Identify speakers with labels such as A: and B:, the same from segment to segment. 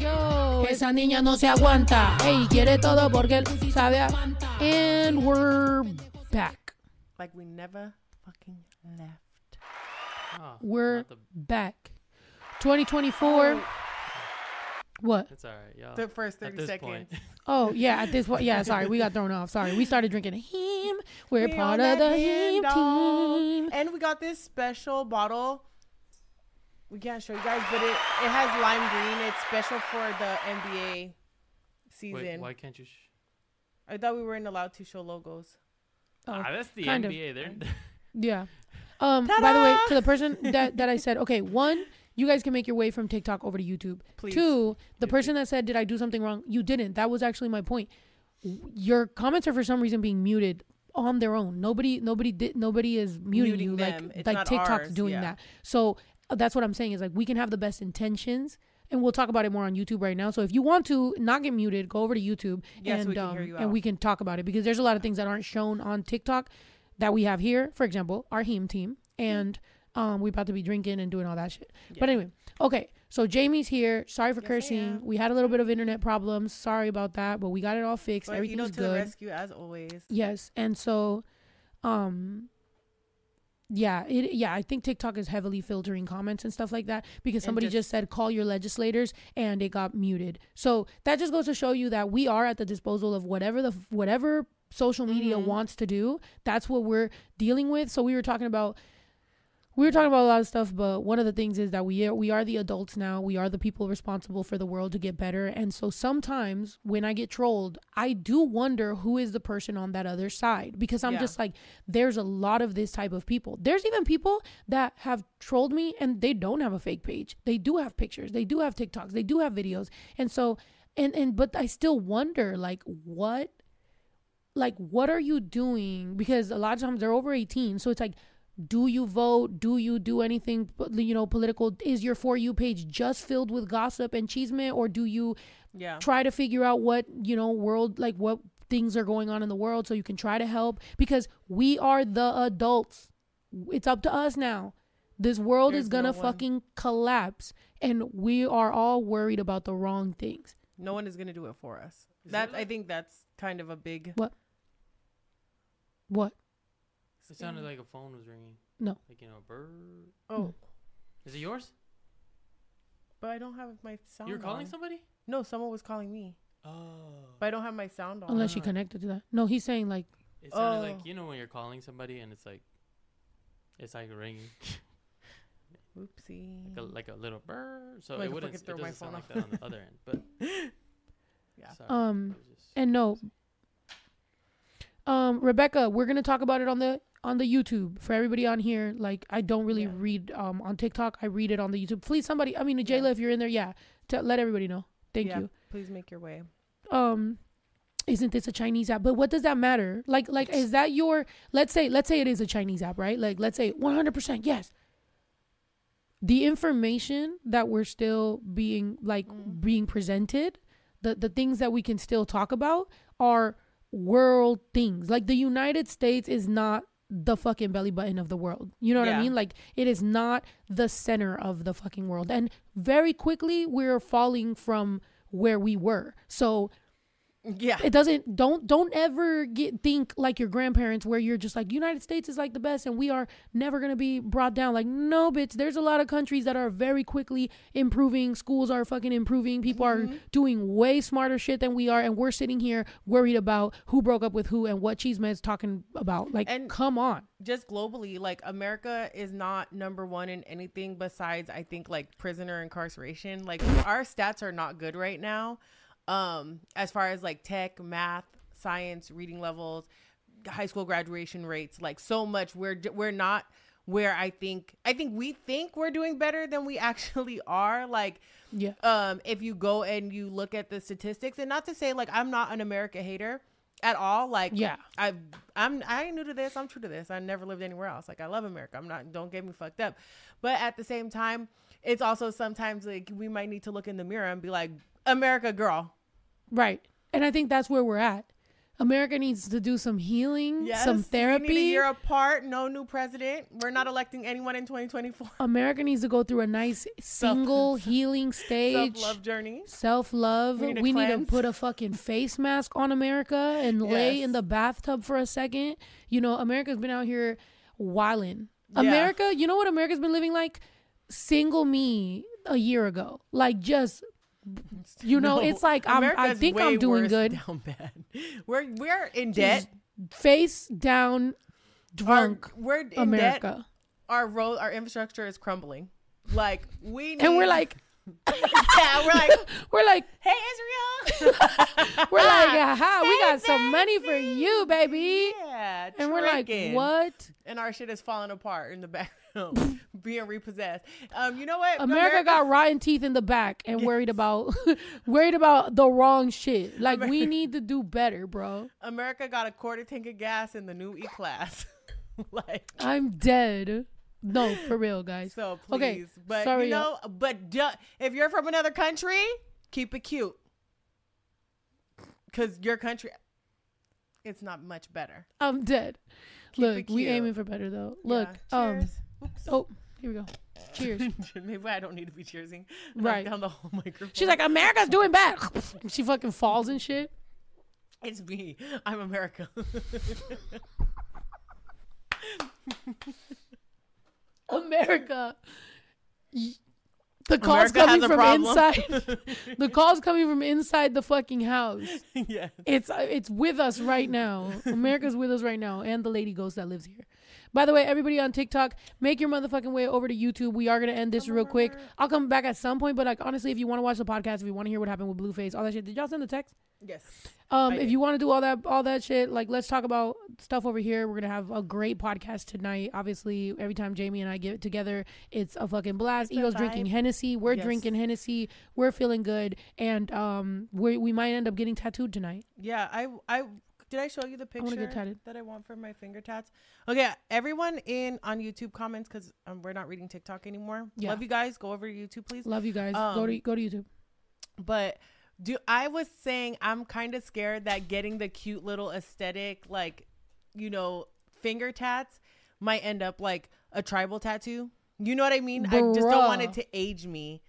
A: Yo, esa niña no se aguanta. Ey, quiere todo porque él sabe. a- And we're back.
B: Like we never fucking left.
C: Oh,
A: We're
C: not the-
A: back. 2024.
B: Oh.
A: What?
C: It's all right, y'all.
B: The first
C: At
B: 30
C: this
B: seconds.
C: point,
A: Oh yeah, at this point, yeah. Sorry, we got thrown off. Sorry, we started drinking him. We're
B: We
A: part
B: on
A: of
B: that
A: the
B: hand,
A: him
B: dog.
A: team.
B: And we got this special bottle. We can't show you guys, but it, it has lime green. It's special for the NBA season.
C: wait, why can't you? Sh-
B: I thought we weren't allowed to show logos.
A: Oh,
C: ah, that's the
A: kind of.
C: NBA. They're
A: Yeah. Um. By the way, to the person that that I said, okay, one, you guys can make your way from TikTok over to YouTube.
B: Please.
A: Two, the
C: Yeah,
A: person that said, "Did I do something wrong?" You didn't. That was actually my point. Your comments are for some reason being muted on their own. Nobody, nobody did. Nobody is muting,
B: Muting
A: you
B: them.
A: like
B: It's
A: like TikTok's
B: ours,
A: doing
B: yeah.
A: that. So that's what I'm saying is like we can have the best intentions. And we'll talk about it more on YouTube right now. So if you want to not get muted, go over to YouTube
B: Yes,
A: and
B: we can
A: um,
B: you
A: and we can talk about it because there's a lot of things that aren't shown on TikTok that we have here. For example, our heme team, and um, we about to be drinking and doing all that shit. But anyway, okay. So Jamie's here. Sorry for
B: Yes,
A: cursing. We had a little bit of internet problems. Sorry about that, but we got it all fixed.
B: But you
A: Everything's
B: know, to the
A: good.
B: rescue as always.
A: Yes, and so, um, yeah, it yeah, I think TikTok is heavily filtering comments and stuff like that because somebody just,
B: just-
A: said call your legislators and it got muted. So that just goes to show you that we are at the disposal of whatever the whatever social media
B: Mhm.
A: wants to do. That's what we're dealing with. So we were talking about we were talking about a lot of stuff, but one of the things is that we are, we are the adults now. We are the people responsible for the world to get better. And so sometimes when I get trolled, I do wonder who is the person on that other side because I'm
B: Yeah.
A: just like, there's a lot of this type of people. There's even people that have trolled me and they don't have a fake page. They do have pictures. They do have TikToks. They do have videos. And so, and and but I still wonder like what like what are you doing because a lot of times they're over 18 so it's like do you vote? Do you do anything you know political? Is your for you page just filled with gossip and chisme or do you
B: Yeah.
A: try to figure out what you know world like what things are going on in the world so you can try to help? Because we are the adults. It's up to us now. This world is gonna
B: no
A: fucking collapse and we are all worried about the wrong things.
B: No one is gonna do it for us.
C: Is
B: That's I think that's kind of a big.
A: What?
C: What it sounded like a phone was ringing.
A: No.
C: Like you know, a bird.
B: Oh,
C: Is it yours?
B: but I don't have my sound.
C: You're calling
B: on.
C: somebody?
B: No, someone was calling me,
C: Oh.
B: but I don't have my sound on.
A: unless you connected to that no he's saying like
C: It sounded
B: Oh.
C: like you know when you're calling somebody and it's like, it's like ringing,
B: Oopsie.
C: like a, like a little bird. So
B: Like
C: it wouldn't. It doesn't
B: my
C: sound
B: phone
C: like that on the other end. But
B: Yeah.
C: sorry,
A: Um,
C: just-
A: And no, um, Rebecca, we're gonna talk about it on the on the YouTube for everybody on here. Like, I don't really
B: Yeah.
A: read um on TikTok. I read it on the YouTube. Please, somebody. I mean,
B: Yeah.
A: If you're in there, yeah, to let everybody know. Thank
B: Yeah,
A: you.
B: Please make your way.
A: Um, isn't this a Chinese app? But what does that matter? Like, like is that your? Let's say, let's say it is a Chinese app, right? Like, let's say 100 percent yes. The information that we're still being like
B: Mm.
A: being presented, the the things that we can still talk about are world things. Like the United States is not the fucking belly button of the world. You know what I mean? Like it is not the center of the fucking world. And very quickly we're falling from where we were. So
B: Yeah.
A: it doesn't don't don't ever get think like your grandparents where you're just like United States is like the best and we are never gonna be brought down. Like no bitch, there's a lot of countries that are very quickly improving. Schools are fucking improving. People
B: Mhm.
A: are doing way smarter shit than we are, and we're sitting here worried about who broke up with who and what cheese Cheeseman's talking about. Like,
B: And-
A: come on.
B: just globally, like America is not number one in anything besides I think like prisoner incarceration. Like our stats are not good right now. Um, as far as like tech, math, science, reading levels, high school graduation rates, like so much. We're we're not where I think I think we think we're doing better than we actually are. Like
A: Yeah.
B: um if you go and you look at the statistics and not to say like I'm not an America hater at all like
A: Yeah.
B: I I'm I ain't new to this I'm true to this I never lived anywhere else like I love America I'm not don't get me fucked up but at the same time it's also sometimes like we might need to look in the mirror and be like America girl
A: Right. And I think that's where we're at. America needs to do some healing,
B: Yes,
A: some therapy.
B: We need a year apart. No new president. We're not electing anyone in 2024.
A: America needs to go through a nice single healing stage.
B: Self love journey.
A: Self love.
B: We
A: We,
B: need
A: need,
B: to
A: put a fucking face mask on America and lay in the bathtub for a second. You know, America's been out here wilding.
B: Yeah.
A: America, you know what America's been living like? Single me a year ago. Like just You know, it's like I'm- I think I'm doing good.
B: Down bad. We're we're in debt.
A: face down drunk
B: Our, we're in debt.
A: America.
B: Our road, our infrastructure is crumbling. Like we need,
A: And we're like
B: yeah, we're like,
A: we're like
B: hey Israel,
A: we're like aha, we
B: Hey,
A: got some money for you, baby.
B: yeah,
A: And we're like, what?
B: And our shit is falling apart in the background, being repossessed. Um, you know what?
A: America got rotten teeth in the back and worried about worried about the wrong shit. Like we need to do better, bro.
B: America got a quarter tank of gas in the new E class. like
A: I'm dead. No, for real, guys.
B: so, please.
A: Okay,
B: but
A: sorry,
B: you know, but du- if you're from another country, keep it cute, because your country, it's not much better.
A: I'm dead.
B: Keep
A: Look, we aiming for better though. Look,
B: Yeah,
A: um.
B: Oops.
A: oh, here we go. Cheers.
B: Maybe I don't need to be cheersing.
A: Right.
B: down the whole microphone.
A: She's like, America's doing bad. she fucking falls and shit.
B: it's me. I'm America.
A: America. The call's
B: America
A: coming from inside. the call's coming from inside the fucking house.
B: yes.
A: It's uh, it's with us right now. America's with us right now, and the lady ghost that lives here. By the way, everybody on TikTok, make your motherfucking way over to YouTube. We are gonna end this real quick. I'll come back at some point, but like honestly, if you want to watch the podcast, if you want to hear what happened with Blueface, all that shit, did y'all send the text?
B: Yes.
A: Um,
B: I
A: if
B: did.
A: you want to do all that, all that shit, like let's talk about stuff over here. We're gonna have a great podcast tonight. Obviously, every time Jamie and I get together, it's a fucking blast. Ego's drinking. Hennessy. We're
B: Yes.
A: drinking Hennessy. We're feeling good, and um, we we might end up getting tattooed tonight.
B: Yeah, I I did I show you the picture
A: tatted.
B: that I want for my finger tats? Okay, everyone in on YouTube comments because um, we're not reading TikTok anymore.
A: Yeah.
B: Love you guys. Go over to YouTube, please.
A: Love you guys. go
B: Um,
A: to go to YouTube.
B: But do I was saying I'm kind of scared that getting the cute little aesthetic, like you know, finger tats might end up like a tribal tattoo. You know what I mean? I just don't want it to age me.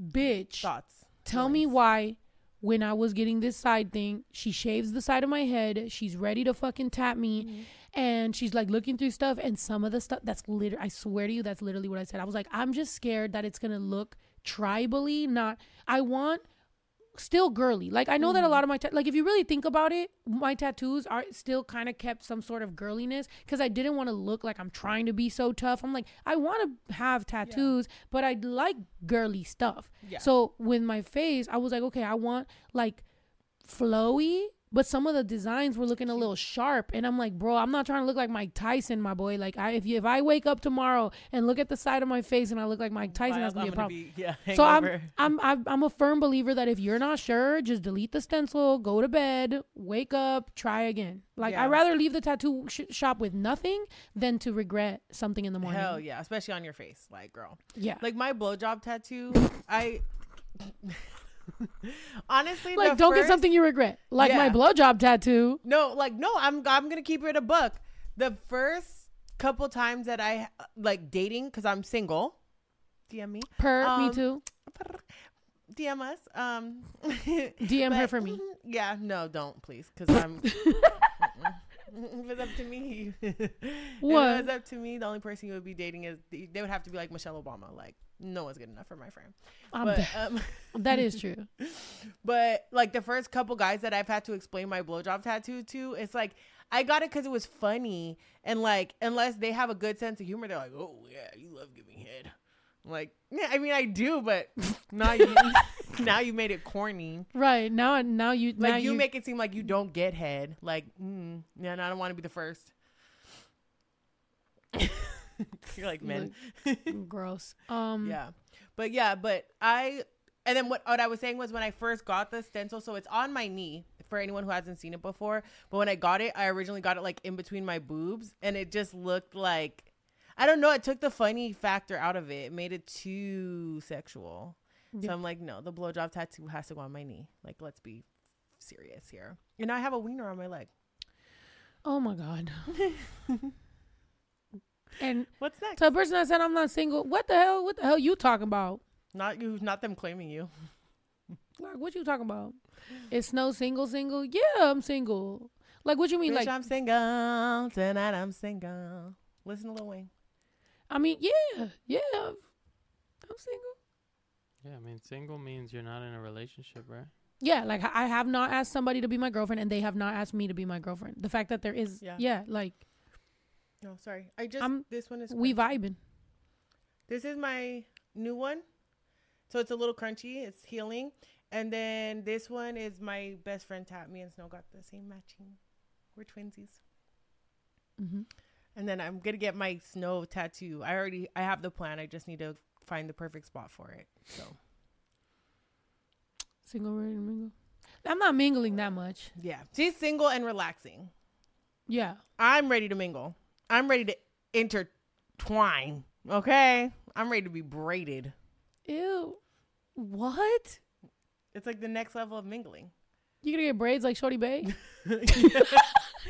A: Bitch,
B: Thoughts?
A: tell me why when I was getting this side thing, she shaves the side of my head. She's ready to fucking tap me.
B: Mm-hmm.
A: And she's like looking through stuff, and some of the stuff that's literally, I swear to you, that's literally what I said. I was like, I'm just scared that it's gonna look tribally, not. I want still girly. Like I know
B: Mm-hmm.
A: that a lot of my ta- like if you really think about it, my tattoos are still kind of kept some sort of girliness because I didn't want to look like I'm trying to be so tough. I'm like I want to have tattoos, but I like girly stuff.
B: Yeah.
A: So with my face, I was like, okay, I want like flowy. But some of the designs were looking a little sharp, and I'm like, bro, I'm not trying to look like Mike Tyson, my boy. Like, I, if you, if I wake up tomorrow and look at the side of my face and I look like Mike Tyson, that's gonna be a problem.
B: Be, yeah,
A: So. I'm, I'm I'm I'm a firm believer that if you're not sure, just delete the stencil, go to bed, wake up, try again. Like
B: Yeah.
A: I'd rather leave the tattoo sh- shop with nothing than to regret something in the morning.
B: Hell yeah, especially on your face, like girl.
A: yeah.
B: Like my blowjob tattoo, I honestly
A: Like don't get something you regret. Like my
B: Yeah.
A: blowjob tattoo.
B: No, like no, I'm I'm gonna keep it a book. The first couple times that I like dating because I'm single, DM me,
A: Per me
B: Um,
A: too.
B: DM us. Um,
A: DM her for me.
B: Yeah, no, don't please, because I'm. If it's up to me, if
A: What?
B: it was up to me, the only person you would be dating is they would have to be like Michelle Obama. Like no one's good enough for my friend. But um,
A: that is true.
B: But like the first couple guys that I've had to explain my blowjob tattoo to, it's like I got it because it was funny and like unless they have a good sense of humor, they're like, "Oh yeah, you love giving head." Like, yeah, I mean I do, but now you now you made it corny.
A: Right now, now you
B: Like
A: now
B: you, make it seem like you don't get head. Like, mm, yeah, and I don't want to be the first. You're like men.
A: gross. Um,
B: Yeah. But yeah, but I and then what what I was saying was when I first got the stencil, so it's on my knee for anyone who hasn't seen it before. But when I got it, I originally got it like in between my boobs, and it just looked like I don't know. It took the funny factor out of it. It made it too sexual.
A: Yeah.
B: So I'm like, no, the blowjob tattoo has to go on my knee. Like, let's be serious here. And I have a wiener on my leg.
A: Oh my god. and
B: What's next?
A: to a person that said I'm not single, what the hell? What the hell you talking about?
B: Not you, not them claiming you.
A: Like what you talking about? It's no single? Single? Yeah, I'm single. Like what you mean?
B: Bitch,
A: Like
B: I'm single tonight. I'm single. Listen to Lil Wayne.
A: I mean, yeah, yeah, I'm, I'm single.
C: Yeah, I mean, single means you're not in a relationship, right?
A: Yeah, like I have not asked somebody to be my girlfriend, and they have not asked me to be my girlfriend. The fact that there is, yeah,
B: Yeah.
A: like
B: No, sorry. I just
A: I'm-
B: this one is
A: we
B: crunchy.
A: vibing.
B: This is my new one. So it's a little crunchy. It's healing. And then this one is my best friend Tat. Me and Snow got the same matching. We're twinsies.
A: hmm
B: And then I'm gonna get my snow tattoo. I already I have the plan. I just need to find the perfect spot for it. So
A: Single, ready to mingle. I'm not mingling that much.
B: yeah, she's single and relaxing.
A: Yeah,
B: I'm ready to mingle. I'm ready to intertwine. Okay, I'm ready to be braided.
A: ew. What?
B: It's like the next level of mingling.
A: You gonna get braids like Shorty Bay?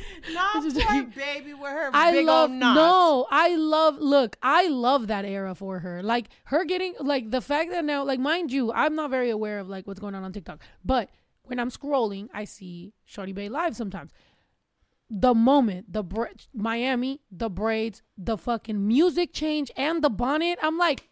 B: Not poor baby with her
A: I
B: big
A: love
B: old knots.
A: no, I love look, I love that era for her. Like her getting like the fact that now, like mind you, I'm not very aware of like what's going on on TikTok, but when I'm scrolling, I see Shorty Bay live sometimes. The moment the bra- Miami, the braids, the fucking music change, and the bonnet, I'm like.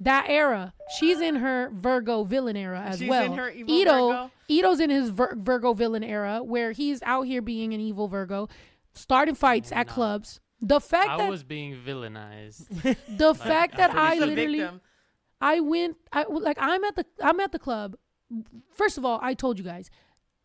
A: That era, she's in her Virgo villain era as
B: She's
A: well.
B: in her evil
A: Ito,
B: Virgo?
A: Ito's in his Vir- Virgo villain era where he's out here being an evil Virgo, starting fights at clubs. The fact
C: I
A: that I
C: was being villainized.
A: the fact that I literally
B: victim.
A: I went I like I'm at the I'm at the club. First of all, I told you guys,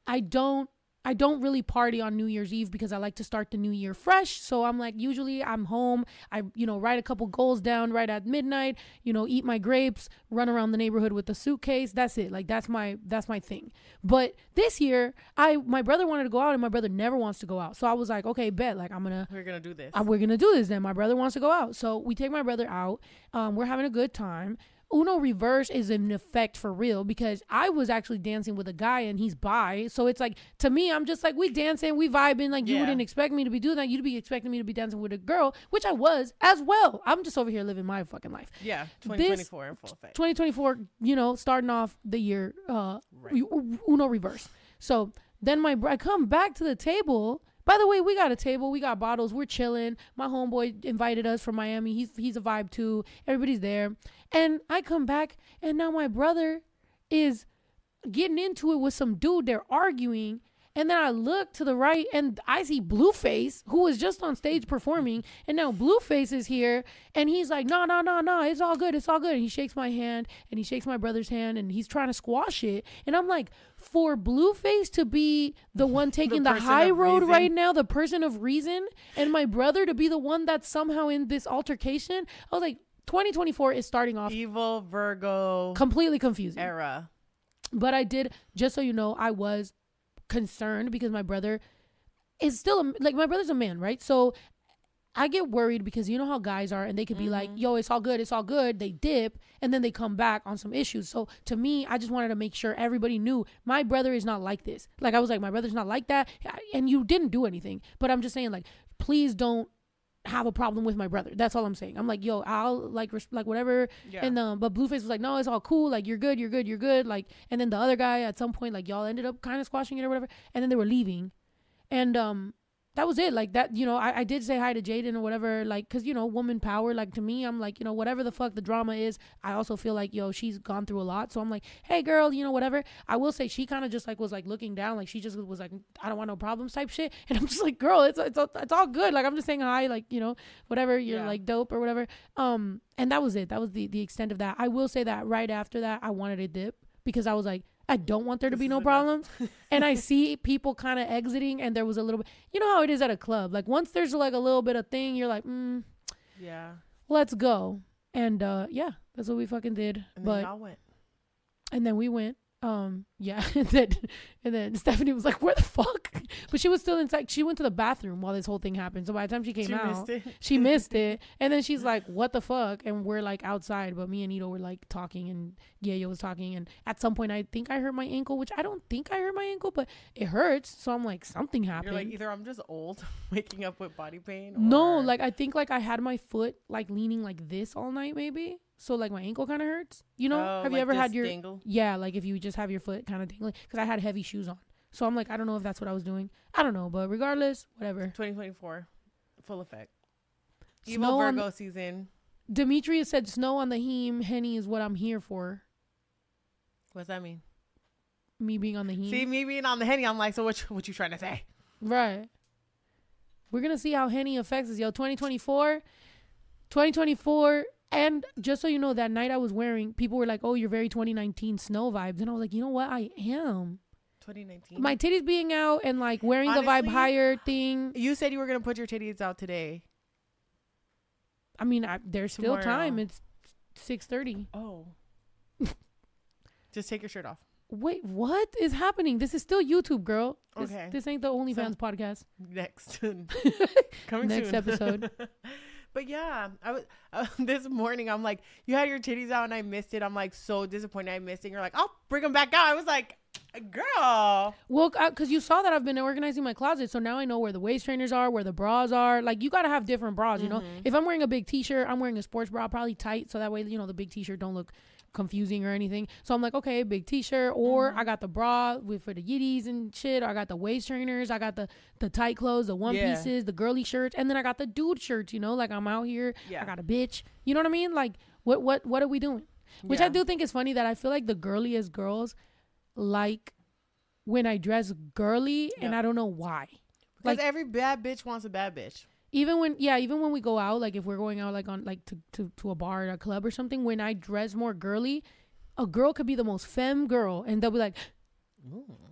A: I don't I don't really party on New Year's Eve because I like to start the new year fresh. So I'm like usually I'm home, I you know, write a couple goals down right at midnight, you know, eat my grapes, run around the neighborhood with a suitcase. That's it. Like that's my that's my thing. But this year, I my brother wanted to go out and my brother never wants to go out. So I was like, okay, bet like I'm going to
B: We're gonna do this.
A: uh, we're gonna do this then. My brother wants to go out, so we take my brother out. Um, we're having a good time. Uno reverse is in effect for real because I was actually dancing with a guy and he's bi. So it's like to me, I'm just like we dancing, we vibing. Like you
B: Yeah.
A: wouldn't expect me to be doing that. You'd be expecting me to be dancing with a girl, which I was as well. I'm just over here living my fucking life.
B: yeah, 2024 in full effect.
A: 2024, you know, starting off the year uh
B: Right.
A: Uno reverse. So then my br- I come back to the table. By the way, we got a table, we got bottles, we're chilling. My homeboy invited us from Miami. He's he's a vibe too. Everybody's there. And I come back and now my brother is getting into it with some dude. They're arguing. And then I look to the right and I see Blueface, who was just on stage performing. And now Blueface is here and he's like, no, no, no, no, it's all good. It's all good. And he shakes my hand and he shakes my brother's hand and he's trying to squash it. And I'm like, for Blueface to be the one taking the,
B: person
A: high road
B: reason.
A: right now, the person of reason, and my brother to be the one that's somehow in this altercation, I was like, 2024 is starting off
B: Evil Virgo
A: completely confusing.
B: era.
A: But I did, just so you know, I was concerned because my brother is still a, like my brother's a man, right? So I get worried because you know how guys are, and they could be like, mm-hmm. "Yo, it's all good, it's all good." They dip, and then they come back on some issues. So to me, I just wanted to make sure everybody knew my brother is not like this. Like I was like, my brother's not like that, and you didn't do anything. But I'm just saying, like, please don't have a problem with my brother. That's all I'm saying. I'm like, yo, I'll like res- like whatever
B: Yeah.
A: and um, but Blueface was like, no, it's all cool. Like you're good, you're good, you're good. Like, and then the other guy at some point, like y'all ended up kind of squashing it or whatever. And then they were leaving, and um, that was it. Like that, you know, I, I did say hi to Jaidyn or whatever, like, cause you know, woman power. Like to me, I'm like, you know, whatever the fuck the drama is, I also feel like, yo, she's gone through a lot. So I'm like, hey, girl, you know, whatever. I will say she kind of just like was like looking down, like she just was like, I don't want no problems type shit. And I'm just like, girl, it's it's all- it's all good. Like I'm just saying hi, like you know, whatever. You're
B: Yeah.
A: like dope or whatever. Um, and that was it. That was the the extent of that. I will say that right after that, I wanted a dip because I was like, I don't want there to
B: This
A: be no problems. and I see people kind of exiting, and there was a little bit. You know how it is at a club. Like once there's like a little bit of thing, you're like, mm,
B: Yeah.
A: let's go. And uh, yeah, that's what we fucking did.
B: And then
A: but
B: y'all went.
A: and then we went. Um, yeah, and then and then Stephanie was like, "Where the fuck?" But she was still inside. She went to the bathroom while this whole thing happened. So by the time she came
B: She
A: out,
B: missed it.
A: she missed it. And then she's like, "What the fuck?" And we're like outside, but me and Ito were like talking, and Yayo was talking. And at some point, I think I hurt my ankle, which I don't think I hurt my ankle, but it hurts. So I'm like, something happened You're
B: like either I'm just old, waking up with body pain.
A: no, like I think like I had my foot like leaning like this all night, maybe. So like my ankle kind of hurts. You know,
B: Oh,
A: have you ever had your
B: dangle?
A: yeah, like if you just have your foot kind of dangling because I had heavy shoes on. So I'm like, I don't know if that's what I was doing. I don't know, but regardless, whatever.
B: 2024, full effect.
A: Snow
B: Evil
A: on-
B: Virgo season.
A: Demetrius said, "Snow on the heme, Henny is what I'm here for."
B: What's that mean?
A: Me being on the heme,
B: See me being on the henny. I'm like, so what? You, what you trying to say?
A: right? We're gonna see how Henny affects us, yo. 2024, 2024, and just so you know, that night I was wearing, people were like, "Oh, you're very 2019 snow vibes," and I was like, "You know what? I am."
B: 2019.
A: My titties being out and like wearing the vibe higher thing.
B: you said you were gonna put your titties out today.
A: I mean, I, there's still time. It's 6:30.
B: Oh. Just take your shirt off.
A: Wait, what is happening? This is still YouTube, girl. This,
B: Okay.
A: This ain't the OnlyFans podcast.
B: Next. Coming
A: Next episode.
B: But yeah, I was uh, this morning. I'm like, you had your titties out and I missed it. I'm like so disappointed I missed it. You're like, I'll bring them back out. I was like, girl.
A: Well, because you saw that I've been organizing my closet, so now I know where the waist trainers are, where the bras are. Like, you gotta have different bras. You know,
B: Mm-hmm.
A: if I'm wearing a big T-shirt, I'm wearing a sports bra, probably tight, so that way you know the big T-shirt don't look confusing or anything. So I'm like, okay, big T-shirt, or
B: Mm-hmm.
A: I got the bra with for the yiddies and shit. Or I got the waist trainers. I got the the tight clothes, the one
B: Yeah.
A: pieces, the girly shirts, and then I got the dude shirts. You know, like I'm out here.
B: Yeah.
A: I got a bitch. You know what I mean? Like, what what what are we doing? Which I do think is funny that I feel like the girliest girls like when I dress girly, and I don't know why.
B: Because
A: Like-
B: every bad bitch wants a bad bitch.
A: Even when, yeah, even when we go out, like if we're going out, like on like to to, to a bar or a club or something, when I dress more girly, a girl could be the most femme girl, and they'll be like,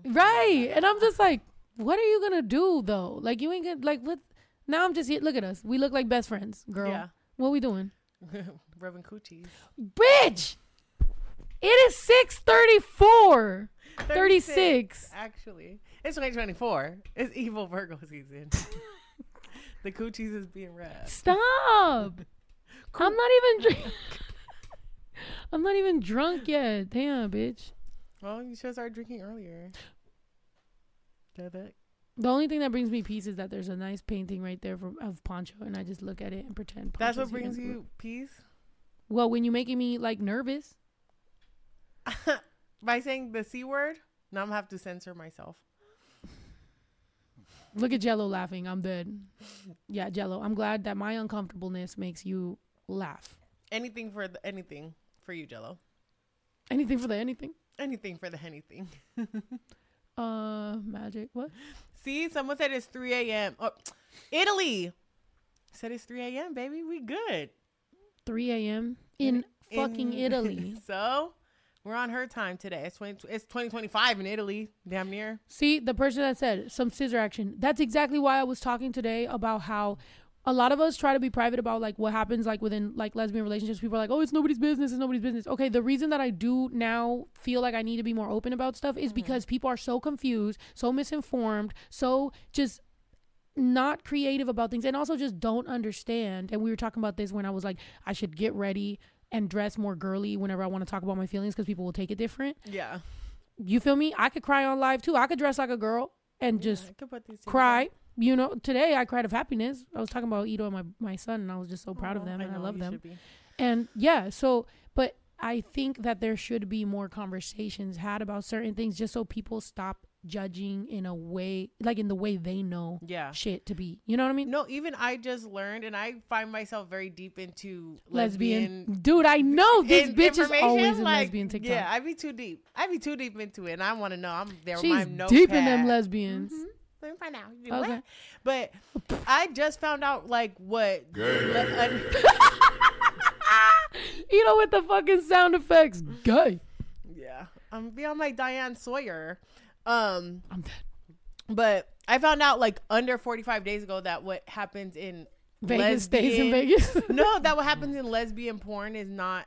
A: right, and I'm just like, what are you gonna do though? Like you ain't gonna like what? Now I'm just here. Look at us. We look like best friends, girl.
B: Yeah.
A: What we doing,
B: Rubbing coochies.
A: bitch? It is six thirty four. 36.
B: Actually, it's 2024. It's evil Virgo season. the coochies is being wrapped.
A: Stop. I'm not even drink. I'm not even drunk yet. Damn, bitch.
B: Well, you should have started drinking earlier.
A: The only thing that brings me peace is that there's a nice painting right there from of Poncho, and I just look at it and pretend.
B: That's what
A: here.
B: brings you peace?
A: Well, when you're making me like nervous,
B: By saying the C word? Now I'm gonna have to censor myself.
A: Look at Jello laughing. I'm dead. Yeah, Jello. I'm glad that my uncomfortableness makes you laugh.
B: Anything for the anything for you, Jello.
A: Anything for the anything.
B: Anything for the anything.
A: Uh, magic. What?
B: See, someone said it's 3 a.m. Oh, Italy said it's 3 a.m. Baby, we good
A: 3 a.m. in fucking
B: In-
A: Italy.
B: so we're on her time today. It's 20, It's 2025 in Italy. Damn near.
A: See, the person that said some scissor action. That's exactly why I was talking today about how a lot of us try to be private about like what happens like within like lesbian relationships. People are like, "Oh, it's nobody's business. It's nobody's business." Okay, the reason that I do now feel like I need to be more open about stuff is mm-hmm. because people are so confused, so misinformed, so just not creative about things and also just don't understand. And we were talking about this when I was like, I should get ready and dress more girly whenever I want to talk about my feelings because people will take it different.
B: Yeah.
A: You feel me? I could cry on live too. I could dress like a girl and just
B: Yeah, I these
A: cry.
B: on.
A: You know, today I cried of happiness. I was talking about Ito and my, my son, and I was just so proud of them, and I love them. And yeah, so, but I think that there should be more conversations had about certain things just so people stop judging in a way, like in the way they know
B: Yeah.
A: shit to be. You know what I mean?
B: No, even I just learned, and I find myself very deep into
A: lesbian.
B: lesbian.
A: Dude, I know this bitch is always in
B: like,
A: lesbian TikTok.
B: Yeah, I be too deep. I be too deep into it, and I want to know. I'm there.
A: She's
B: my
A: deep in them
B: notepad.
A: lesbians.
B: Mhm. Let me find out. You
A: Okay.
B: what? But I just found out like what. le- un-
A: You know, with the fucking sound effects. Gay.
B: yeah, I'm be on my Diane Sawyer. Um,
A: I'm dead.
B: but I found out like under 45 days ago that what happens in
A: Vegas stays in Vegas.
B: no, that what happens in lesbian porn is not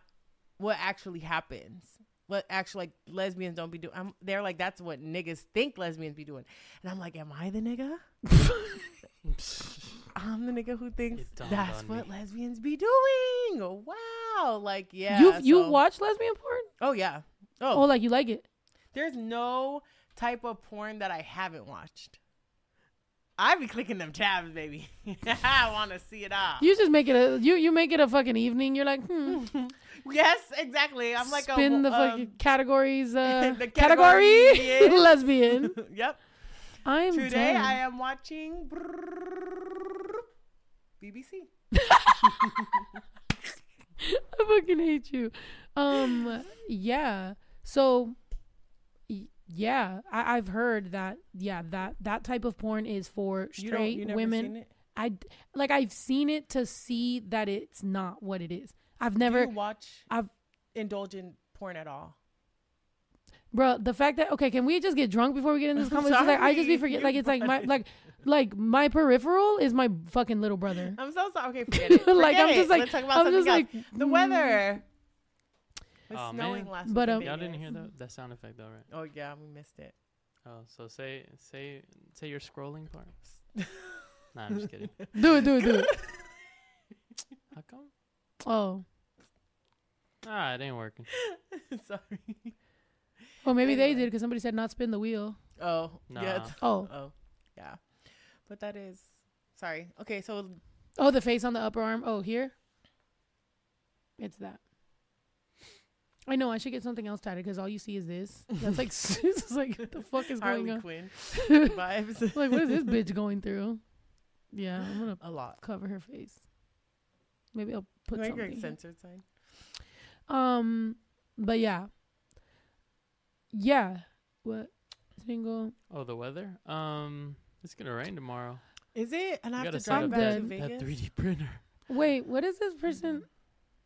B: what actually happens. what actually like lesbians don't be doing. I'm, they're like that's what niggas think lesbians be doing, and I'm like, am I the nigga? I'm the nigga who thinks that's what
C: me.
B: lesbians be doing. Wow, like yeah,
A: you you
B: so-
A: watch lesbian porn?
B: Oh yeah.
A: Oh,
B: Oh,
A: like you like it?
B: there's no type of porn that I haven't watched. I be clicking them tabs, baby. I want to see it all.
A: You just make it a you you make it a fucking evening. You're like, hmm.
B: yes, exactly. I'm like
A: spin
B: a
A: the
B: um,
A: fucking categories. Uh,
B: the
A: category
B: category
A: lesbian.
B: yep.
A: I'm
B: Today
A: done.
B: I am watching BBC.
A: I fucking hate you. Um, yeah. So, yeah, I, I've heard that. Yeah, that that type of porn is for straight
B: you never
A: women. I like I've seen it to see that it's not what it is. I've never,
B: you watch
A: I've-
B: indulge in porn at all?
A: bro. The fact that okay, can we just get drunk before we get in this conversation? Like, I just be forget. Like it's like my like like my peripheral is my fucking little brother.
B: I'm so sorry. Okay, forget it.
A: like I'm just like
B: Let's talk about
A: I'm just
B: else.
A: like
B: the
A: mm,
B: weather. It was
C: Aw,
B: snowing
C: man.
B: last
A: But,
B: week.
A: um,
C: Y'all didn't hear that that sound effect though, right?
B: Oh yeah, we missed it.
C: Oh, so say say say your scrolling part. nah, I'm just kidding.
A: Do it, do it, do it.
C: How come?
A: Oh,
C: Ah, it ain't working.
B: sorry.
A: well maybe they did because somebody said not spin the wheel.
B: Oh
C: Nah.
B: yeah. it's-
A: Oh,
B: Oh yeah. But that is sorry. Okay, so
A: oh, the face on the upper arm. Oh, here. It's that. I know I should get something else tatted because all you see is this. That's like, it's like what the fuck is going
B: Harley
A: on?
B: Quinn vibes.
A: like, what is this bitch going through? Yeah, I'm gonna
B: A lot.
A: cover her face. Maybe I'll put
B: Make your
A: something.
B: censored sign.
A: Um, but yeah, yeah. What single?
C: Oh, the weather. Um, it's gonna rain tomorrow.
B: Is it? And I
C: You
B: have
C: gotta
B: to drive back
A: that-
B: to
C: that 3D printer.
A: Wait, what is this person?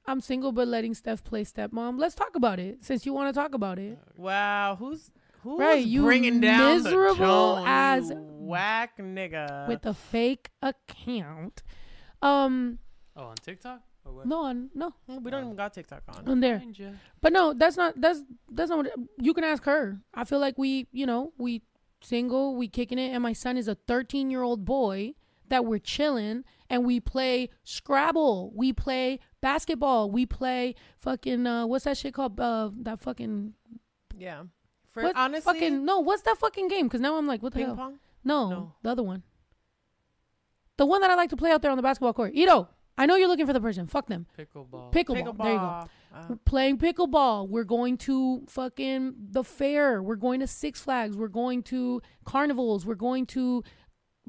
A: I'm single but letting Steph play stepmom. Let's talk about it since you want to talk about it.
B: Wow, who's who's
A: Right, you
B: bringing down the
A: miserable
B: tone,
A: as-
B: you whack nigga?
A: With a fake account. Um,
C: Oh, on TikTok?
A: No, on no,
B: we don't even got TikTok on.
A: on there. But no, that's not that's that's not what you can ask her. I feel like we, you know, we single, we kicking it, and my son is a 13 year old boy that we're chilling and we play Scrabble, we play basketball, we play fucking uh what's that shit called? Uh that fucking
B: Yeah. For
A: what
B: honestly,
A: fucking no, what's that fucking game? Because now I'm like, what the
B: ping
A: hell?
B: pong.
A: No,
B: No.
A: the other one. The one that I like to play out there on the basketball court. Ito, I know you're looking for the person. Fuck them.
C: Pickleball.
A: Pickleball. There you go.
B: Uh,
A: We're playing pickleball. We're going to fucking the fair. We're going to Six Flags. We're going to carnivals. We're going to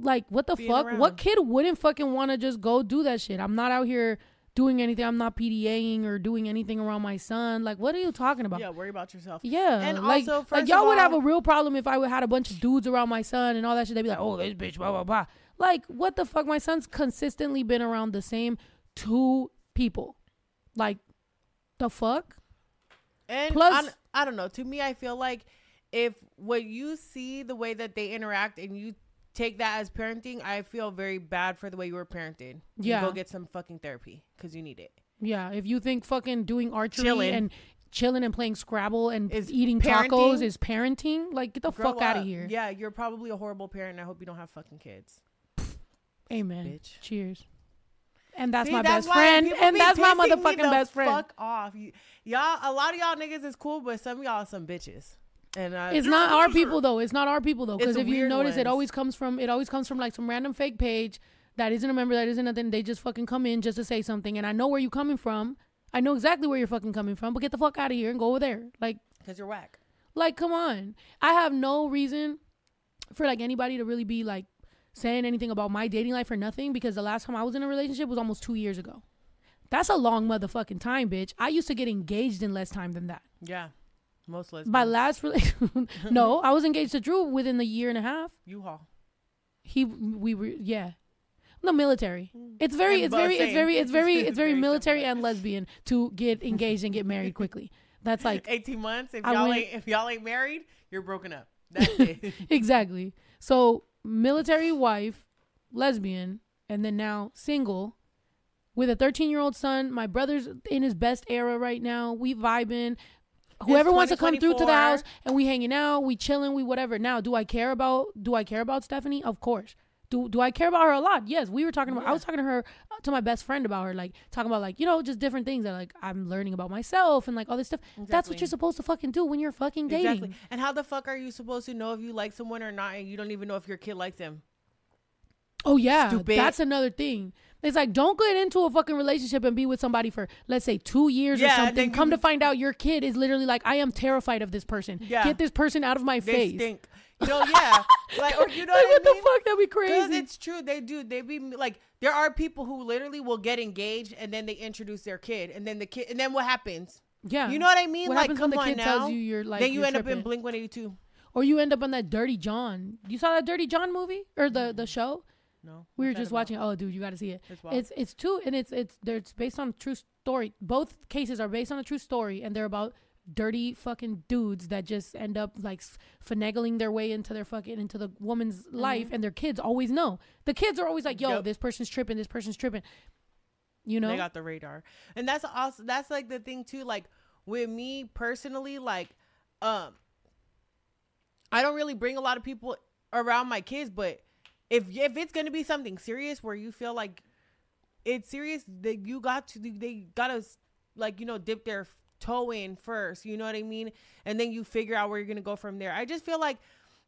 A: like what the
B: Being
A: fuck?
B: around.
A: What kid wouldn't fucking want to just go do that shit? I'm not out here doing anything. I'm not PDAing or doing anything around my son. Like what are you talking about?
B: yeah, worry about yourself.
A: Yeah,
B: And
A: like,
B: also,
A: like y'all
B: of
A: would have a real problem if I would had a bunch of dudes around my son and all that shit. They'd be like, "Oh, this bitch, blah blah blah." Like, what the fuck? My son's consistently been around the same two people. Like, the fuck?
B: And
A: Plus-
B: I, don't- I don't know. To me, I feel like if what you see the way that they interact and you take that as parenting, I feel very bad for the way you were parented. You
A: Yeah.
B: go get some fucking therapy because you need it.
A: Yeah, if you think fucking doing archery
B: Chilling.
A: and chilling and playing Scrabble and
B: Is
A: eating
B: parenting-
A: tacos is parenting, like get the fuck out of here.
B: Yeah, you're probably a horrible parent. and I hope you don't have fucking kids.
A: Amen.
B: Bitch.
A: Cheers. And that's
B: See,
A: my best friend. And
B: be
A: that's my motherfucking
B: the
A: best friend.
B: Fuck off, you, y'all. A lot of y'all niggas is cool, but some of y'all are some bitches. And uh,
A: It's not our people though. It's not our people though. Because if you notice, it always comes from it always comes from like some random fake page that isn't a member, that isn't nothing. They just fucking come in just to say something, and I know where you're coming from. I know exactly where you're fucking coming from. But get the fuck out of here and go over there. Like,
B: because you're whack.
A: like, come on. I have no reason for like anybody to really be like saying anything about my dating life or nothing because the last time I was in a relationship was almost two years ago. That's a long motherfucking time, bitch. I used to get engaged in less time than that.
B: Yeah, most lesbians.
A: My last relationship, no, I was engaged to Drew within the year and a half.
B: U-Haul.
A: He, we were, yeah, the military. It's very, it's very, it's very, it's very, it's very military and lesbian to get engaged and get married quickly. That's like
B: 18 months. If y'all ain't if y'all ain't married, you're broken up. That's it.
A: exactly. So military wife, lesbian, and then now single with a 13 year old son. My brother's in his best era right now. We vibing. Whoever wants to come through to the house and we hanging out, we chilling, we whatever. Now, do I care about do I care about Stephanie? Of course. Do do I care about her a lot? Yes. We were talking about I was talking to her uh, to my best friend about her, like talking about like, you know, just different things that like I'm learning about myself and like all this stuff. That's what you're supposed to fucking do when you're fucking dating.
B: Exactly. And how the fuck are you supposed to know if you like someone or not, and you don't even know if your kid likes him?
A: Oh yeah,
B: Stupid.
A: that's another thing. It's like don't get into a fucking relationship and be with somebody for let's say two years or
B: Yeah,
A: something.
B: then
A: Come
B: you-
A: to find out, your kid is literally like, I am terrified of this person.
B: Yeah.
A: Get this person out of my
B: They
A: face.
B: stink. You know, yeah. like, or you know
A: like,
B: what,
A: what
B: I
A: the fuck? That'd be
B: Because
A: crazy.
B: it's true, they do. They be like, there are people who literally will get engaged and then they introduce their kid, and then the kid, and then what happens?
A: Yeah,
B: You know what I mean?
A: What
B: like, come on
A: kid
B: now.
A: tells you you're like
B: then you end up in? Blink One Eighty Two.
A: or you end up on that Dirty John. You saw that Dirty John movie or the the show?
B: No,
A: We were just watching. Oh, dude, you got to see it.
B: It's wild.
A: It's it's two and it's it's they're it's based on true story. Both cases are based on a true story, and they're about dirty fucking dudes that just end up like finagling their way into their fucking into the woman's life, and their kids always know. The kids are always like, "Yo,
B: Mm-hmm. Yep.
A: this person's tripping. This person's tripping." You know?
B: They got the radar. And that's also that's like the thing too like with me personally like um I don't really bring a lot of people around my kids but if if it's going to be something serious where you feel like it's serious that you got to they got to like you know dip their toe in first, you know what I mean? And then you figure out where you're going to go from there. I just feel like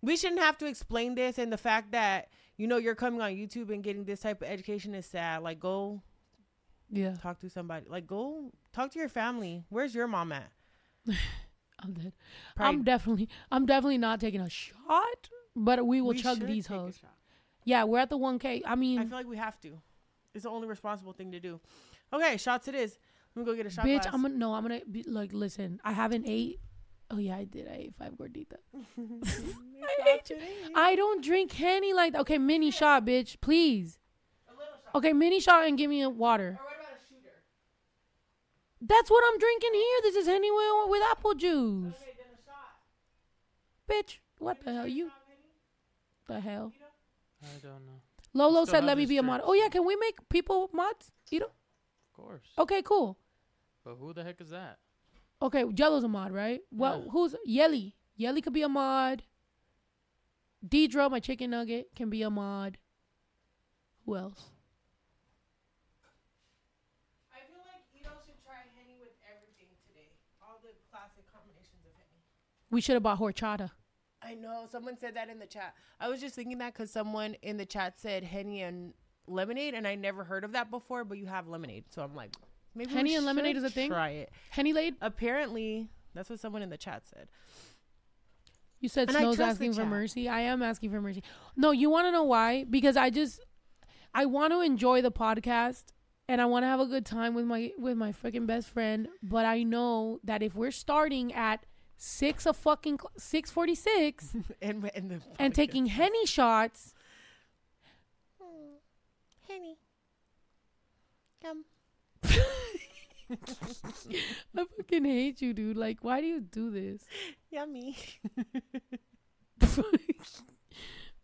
B: we shouldn't have to explain this and the fact that you know you're coming on YouTube and getting this type of education is sad. Like go
A: yeah,
B: talk to somebody. Like go talk to your family. Where's your mom at?
A: I'm dead.
B: Probably-
A: I'm definitely I'm definitely not taking a shot, but we will
B: We
A: chug these hoes.
B: Shot.
A: Yeah, we're at the 1K. I mean,
B: I feel like we have to. It's the only responsible thing to do. Okay, shots it is. Let me go get a shot
A: bitch,
B: glass.
A: I'm gonna no, I'm gonna be like, listen, I haven't ate. Oh yeah, I did. I ate five.
B: Shots it is.
A: I don't drink Henny like that. Okay, mini shot, bitch, please. Okay, mini shot and give me a water.
B: Or what about a shooter?
A: That's what I'm drinking here. This is Henny with, with apple juice.
B: Okay, then a shot.
A: Bitch, what the hell? You the hell?
C: I don't know.
A: Lolo said, "Let me be a mod." Oh yeah, can we make people mods? You know?
C: Of course.
A: Okay, cool.
C: But who the heck is that?
A: Okay, Jello's a mod, right? Well,
C: Yeah.
A: who's Yelly? Yelly could be a mod. Deidre, my chicken nugget, can be a mod. Who else?
B: I feel like Ito should try Henny with everything today. All the classic combinations of Henny.
A: We should have bought horchata.
B: I know. Someone said that in the chat. I was just thinking that because someone in the chat said Henny and lemonade, and I never heard of that before. But you have lemonade, so I'm like, maybe we
A: Henny and lemonade is a thing?
B: Try it.
A: Henny laid.
B: Apparently, that's what someone in the chat said.
A: You said
B: And
A: Snow's asking for mercy. I am asking for mercy. No, you want to know why? Because I just, I want to enjoy the podcast and I want to have a good time with my with my freaking best friend. But I know that if we're starting at six a fucking six forty six
B: and and, the
A: and taking henny shots, hmm.
B: Henny, come.
A: I fucking hate you, dude. Like, why do you do this?
B: Yummy.
A: oh,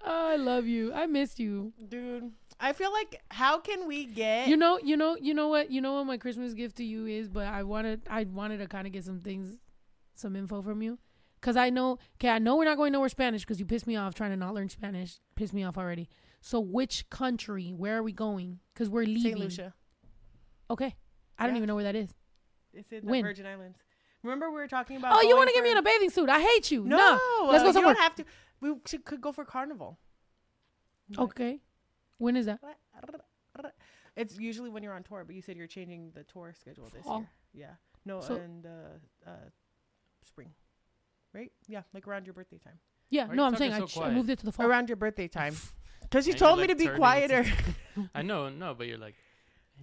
A: I love you. I miss you.
B: Dude, I feel like how can we get
A: You know, you know, you know what, you know what my Christmas gift to you is. But I wanted, I wanted to kind of get some things, some info from you, because I know, okay, I know we're not going nowhere Spanish because you pissed me off trying to not learn Spanish. Pissed me off already. So which country? Where are we going? Because we're leaving.
B: St. Lucia?
A: Okay, I don't even know where that is.
B: It's in the
A: When?
B: Virgin Islands. Remember we were talking about
A: Oh, you want to get me in a bathing suit? I hate you.
B: No,
A: let's
B: uh,
A: go
B: You don't have to. We should, could go for carnival.
A: Okay, when is that?
B: It's usually when you're on tour, but you said you're changing the tour schedule this
A: Fall.
B: year. Yeah. No,
A: So-
B: and uh, uh, spring. Right? Yeah, like around your birthday time.
A: Yeah,
C: Why
A: no,
C: you
A: I'm saying I, ch- I moved it to the fall.
B: Around your birthday time. Because you
C: And you're,
B: told me
C: like,
B: to be
C: turning
B: quieter.
C: into- I know, no, but you're like.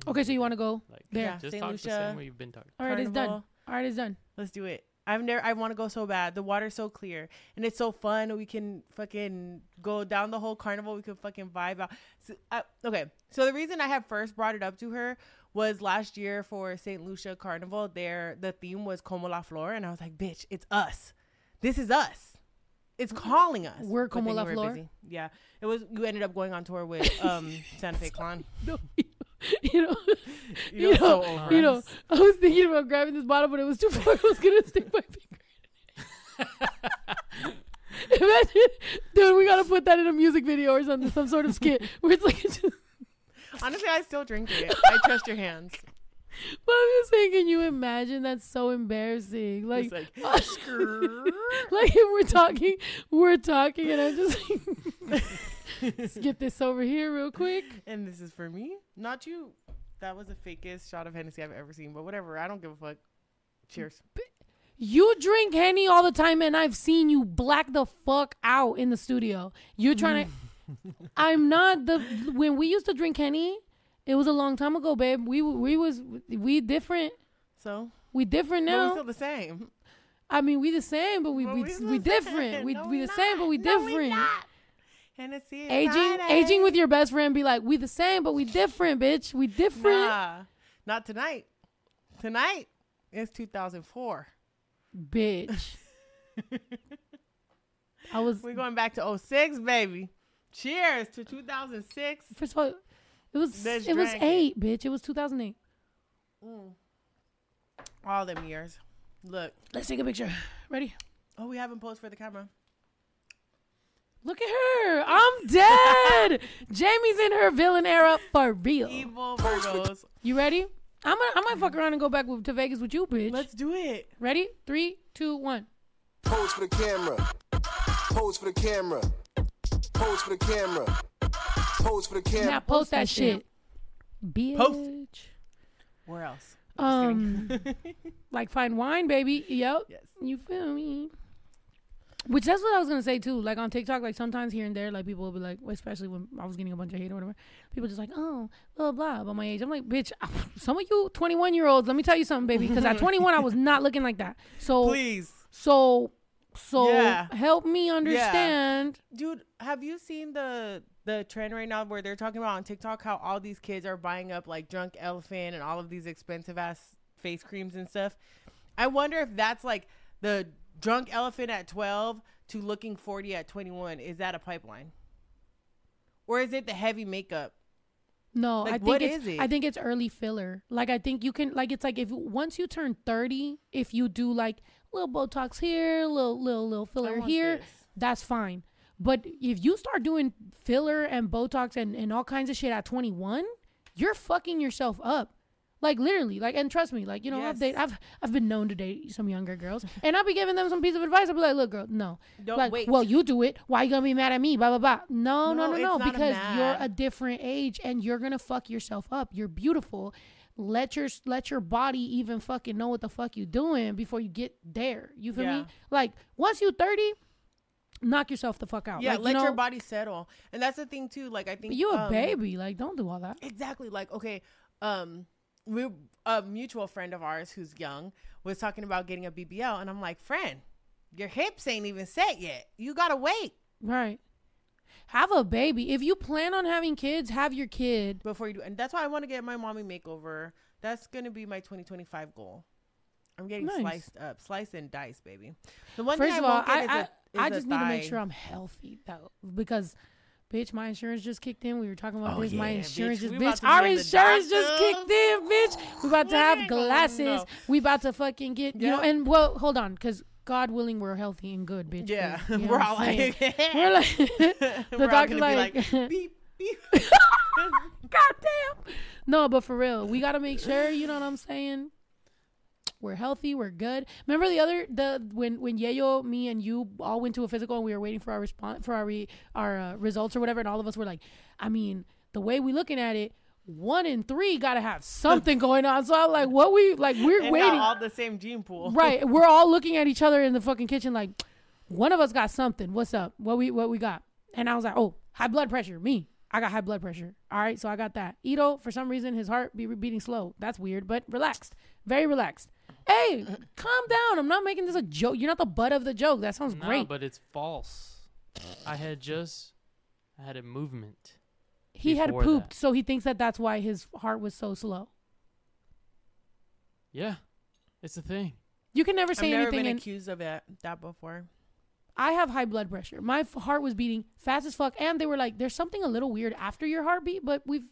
A: Okay, so you want to go?
C: Like,
A: there.
B: Yeah,
C: Just
B: St.
C: talk the
B: Lucia.
C: same way you've been talking.
A: All right, it's done. All right, it's done.
B: Let's do it. I've never. I want to go so bad. The water's so clear and it's so fun. We can fucking go down the whole carnival. We can fucking vibe out. So, uh, okay, so the reason I had first brought it up to her was last year for Saint Lucia Carnival. There, the theme was Como la Flor, and I was like, "Bitch, it's us. This is us. It's calling us."
A: We're Como la Flor?
B: busy. Yeah, it was. You ended up going on tour with um Santa Fe Clan.
A: No, you know,
B: You know,
A: You know,
B: over
A: you
B: us.
A: know, I was thinking about grabbing this bottle, but it was too far. I was gonna stick my finger. Imagine, dude, we gotta put that in a music video or something, some sort of skit where it's like. Just,
B: Honestly, I still drink it. I trust your hands.
A: but I'm just saying, can you imagine? That's so embarrassing. Like,
B: It's like,
A: like if we're talking, we're talking, and I'm just like, let's get this over here real quick.
B: and this is for me, not you. That was the fakest shot of Hennessy I've ever seen. But whatever, I don't give a fuck. Cheers.
A: You drink Henny all the time, and I've seen you black the fuck out in the studio. You're trying to. Mm. I'm not the. When we used to drink Henny, it was a long time ago, babe. We we was we different.
B: So
A: We different
B: but we
A: now.
B: still the same.
A: I mean, we the same, but we
B: But
A: we,
B: we
A: we, different. We
B: No,
A: we
B: we
A: the same, but we.
B: No, we
A: different.
B: not. Hennessy
A: aging
B: Friday.
A: aging with your best friend, be like, we the same, but we different, bitch. We different,
B: Nah, not tonight. Tonight is 2004.
A: bitch. I was
B: We're going back to 06, baby. Cheers to 2006.
A: first of all, it was
B: Let's
A: it was
B: drink it.
A: eight, bitch. It was 2008. Mm.
B: All them years. Look.
A: Let's take a picture. Ready?
B: Oh, we haven't posed for the camera.
A: Look at her. I'm dead. Jamie's in her villain era for real.
B: Evil Virgos.
A: You ready? I'm gonna, I might fuck around and go back with, to Vegas with you, bitch.
B: Let's do it.
A: Ready? Three, two, one.
D: Pose for the camera. Pose for the camera. Pose for the camera. Pose for the camera.
A: Now post that shit, bitch.
B: Post. Where else?
A: Um, like fine wine, baby. Yep.
B: Yes.
A: You feel me? Which that's what I was gonna say too. Like on TikTok, like sometimes here and there, like people will be like, especially when I was getting a bunch of hate or whatever, people just like, oh, blah blah about my age. I'm like, bitch, some of you 21 year olds, let me tell you something, baby, because at 21 I was not looking like that. So
B: Please.
A: so so
B: Yeah.
A: help me understand.
B: Dude, have you seen the the trend right now where they're talking about on TikTok how all these kids are buying up like drunk elephant and all of these expensive ass face creams and stuff? I wonder if that's like the drunk elephant at 12 to looking 40 at 21. Is that a pipeline? Or is it the heavy makeup?
A: No,
B: Like,
A: I think
B: what
A: it's
B: is it?
A: I think it's early filler. Like I think you can like it's like if once you turn 30, if you do like little Botox here, little little little filler here,
B: this.
A: that's fine. But if you start doing filler and Botox and, and all kinds of shit at 21, you're fucking yourself up. Like literally, like and trust me, like you know, I've
B: Yes.
A: dated, I've I've been known to date some younger girls, and I'll be giving them some piece of advice. I'll be like, look, girl, no,
B: Don't
A: like,
B: wait.
A: well, you do it. Why you gonna be mad at me? Blah blah blah. No, no,
B: No,
A: no, no,
B: not a
A: because you're a different age, and you're gonna fuck yourself up. You're beautiful. Let your let your body even fucking know what the fuck you doing before you get there. You feel
B: Yeah.
A: me? Like once you thirty, knock yourself the fuck out.
B: Yeah,
A: Like, you
B: let your body settle. And that's the thing too. Like I think
A: you a
B: um,
A: baby. Like don't do all that.
B: Exactly. Like, okay, um, we a mutual friend of ours who's young was talking about getting a BBL, and I'm like, friend, your hips ain't even set yet. You gotta wait
A: Right. Have a baby. If you plan on having kids, have your kid.
B: before you do. And that's why I want to get my mommy makeover. That's gonna be my 2025 goal. I'm getting
A: Nice.
B: sliced up, sliced and diced, baby. The one
A: First
B: thing
A: of
B: I
A: all,
B: won't get
A: I
B: is
A: I,
B: a- is
A: I
B: a
A: just need to make sure I'm healthy though, because. Bitch, my insurance just kicked in. We were talking about
B: Oh,
A: this. my insurance
B: bitch.
A: just bitch. Our insurance just kicked in, bitch. We about to have
B: ain't gonna
A: glasses.
B: know.
A: We about to fucking get you know. And well, hold on, because God willing, we're healthy and good, bitch.
B: Yeah,
A: you know
B: we're all like,
A: we're like
B: we're
A: the
B: all
A: doctor like,
B: be like beep beep.
A: God damn. No, but for real, we gotta make sure, you know what I'm saying? We're healthy, we're good. Remember the other the when when Yayo, me and you all went to a physical and we were waiting for our response for our re, our uh, results or whatever and all of us were like, I mean, the way we looking at it, one in three gotta have something going on. So I'm like, what we like we're
B: and
A: waiting.
B: not all the same gene pool.
A: right. We're all looking at each other in the fucking kitchen like one of us got something. What's up? What we what we got? And I was like, oh, high blood pressure. Me. I got high blood pressure. All right, so I got that. Ito, for some reason, his heart be beating slow. That's weird, but relaxed, very relaxed. Hey, calm down. I'm not making this a joke. You're not the butt of the joke. That sounds
C: No,
A: great.
C: but it's false. I had just, I had a movement.
A: He had pooped,
C: that.
A: so he thinks that that's why his heart was so slow.
C: Yeah, it's a thing.
A: You can never
B: I've
A: say
B: never
A: anything.
B: been
A: And
B: accused of that that before.
A: I have high blood pressure. My f- heart was beating fast as fuck, and they were like, "There's something a little weird after your heartbeat," but we've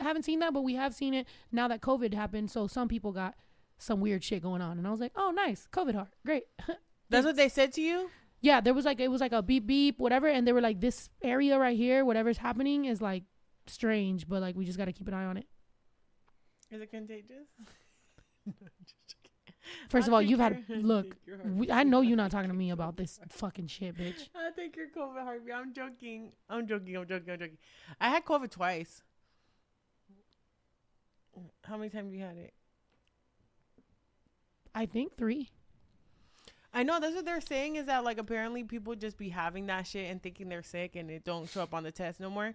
A: haven't seen that, but we have seen it now that COVID happened. So some people got some weird shit going on, and I was like, "Oh, nice, COVID heart, great."
B: That's what they said to you.
A: Yeah, there was like it was like a beep beep whatever, and they were like this area right here, whatever's happening is like strange, but like we just got to keep an eye on it.
B: Is it contagious?
A: First
B: I
A: of all, you've had look.
B: you're
A: We, I know you're not talking to me about this fucking shit, bitch.
B: I think you're COVID heartbeat. I'm joking. I'm joking. I'm joking. I'm joking. I had COVID twice. How many times you had it?
A: I think three.
B: I know that's what they're saying is that like apparently people just be having that shit and thinking they're sick and it don't show up on the test no more.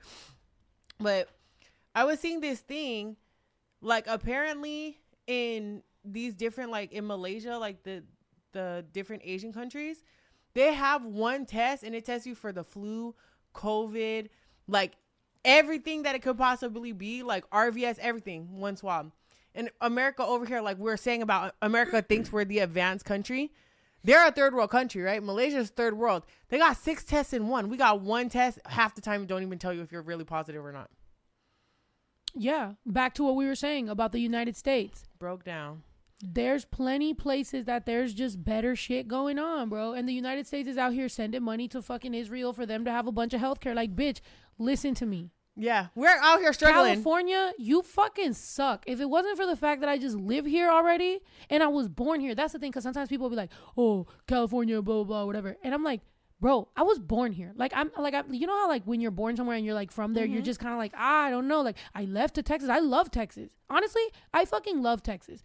B: But I was seeing this thing like apparently in these different like in Malaysia like the the different Asian countries they have one test and it tests you for the flu, COVID, like everything that it could possibly be, like RVS, everything, one swab. And America over here, like we're saying about America thinks we're the advanced country. They're a third world country, right? Malaysia's third world. They got six tests in one. We got one test. Half the time, don't even tell you if you're really positive or not.
A: Yeah, back to what we were saying about the United States.
B: Broke down.
A: There's plenty places that there's just better shit going on, bro. And the United States is out here sending money to fucking Israel for them to have a bunch of healthcare. Like, bitch, listen to me.
B: Yeah, we're out here struggling.
A: California, you fucking suck. If it wasn't for the fact that I just live here already and I was born here, that's the thing. Because sometimes people will be like, "Oh, California, blah blah blah, whatever," and I'm like, "Bro, I was born here. Like I'm like I, you know how like when you're born somewhere and you're like from there, you're just kind of like ah, I don't know. Like I left to Texas. I love Texas. Honestly, I fucking love Texas."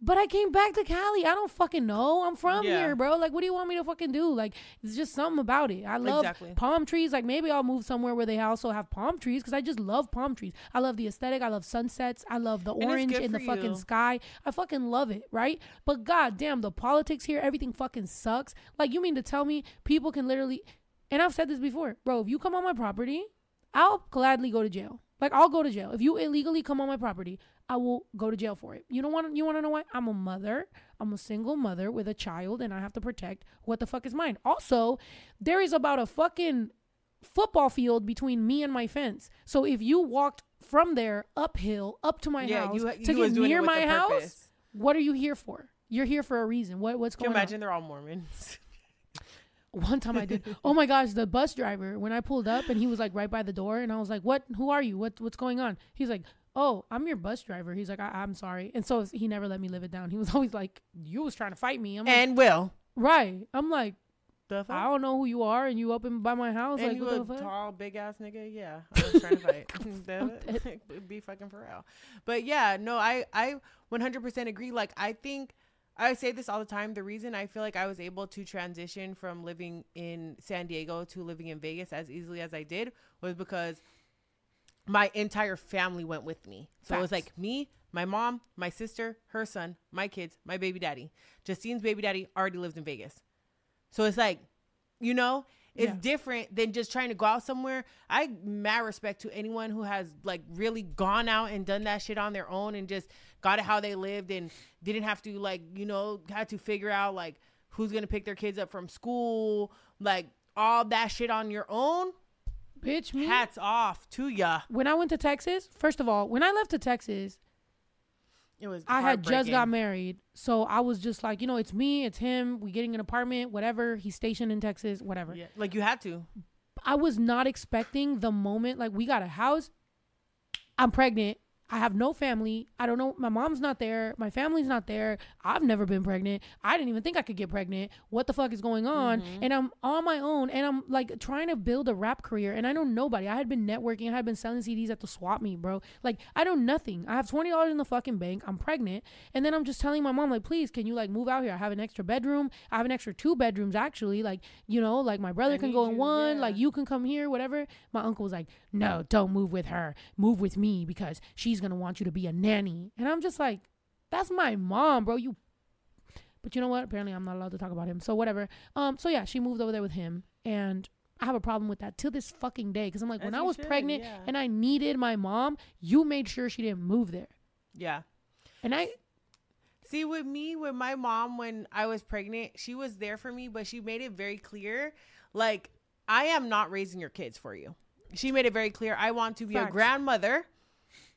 A: But I came back to Cali. I don't fucking know. I'm from
B: Yeah.
A: here, bro. Like, what do you want me to fucking do? Like, it's just something about it. I love
B: Exactly.
A: palm trees. Like, maybe I'll move somewhere where they also have palm trees because I just love palm trees. I love the aesthetic. I love sunsets. I love the orange in the
B: for
A: fucking
B: you.
A: sky. I fucking love it, right? But goddamn, the politics here, everything fucking sucks. Like, you mean to tell me people can literally, and I've said this before, bro, if you come on my property, I'll gladly go to jail. Like, I'll go to jail. If you illegally come on my property, I will go to jail for it. You don't want you want to know why? I'm a mother. I'm a single mother with a child and I have to protect what the fuck is mine. Also, there is about a fucking football field between me and my fence. So if you walked from there uphill up to my
B: yeah,
A: house
B: you,
A: to
B: you was
A: get near my house,
B: purpose.
A: what are you here for? You're here for a reason. What what's going on?
B: Can you
A: going on?
B: imagine they're all Mormons?
A: One time I did. Oh my gosh, the bus driver when I pulled up and he was like right by the door and I was like, "What? Who are you? What? What's going on?" He's like, "Oh, I'm your bus driver." He's like, I- "I'm sorry," and so he never let me live it down. He was always like, "You was trying to fight me." I'm like,
B: and Will.
A: "Right." I'm like,
B: The fuck?
A: "I don't know who you are," and you up in by my house.
B: and
A: like,
B: you
A: what
B: a
A: the fuck?
B: tall, big ass nigga. Yeah, I was trying to fight. Be fucking for real. But yeah, no, I I 100% agree. Like I think I say this all the time. The reason I feel like I was able to transition from living in San Diego to living in Vegas as easily as I did was because my entire family went with me. So it was like me, my mom, my sister, her son, my kids, my baby daddy. Justine's baby daddy already lived in Vegas. So it's like, you know, it's
A: Yeah.
B: different than just trying to go out somewhere. I mad respect to anyone who has like really gone out and done that shit on their own and just got it how they lived and didn't have to like, you know, had to figure out like who's gonna pick their kids up from school, like all that shit on your own.
A: Bitch, me.
B: Hats off to ya.
A: when I went to Texas, first of all, when I left to Texas,
B: It was.
A: I had just got married. So I was just like, you know, it's me, it's him. We getting an apartment, whatever. He's stationed in Texas, whatever.
B: Yeah, like you had to.
A: I was not expecting the moment like we got a house. I'm pregnant. I have no family. I don't know. My mom's not there. My family's not there. I've never been pregnant. I didn't even think I could get pregnant. What the fuck is going on? Mm-hmm. And I'm on my own and I'm like trying to build a rap career and I know nobody. I had been networking. I had been selling CDs at the swap meet, bro. Like I know nothing. I have $20 in the fucking bank. I'm pregnant. And then I'm just telling my mom like, please, can you like move out here? I have an extra bedroom. I have an extra two bedrooms actually. Like, you know, like my brother
B: I
A: can go in
B: you,
A: one.
B: yeah.
A: Like you can come here, whatever. My uncle was like, no, don't move with her. Move with me because she's going to want you to be a nanny. And I'm just like, that's my mom, bro. You. But you know what? Apparently I'm not allowed to talk about him. So whatever. Um. So yeah, she moved over there with him. And I have a problem with that till this fucking day. Because I'm like,
B: As
A: when I was
B: should,
A: pregnant
B: yeah.
A: and I needed my mom, you made sure she didn't move there.
B: Yeah.
A: And I,
B: See, with me, with my mom, when I was pregnant, she was there for me, but she made it very clear, like, I am not raising your kids for you. She made it very clear. I want to be a grandmother.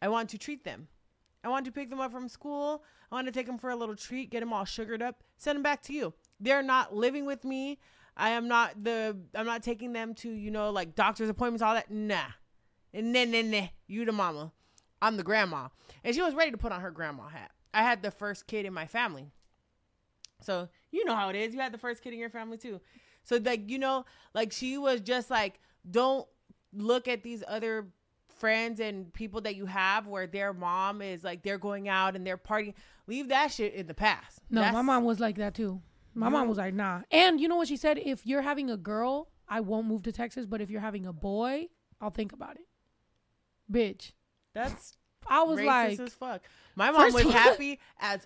B: I want to treat them. I want to pick them up from school. I want to take them for a little treat, get them all sugared up, send them back to you. they're not living with me. I am not the. I'm not taking them to you know like doctor's appointments, all that. Nah, and nah, nah, nah. You the mama. I'm the grandma, and she was ready to put on her grandma hat. I had the first kid in my family, so you know how it is. You had the first kid in your family too. So like you know, like she was just like, don't look at these other friends and people that you have where their mom is like they're going out and they're partying. Leave that shit in the past.
A: No, my mom was like that too. My mom was like, nah. And you know what she said? If you're having a girl, I won't move to Texas. But if you're having a boy, I'll think about it. Bitch.
B: That's
A: I was
B: racist
A: like,
B: as fuck. My mom was happy as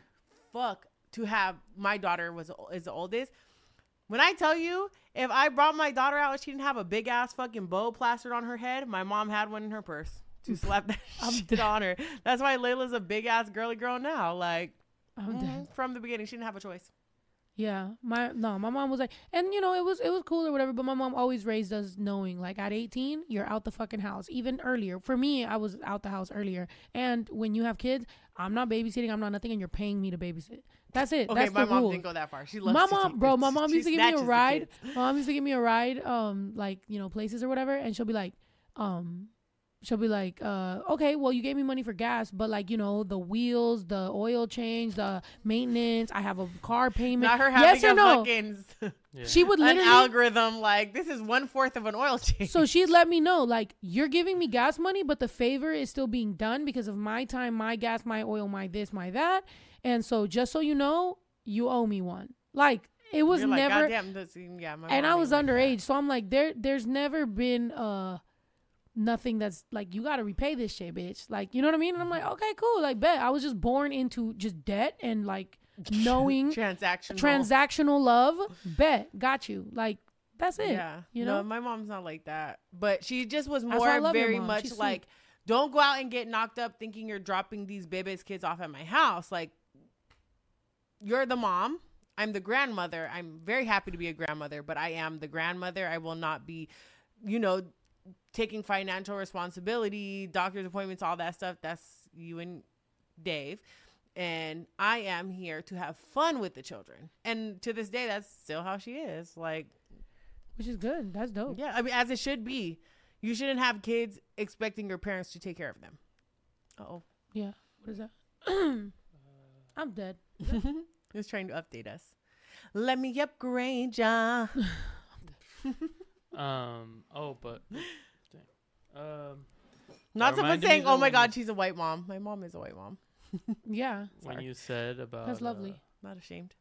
B: fuck to have my daughter was is the oldest. When I tell you, if I brought my daughter out and she didn't have a big ass fucking bow plastered on her head, my mom had one in her purse to slap that shit on her. That's why Layla's a big ass girly girl now. Like mhm, from the beginning, she didn't have a choice.
A: Yeah, my no, my mom was like, and you know, it was it was cool or whatever. But my mom always raised us knowing, like, at 18, you're out the fucking house. Even earlier, for me, I was out the house earlier. And when you have kids, I'm not babysitting, I'm not nothing, and you're paying me to babysit. That's it.
B: Okay,
A: That's
B: my
A: the
B: mom
A: rule.
B: didn't go that far. She loves
A: my mom, bro, my mom used to give me a ride. My mom used to give me a ride, um, like you know, places or whatever, and she'll be like, um, she'll be like, uh, okay, well, you gave me money for gas, but like you know, the wheels, the oil change, the maintenance, I have a car payment.
B: Not her having
A: yes or no?
B: Fucking
C: Yeah.
A: She would literally an
B: algorithm like this is one fourth of an oil change.
A: so she'd let me know, like, you're giving me gas money, but the favor is still being done because of my time, my gas, my oil, my this, my that. And so, just so you know, you owe me one. Like, it was
B: You're like,
A: never.
B: Goddamn, this, yeah, my
A: and I was
B: like that.
A: underage, so I'm like, there, there's never been uh nothing that's like you got to repay this shit, bitch. Like, you know what I mean? And I'm like, okay, cool, like, bet. I was just born into just debt and like knowing
B: Transactional.
A: transactional love. Bet, got you. Like, that's it.
B: Yeah,
A: you
B: no,
A: know?
B: my mom's not like that, but she just was
A: That's why I
B: more very much
A: She's sweet.
B: like, don't go out and get knocked up thinking you're dropping these baby's kids off at my house. Like, you're the mom. I'm the grandmother. I'm very happy to be a grandmother, but I am the grandmother. I will not be, you know, taking financial responsibility, doctor's appointments, all that stuff. That's you and Dave. And I am here to have fun with the children. And to this day, that's still how she is. Like,
A: Which is good. That's dope.
B: yeah, I mean, as it should be. You shouldn't have kids expecting your parents to take care of them. Uh oh,
A: Yeah. What is that? I'm dead.
B: He's trying to update us. Let me upgrade ya.
C: Um. Oh, but. dang. Um.
B: Not someone saying, "Oh my God, she's a white mom." My mom is a white mom.
A: Yeah.
C: When
B: Sorry.
C: you said about
A: That's lovely.
C: uh,
B: Not ashamed.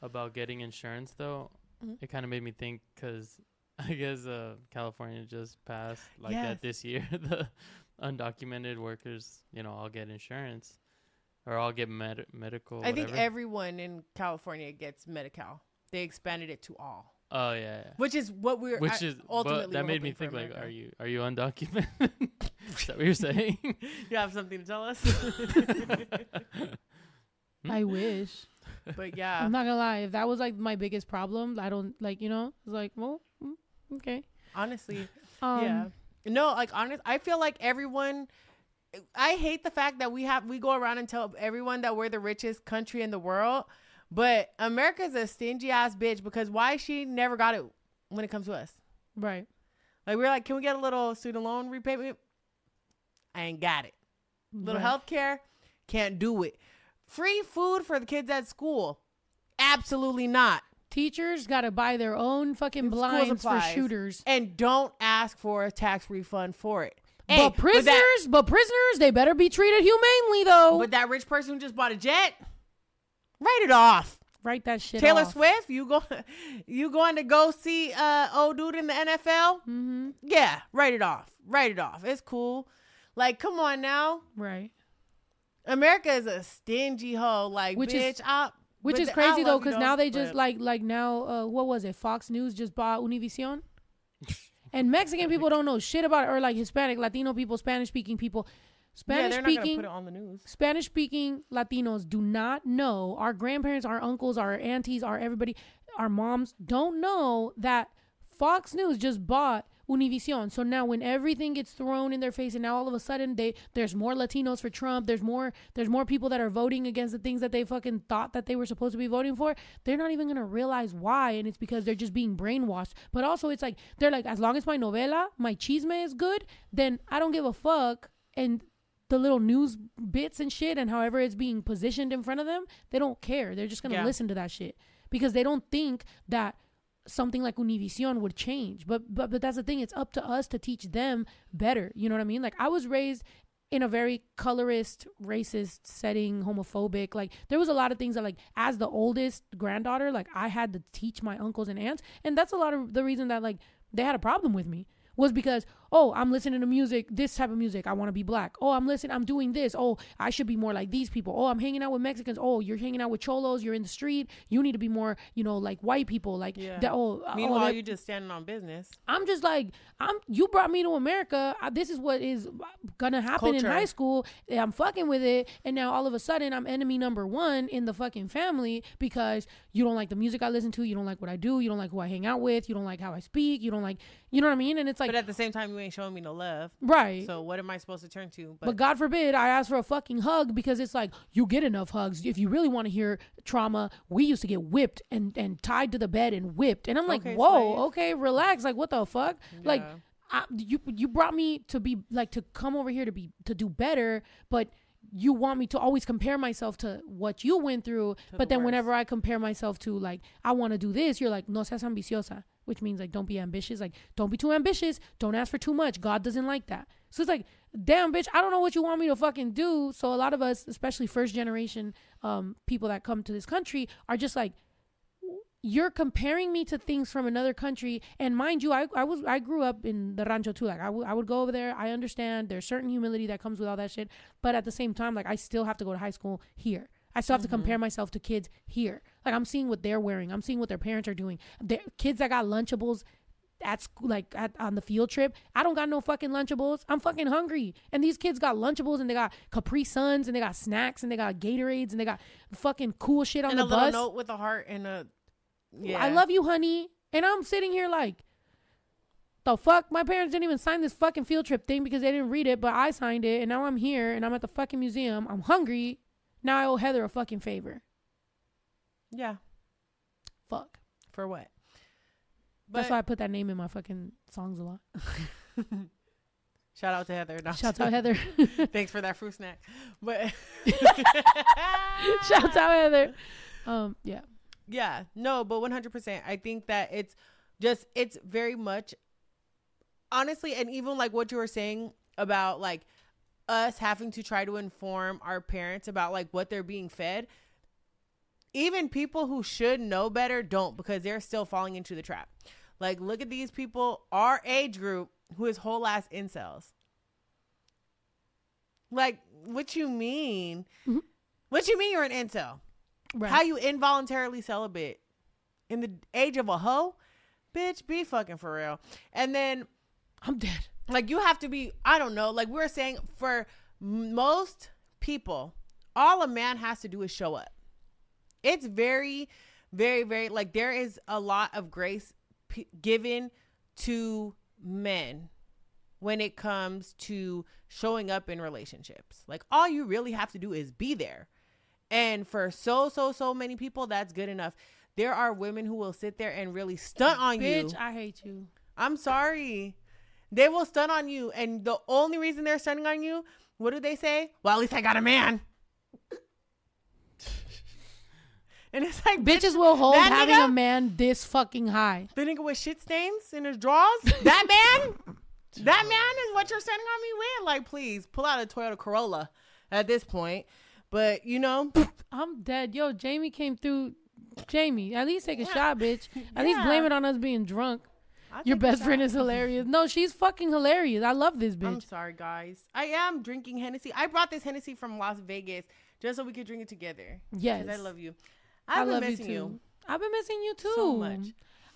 C: about getting insurance though,
B: Mhm.
C: it kind of made me think because I guess uh, California just passed like
B: Yes.
C: that this year. the undocumented workers, you know, all get insurance or all get med- medical.
B: I think everyone in California gets Medi-Cal. They expanded it to all,
C: Oh yeah, yeah.
B: which is what we're
C: Which is
B: ultimately
C: that made me think like, are you are you undocumented? is that what you're saying?
B: You have something to tell us?
A: I wish.
B: but yeah,
A: I'm not gonna lie. If that was like my biggest problem, I don't like. You know, it's like, well, mm, okay.
B: honestly,
A: Um,
B: yeah. No, like honest, I feel like everyone. I hate the fact that we have we go around and tell everyone that we're the richest country in the world, but America's a stingy ass bitch because why she never got it when it comes to us.
A: Right.
B: Like we're like, can we get a little student loan repayment? I ain't got it. Little
A: right.
B: health care, can't do it. Free food for the kids at school, absolutely not.
A: Teachers got to buy their own fucking blinds for shooters.
B: And don't ask for a tax refund for it. Hey,
A: but prisoners,
B: that-
A: but prisoners, they better be treated humanely though.
B: But that rich person who just bought a jet, write it off.
A: Write that shit
B: Taylor
A: off.
B: Swift, you go, you going to go see uh old dude in the NFL?
A: Mm-hmm.
B: Yeah, write it off. Write it off. It's cool. Like, come on now.
A: Right.
B: America is a stingy hoe. Like,
A: Which is-
B: I,
A: Which is
B: I
A: crazy though, because now they
B: but-
A: just like like now uh, what was it? Fox News just bought Univision, and Mexican people don't know shit about it, or like Hispanic, Latino people, Spanish speaking people, Spanish
B: gonna
A: speaking
B: put it on the news.
A: Spanish speaking Latinos do not know, our grandparents, our uncles, our aunties, our everybody, our moms don't know that Fox News just bought Univision. So now when everything gets thrown in their face and now all of a sudden they there's more Latinos for Trump, there's more there's more people that are voting against the things that they fucking thought that they were supposed to be voting for, they're not even gonna realize why and it's because they're just being brainwashed. But also it's like they're like, as long as my novela, my chisme is good, then I don't give a fuck and the little news bits and shit and however it's being positioned in front of them, they don't care. They're just gonna
B: Yeah.
A: listen to that shit because they don't think that something like Univision would change. But but but that's the thing. It's up to us to teach them better. You know what I mean? Like I was raised in a very colorist, racist setting, homophobic. Like there was a lot of things that like as the oldest granddaughter, like I had to teach my uncles and aunts, and that's a lot of the reason that like they had a problem with me was because oh i'm listening to music this type of music i want to be black oh i'm listening i'm doing this oh i should be more like these people oh i'm hanging out with mexicans oh you're hanging out with cholos you're in the street you need to be more you know like white people like
B: Yeah.
A: that oh uh, oh,
B: Meanwhile,
A: that-
B: you just standing on business.
A: I'm just like I'm. You brought me to America. I, this is what is uh, gonna happen in high school. I'm fucking with it, and now all of a sudden I'm enemy number one in the fucking family because you don't like the music I listen to. You don't like what I do. You don't like who I hang out with. You don't like how I speak. You don't like. You know what I mean? And it's like
B: but at the same time, you ain't showing me no love.
A: right.
B: So what am I supposed to turn to?
A: But God forbid I ask for a fucking hug because it's like you get enough hugs. If you really want to hear trauma, we used to get whipped and and tied to the bed and whipped. And I'm like,
B: Okay,
A: whoa,
B: slave.
A: okay, relax. Like what the fuck? Like I, you you brought me to be like to come over here to be to do better, but you want me to always compare myself to what you went through.
B: To
A: but
B: the
A: then
B: worst.
A: whenever I compare myself to like I want to do this, you're like no seas ambiciosa, which means like don't be ambitious. Like don't be too ambitious. Don't ask for too much. God doesn't like that. So it's like damn bitch, I don't know what you want me to fucking do. So a lot of us, especially first generation um people that come to this country, are just like you're comparing me to things from another country and mind you I, I was i grew up in the rancho too like I I would go over there i understand there's certain humility that comes with all that shit but at the same time like i still have to go to high school here i still have to mm-hmm. compare myself to kids here like i'm seeing what they're wearing i'm seeing what their parents are doing their kids that got lunchables at school, like at, on the field trip. I don't got no fucking Lunchables. I'm fucking hungry. And these kids got Lunchables and they got Capri Suns and they got snacks and they got Gatorades and they got fucking cool shit on the bus.
B: and
A: the
B: a little note with a heart and a. Yeah.
A: I love you, honey. And I'm sitting here like, the fuck? My parents didn't even sign this fucking field trip thing because they didn't read it, but I signed it, and now I'm here and I'm at the fucking museum. I'm hungry. Now I owe Heather a fucking favor.
B: Yeah.
A: Fuck.
B: For what?
A: That's why I put that name in my fucking songs a lot.
B: shout out to Heather. No,
A: Shouts out Heather.
B: Thanks for that fruit snack. But
A: shout out Heather. Um, yeah.
B: Yeah, no, but 100%. I think that it's just, it's very much, honestly, and even like what you were saying about like us having to try to inform our parents about like what they're being fed. Even people who should know better don't because they're still falling into the trap. Like, look at these people, our age group, who is whole ass incels. Like, what you mean?
A: Mhm.
B: What you mean you're an incel?
A: Right.
B: How you involuntarily celibate in the age of a hoe? Bitch, be fucking for real. And then,
A: I'm dead.
B: Like, you have to be, I don't know, like we were saying, for most people, all a man has to do is show up. It's very, very, very, like, there is a lot of grace p- given to men when it comes to showing up in relationships. Like, all you really have to do is be there. And for so, so, so many people, that's good enough. There are women who will sit there and really stunt on you.
A: Bitch, I hate you.
B: I'm sorry. They will stun on you. And the only reason they're stunning on you, what do they say? Well, at least I got a man. and it's like, bitch,
A: Bitches will hold having
B: nigga?
A: a man this fucking high.
B: the nigga with shit stains in his drawers? That man? that man is what you're sending on me with? Like, please pull out a Toyota Corolla at this point. But, you know,
A: I'm dead. Yo, Jamie came through. Jamie, at least take a shot, bitch. At least blame it on us being drunk.
B: I'll
A: Your best friend is hilarious. No, she's fucking hilarious. I love this bitch.
B: I'm sorry, guys. I am drinking Hennessy. I brought this Hennessy from Las Vegas just so we could drink it together.
A: Yes.
B: I love you.
A: I
B: I've been
A: love you
B: missing
A: too.
B: you.
A: I've been missing you too.
B: So much.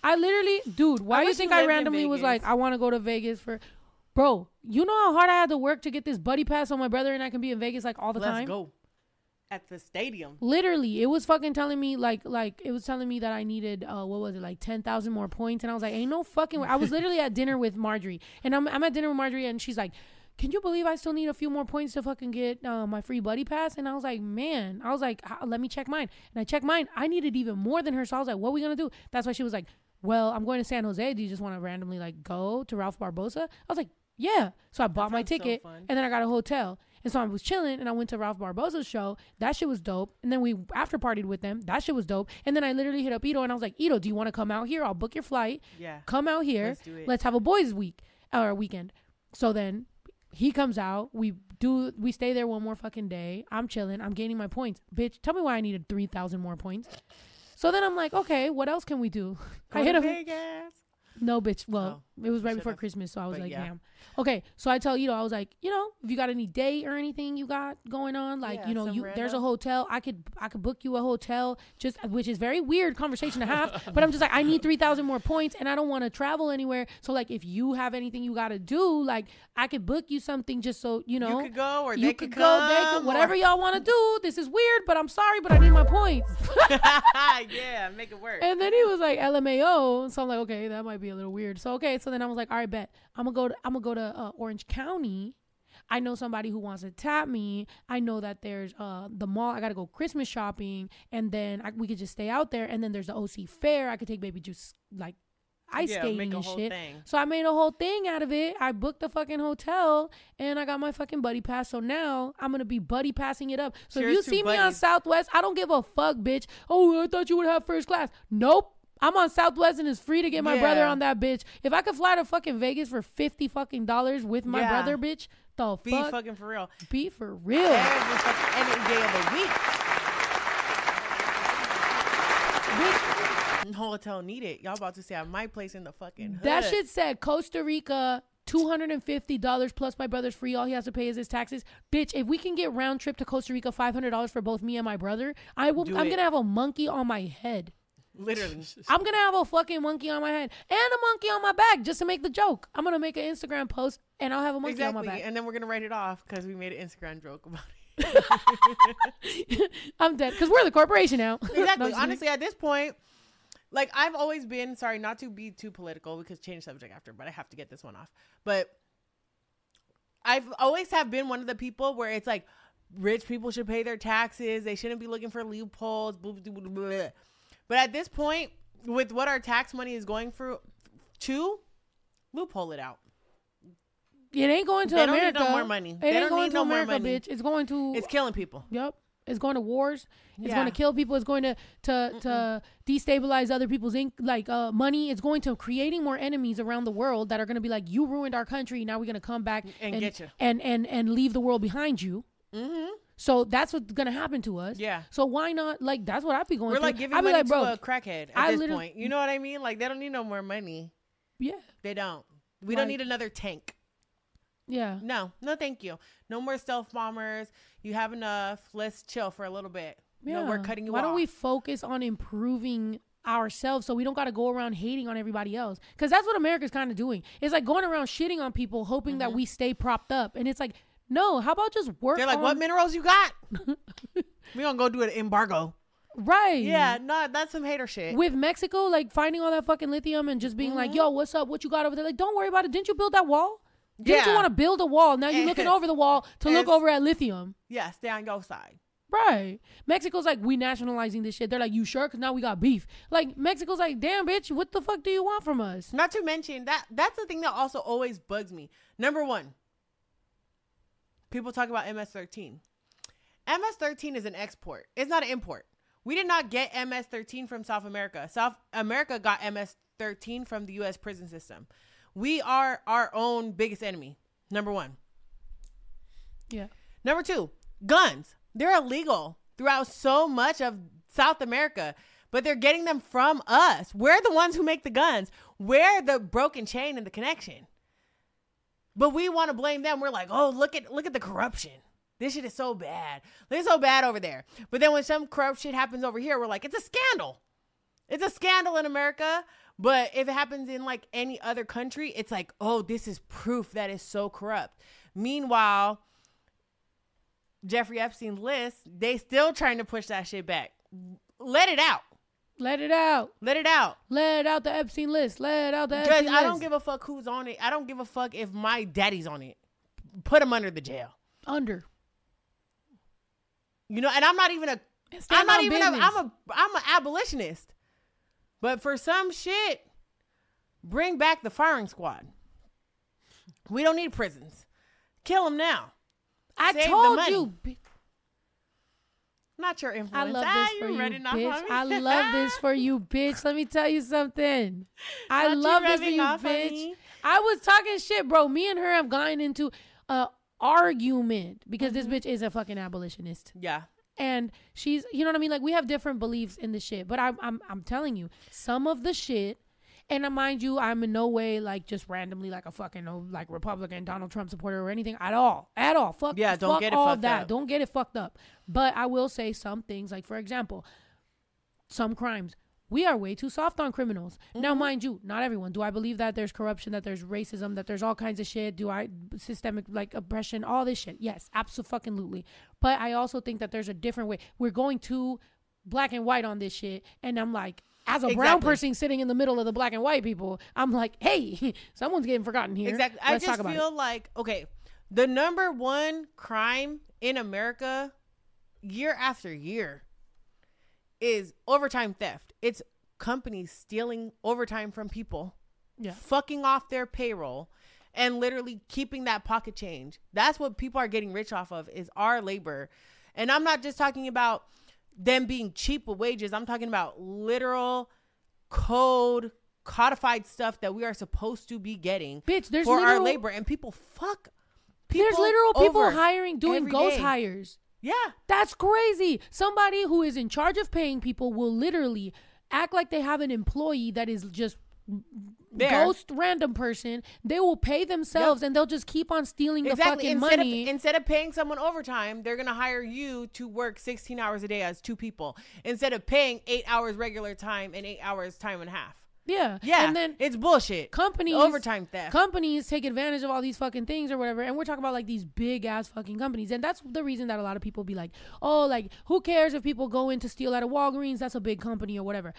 A: I literally, dude. Why do you think
B: you
A: I randomly was like, I want to go to Vegas for, bro? You know how hard I had to work to get this buddy pass so my brother and I can be in Vegas like all the time?
B: Let's go. At the stadium.
A: Literally, it was fucking telling me like like it was telling me that I needed uh what was it like ten thousand more points, and I was like, ain't no fucking. way. I was literally at dinner with Marjorie, and I'm I'm at dinner with Marjorie, and she's like. Can you believe I still need a few more points to fucking get uh, my free buddy pass? And I was like, man, I was like, let me check mine. And I checked mine. I needed even more than her. So I was like, what are we gonna do? That's why she was like, well, I'm going to San Jose. Do you just want to randomly like go to Ralph Barbosa? I was like, yeah. So I bought my
B: sounds so
A: ticket, and then I got a hotel. And so I was chilling and I went to Ralph Barbosa's show. That shit was dope. And then we after partied with them. That shit was dope. And then I literally hit up Ito and I was like, Ito, do you want to come out here? I'll book your flight.
B: Yeah.
A: Come out here.
B: Let's do it.
A: Let's have a boys' week or weekend. So then he comes out. We do. We stay there one more fucking day. I'm chilling. I'm gaining my points. Bitch, tell me why I needed three thousand more points. So then I'm like, okay, what else can we do?
B: Go
A: I hit a
B: Vegas.
A: no, bitch. Well, oh. It was right
B: should've.
A: before Christmas, so I was
B: But
A: like,
B: yeah.
A: damn. Okay, so I tell Ito, I was like, you know, if you got any date or anything you got going on, like,
B: Yeah,
A: you know, you there's a hotel, I could I could book you a hotel, just which is very weird conversation to have. but I'm just like, I need three thousand more points, and I don't want to travel anywhere. So like, if you have anything you got to do, like, I could book you something just so you know
B: you could go or
A: you
B: they
A: could
B: could
A: go, they could, whatever
B: or-
A: y'all want to do. This is weird, but I'm sorry, but I need my points.
B: yeah, make it work.
A: And then he was like LMAO, so I'm like, okay, that might be a little weird. So okay, so then I was like, all right, bet I'm gonna go to I'm gonna go to uh, Orange County. I know somebody who wants to tap me. I know that there's uh the mall. I gotta go Christmas shopping, and then I, we could just stay out there. And then there's the OC Fair. I could take baby juice like ice
B: Yeah,
A: skating and shit.
B: thing.
A: So I made a whole thing out of it. I booked the fucking hotel and I got my fucking buddy pass. So now I'm gonna be buddy passing it up. So if you see me on. Southwest, I don't give a fuck, bitch. Oh, I thought you would have first class. Nope. I'm on Southwest and it's free to get my brother on that bitch. If I could fly to fucking Vegas for fifty fucking dollars with my
B: Yeah.
A: brother, bitch, the
B: Be
A: fuck,
B: fucking for real.
A: be for real.
B: Every day of the week.
A: Bitch,
B: Hotel need it. Y'all about to say I might place in the fucking hood.
A: That shit said Costa Rica. Two hundred and fifty dollars plus my brother's free. All he has to pay is his taxes. Bitch, if we can get round trip to Costa Rica, five hundred dollars for both me and my brother, I will.
B: Do
A: I'm
B: it.
A: gonna have a monkey on my head.
B: Literally.
A: I'm gonna have a fucking monkey on my head and a monkey on my back just to make the joke. I'm gonna make an Instagram post and I'll have a monkey on my
B: Exactly.
A: back.
B: And then we're gonna write it off because we made an Instagram joke about it.
A: I'm dead because we're the corporation now.
B: Exactly.
A: just kidding.
B: Honestly, at this point, like I've always been sorry not to be too political because change subject after, but I have to get this one off. But I've always have been one of the people where it's like rich people should pay their taxes. They shouldn't be looking for loopholes. Blah, blah, blah, blah, blah. But at this point, with what our tax money is going through, to loophole it out.
A: it ain't going to
B: They don't need
A: America.
B: no more money.
A: It
B: They
A: ain't
B: don't
A: going
B: need
A: to
B: no more
A: America,
B: money.
A: bitch. It's going to.
B: It's killing people.
A: Yep. It's going to wars. It's
B: Yeah.
A: going to kill people. It's going to to to destabilize other people's inc- like uh, money. It's going to creating more enemies around the world that are going to be like, you ruined our country. Now we're going to come back
B: And get ya.
A: and and and leave the world behind you.
B: Mm-hmm.
A: So that's what's to happen to us.
B: Yeah.
A: So why not? Like that's what I'd be going
B: We're
A: through.
B: like giving
A: I'd
B: money
A: like,
B: to a crackhead at
A: I
B: this point. You know what I mean? Like they don't need no more money.
A: yeah,
B: They don't. We
A: Like-
B: don't need another tank.
A: yeah.
B: No, no, thank you. No more stealth bombers. You have enough. Let's chill for a little bit.
A: Yeah.
B: No, we're cutting you
A: Why
B: off.
A: don't we focus on improving ourselves so we don't got to go around hating on everybody else? Because that's what America's kind of doing. It's like going around shitting on people, hoping that mm-hmm. we stay propped up. And it's like, no, how about just work?
B: They're like,
A: on-
B: what minerals you got? we gonna go do an embargo.
A: Right.
B: Yeah, no, that's some hater shit.
A: With Mexico, like finding all that fucking lithium and just being like,
B: Mm-hmm.
A: yo, what's up? What you got over there? Like, don't worry about it. Didn't you build that wall? Didn't you want to build a wall? Now you're looking over the wall to look over at lithium.
B: yeah, stay on your side.
A: Right. Mexico's like, we nationalizing this shit. They're like, you sure? Because now we got beef. Like, Mexico's like, damn, bitch, what the fuck do you want from us?
B: Not to mention that that's the thing that also always bugs me. Number one, people talk about MS-13. MS-13 is an export. It's not an import. We did not get MS-13 from South America. South America got MS-13 from the U.S. prison system. We are our own biggest enemy. Number one.
A: Yeah.
B: Number two, guns. They're illegal throughout so much of South America, but they're getting them from us. We're the ones who make the guns. We're the broken chain and the connection. But we want to blame them. We're like, oh, look at look at the corruption. This shit is so bad. It's so bad over there. But then when some corrupt shit happens over here, we're like, it's a scandal. It's a scandal in America. But if it happens in like any other country, it's like, oh, this is proof that is so corrupt. Meanwhile, Jeffrey Epstein's list, they still trying to push that shit back. Let it out.
A: Let it out.
B: Let it out.
A: Let out the Epstein list. Let out the
B: Because
A: Epstein
B: I don't give a fuck who's on it. I don't give a fuck if my daddy's on it. Put him under the jail.
A: under.
B: You know, and I'm not even a. I'm not even
A: business.
B: I'm a I'm an abolitionist. But for some shit, bring back the firing squad. We don't need prisons. Kill them now.
A: I
B: save
A: told you.
B: Not your influence.
A: I love
B: Ah,
A: this for you, bitch. I love this for you, bitch. Let me tell you something. I
B: Not
A: love this for you, bitch. I was talking shit, bro. Me and her have gotten into a argument because
B: Mm-hmm.
A: this bitch is a fucking abolitionist.
B: Yeah.
A: and she's you know what I mean like we have different beliefs in the shit but I'm I'm I'm telling you some of the shit and uh, mind you I'm in no way like just randomly like a fucking like Republican Donald Trump supporter or anything at all at all fuck
B: Yeah, don't
A: fuck
B: get it
A: all
B: fucked
A: that
B: up.
A: don't get it fucked up but I will say some things like for example some crimes we are way too soft on criminals. Now,
B: Mm-hmm.
A: mind you, not everyone. Do I believe that there's corruption, that there's racism, that there's all kinds of shit? Do I systemic like oppression, all this shit? Yes, absolutely. But I also think that there's a different way. We're going too black and white on this shit, and I'm like, as a brown person sitting in the middle of the black and white people, I'm like, hey, someone's getting forgotten here.
B: Exactly.
A: Let's
B: I just feel
A: it.
B: like okay, the number one crime in America, year after year, is overtime theft. It's companies stealing overtime from people,
A: Yeah.
B: fucking off their payroll, and literally keeping that pocket change. That's what people are getting rich off of is our labor, and I'm not just talking about them being cheap with wages. I'm talking about literal code codified stuff that we are supposed to be getting
A: Bitch, there's
B: for our labor and people fuck people
A: There's literal people hiring, doing ghost
B: day.
A: hires.
B: yeah
A: That's crazy. Somebody who is in charge of paying people will literally act like they have an employee that is just
B: There.
A: ghost random person. They will pay themselves and they'll just keep on stealing the fucking
B: instead
A: money.
B: of instead of paying someone overtime they're gonna hire you to work 16 hours a day as two people instead of paying eight hours regular time and eight hours time and a half
A: yeah.
B: yeah
A: And then
B: it's bullshit
A: companies
B: overtime theft
A: companies take advantage of all these fucking things or whatever and we're talking about like these big ass fucking companies and that's the reason that a lot of people be like oh like who cares if people go in to steal at a walgreens that's a big company or whatever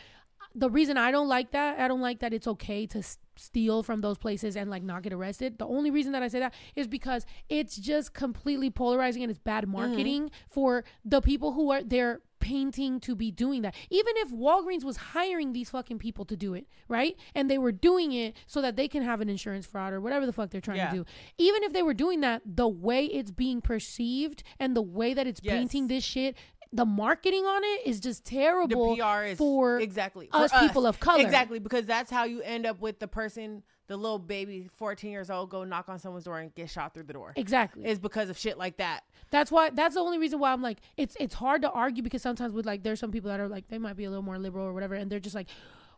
A: the reason i don't like that i don't like that it's okay to s- steal from those places and like not get arrested the only reason that i say that is because it's just completely polarizing and it's bad mm-hmm. marketing for the people who are there painting to be doing that. Even if Walgreens was hiring these fucking people to do it, right? And they were doing it so that they can have an insurance fraud or whatever the fuck they're trying
B: Yeah.
A: to do. Even if they were doing that, the way it's being perceived and the way that it's
B: Yes.
A: painting this shit, the marketing on it is just terrible the
B: PR is
A: for
B: exactly
A: us people of color.
B: Exactly, because that's how you end up with the person, the little baby, 14 years old, go knock on someone's door and get shot through the door.
A: Exactly.
B: Is because of shit like that.
A: That's why that's the only reason why I'm like it's it's hard to argue because sometimes with like there's some people that are like they might be a little more liberal or whatever and they're just like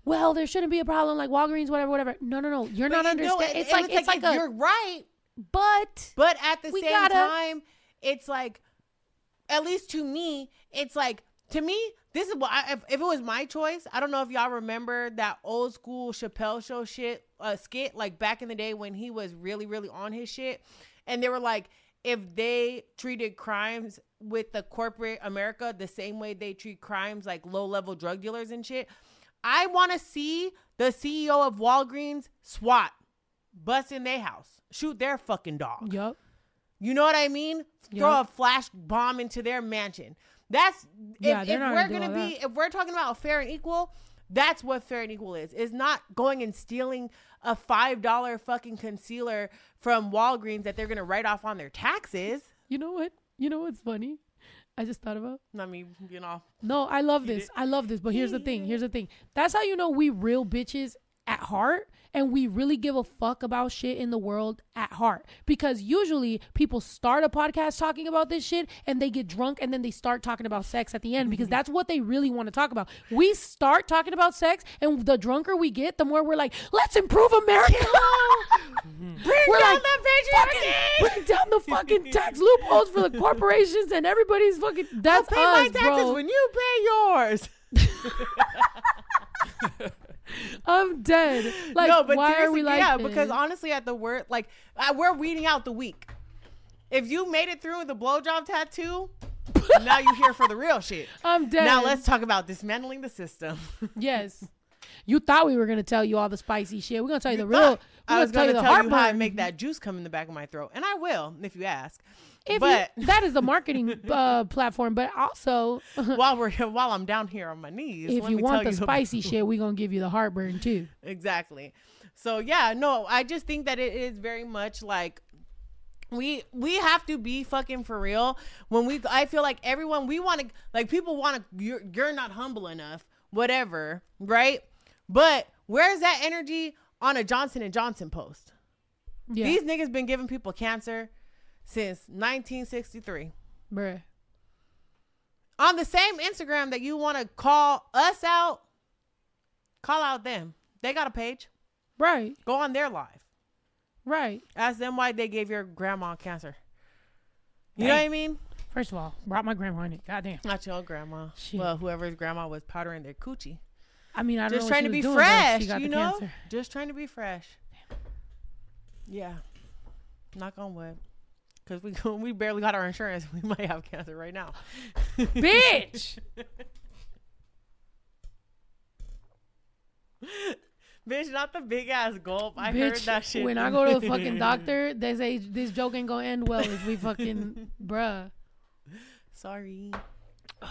A: well there shouldn't be a problem like Walgreens whatever whatever no no no you're not
B: you
A: understanding
B: it-
A: it's like it's like, a
B: you're right,
A: but
B: But at the same
A: gotta-
B: time, it's like, at least to me, it's like to me. This is what I, if, if it was my choice. I don't know if y'all remember that old school Chappelle show shit uh, skit, like back in the day when he was really really on his shit, and they were like, if they treated crimes with the corporate America the same way they treat crimes like low level drug dealers and shit. I want to see the CEO of Walgreens SWAT bust in their house, shoot their fucking dog.
A: yup
B: You know what I mean? Throw a flash bomb into their mansion. That's
A: Yeah,
B: if, we're
A: gonna
B: be if we're talking about fair and equal, that's what fair and equal is. Is not going and stealing a five dollar fucking concealer from Walgreens that they're gonna write off on their taxes.
A: you know what you know what's funny I just thought about
B: I mean, you know,
A: No, I love this. I love this. But here's the thing. Here's the thing. That's how you know we real bitches at heart and we really give a fuck about shit in the world at heart. Because usually people start a podcast talking about this shit and they get drunk and then they start talking about sex at the end because mm-hmm. that's what they really want to talk about. We start talking about sex and the drunker we get, the more we're like, let's improve America. Mm-hmm.
B: bring
A: We're
B: down
A: like,
B: the
A: fucking
B: patriarchy.
A: bring down the fucking tax loopholes for the corporations and everybody's fucking.
B: I'll
A: That's
B: pay
A: us,
B: my taxes
A: bro.
B: when you pay yours.
A: I'm dead. Like,
B: no, but
A: why are we
B: seriously,
A: like
B: yeah,
A: this?
B: because honestly, at the word, like uh, we're weeding out the weak. if you made it through the blowjob tattoo, now you're here for the real shit.
A: I'm dead.
B: Now let's talk about dismantling the system.
A: Yes. You thought we were gonna tell you all the spicy shit. We're gonna tell you, the real.
B: I was
A: tell
B: going
A: you
B: to
A: the
B: tell you how I make that juice come in the back of my throat, and I will if you ask.
A: If
B: but
A: you, that is the marketing uh, platform, but also
B: while we're while I'm down here on my knees,
A: if
B: let
A: you
B: me
A: want
B: tell
A: the
B: you
A: spicy shit, we're gonna give you the heartburn too.
B: exactly. So yeah, no, I just think that it is very much like we we have to be fucking for real. When we I feel like everyone we want to like people want to you're, you're not humble enough whatever right? But where's that energy? On a Johnson and Johnson post.
A: Yeah,
B: these niggas been giving people cancer since 1963
A: bruh.
B: on the same Instagram that you want to call us out call out them they got a page
A: Right,
B: go on their live
A: right.
B: Ask them why they gave your grandma cancer. You know what I mean?
A: First of all, brought my grandma in it. Goddamn.
B: Not your grandma.
A: Shit.
B: Well, whoever's grandma was powdering their coochie.
A: I mean, I don't
B: Just trying to be
A: doing,
B: fresh, you know?
A: cancer.
B: Just trying to be fresh. Yeah. Knock on wood. Because we, we barely got our insurance. We might have cancer right now.
A: Bitch.
B: Bitch, not the big ass gulp. I heard that shit.
A: when I go to the fucking doctor, they say this joke ain't gonna end well if we fucking bruh.
B: Sorry.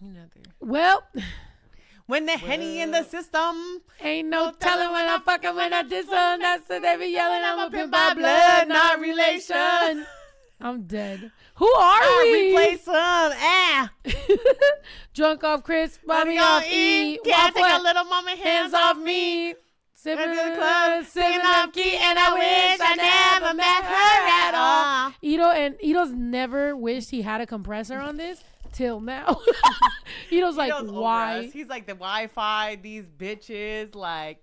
B: Another.
A: Well,
B: When the henny in the system.
A: ain't no
B: No
A: telling when I'm fucking when I diss on. That's what they be yelling. I'm a pimp by blood, not relation. I'm dead. Who are
B: I
A: we?
B: replay some. Ah.
A: Drunk off Chris, mommy
B: Mommy
A: off E.
B: Can't take a little mama
A: hands off me. Sipping
B: Into the club,
A: sipping off
B: key, and I wish I never met her at all.
A: Ito and Ito's never wished he had a compressor on this till now. Like,
B: He goes over
A: why?
B: He's like the Wi-Fi. These bitches. Like,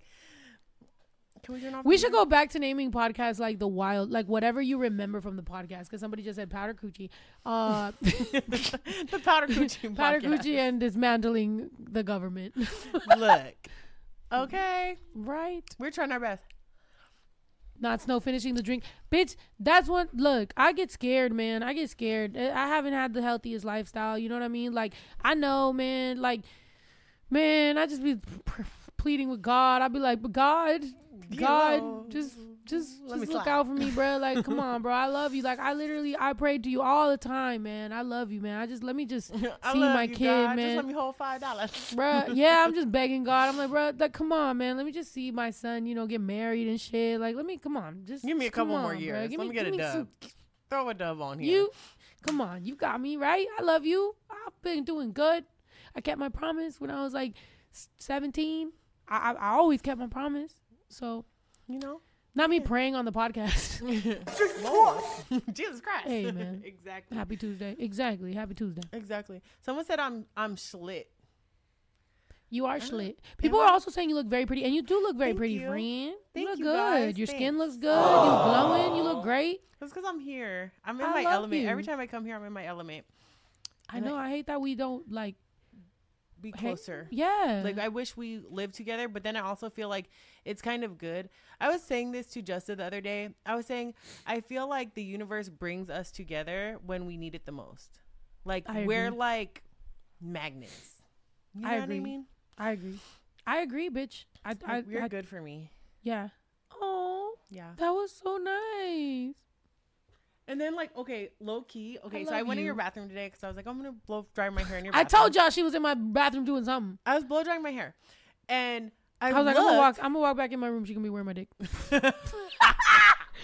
B: can we turn off?
A: We should go back to naming podcasts like the wild, like whatever you remember from the podcast. Because somebody just said powder coochie, uh,
B: the powder coochie.
A: powder
B: podcast.
A: coochie, and dismantling the government.
B: Look. Okay,
A: right?
B: we're trying our best.
A: Not snow finishing the drink, bitch. That's what. Look, I get scared, man. I get scared. I I haven't had the healthiest lifestyle. You know what I mean? Like I know, man. Like, man, I just be pleading with God. I'd be like, but God, God, just, just,
B: let
A: just look
B: slide.
A: out for me, bro. Like, come on, bro. I love you. Like, I literally, I pray to you all the time, man. I love you, man. I just let me just see my
B: you,
A: kid,
B: God. Just
A: man.
B: let me hold five dollars.
A: Bruh, yeah, I'm just begging God. I'm like, bruh, like, come on, man. Let me just see my son, you know, get married and shit. Like, let me, come on, just
B: Give me a couple more
A: on, bruh.
B: years.
A: Give
B: Let me get
A: give
B: a dub.
A: some-
B: Throw a dub on here.
A: you, come on, you got me right. I love you. I've been doing good. I kept my promise when I was like 17. I, I, I always kept my promise. So,
B: you know.
A: not me praying on the podcast.
B: Lord. Jesus Christ.
A: Hey, man.
B: exactly.
A: Happy Tuesday. Exactly. Happy Tuesday.
B: Exactly. Someone said I'm I'm schlit.
A: You are schlit. People are also saying you look very pretty, and you do look very
B: Thank
A: pretty,
B: you.
A: friend.
B: Thank
A: you look
B: you,
A: good.
B: guys.
A: Your skin
B: Thanks.
A: looks good. You're glowing. You look great.
B: That's because I'm here. I'm in
A: I
B: my
A: love
B: element.
A: you.
B: Every time I come here, I'm in my element.
A: I
B: And
A: know. I hate that we don't like.
B: Be
A: Hey,
B: closer.
A: Yeah.
B: Like I wish we lived together, but then I also feel like it's kind of good. I was saying this to Justa the other day. I was saying I feel like the universe brings us together when we need it the most. Like
A: I
B: we're
A: agree.
B: like magnets. You know
A: I
B: what I mean?
A: I agree. I agree, bitch. I, I
B: you're
A: I
B: good for me.
A: yeah. Oh,
B: Yeah.
A: that was so nice.
B: And then like okay, low key. Okay, so I went in your bathroom today because I was like I'm gonna blow dry my hair in your. Bathroom.
A: I told y'all she was in my bathroom doing something.
B: I was blow drying my hair, and I,
A: I was like, I'm gonna walk. I'm gonna walk back in my room. She gonna be wearing my dick.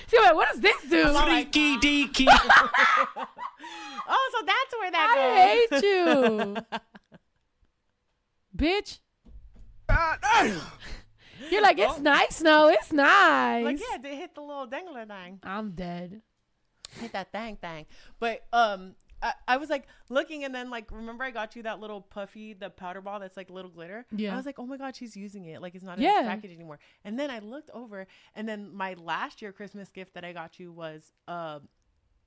A: She like, what does this do?
B: I'm like,
C: Freaky deaky.
B: oh, so that's where that
A: I
B: goes.
A: hate you, bitch. You're like, it's nice, no, it's nice.
B: Like yeah, they hit the little dangler thing.
A: I'm dead.
B: hit that thang thang. But um, I, I was like looking, and then like remember I got you that little puffy, the powder ball that's like little glitter.
A: Yeah.
B: I was like, oh my god, she's using it. Like it's not in
A: Yeah.
B: this package anymore. And then I looked over, and then my last year Christmas gift that I got you was a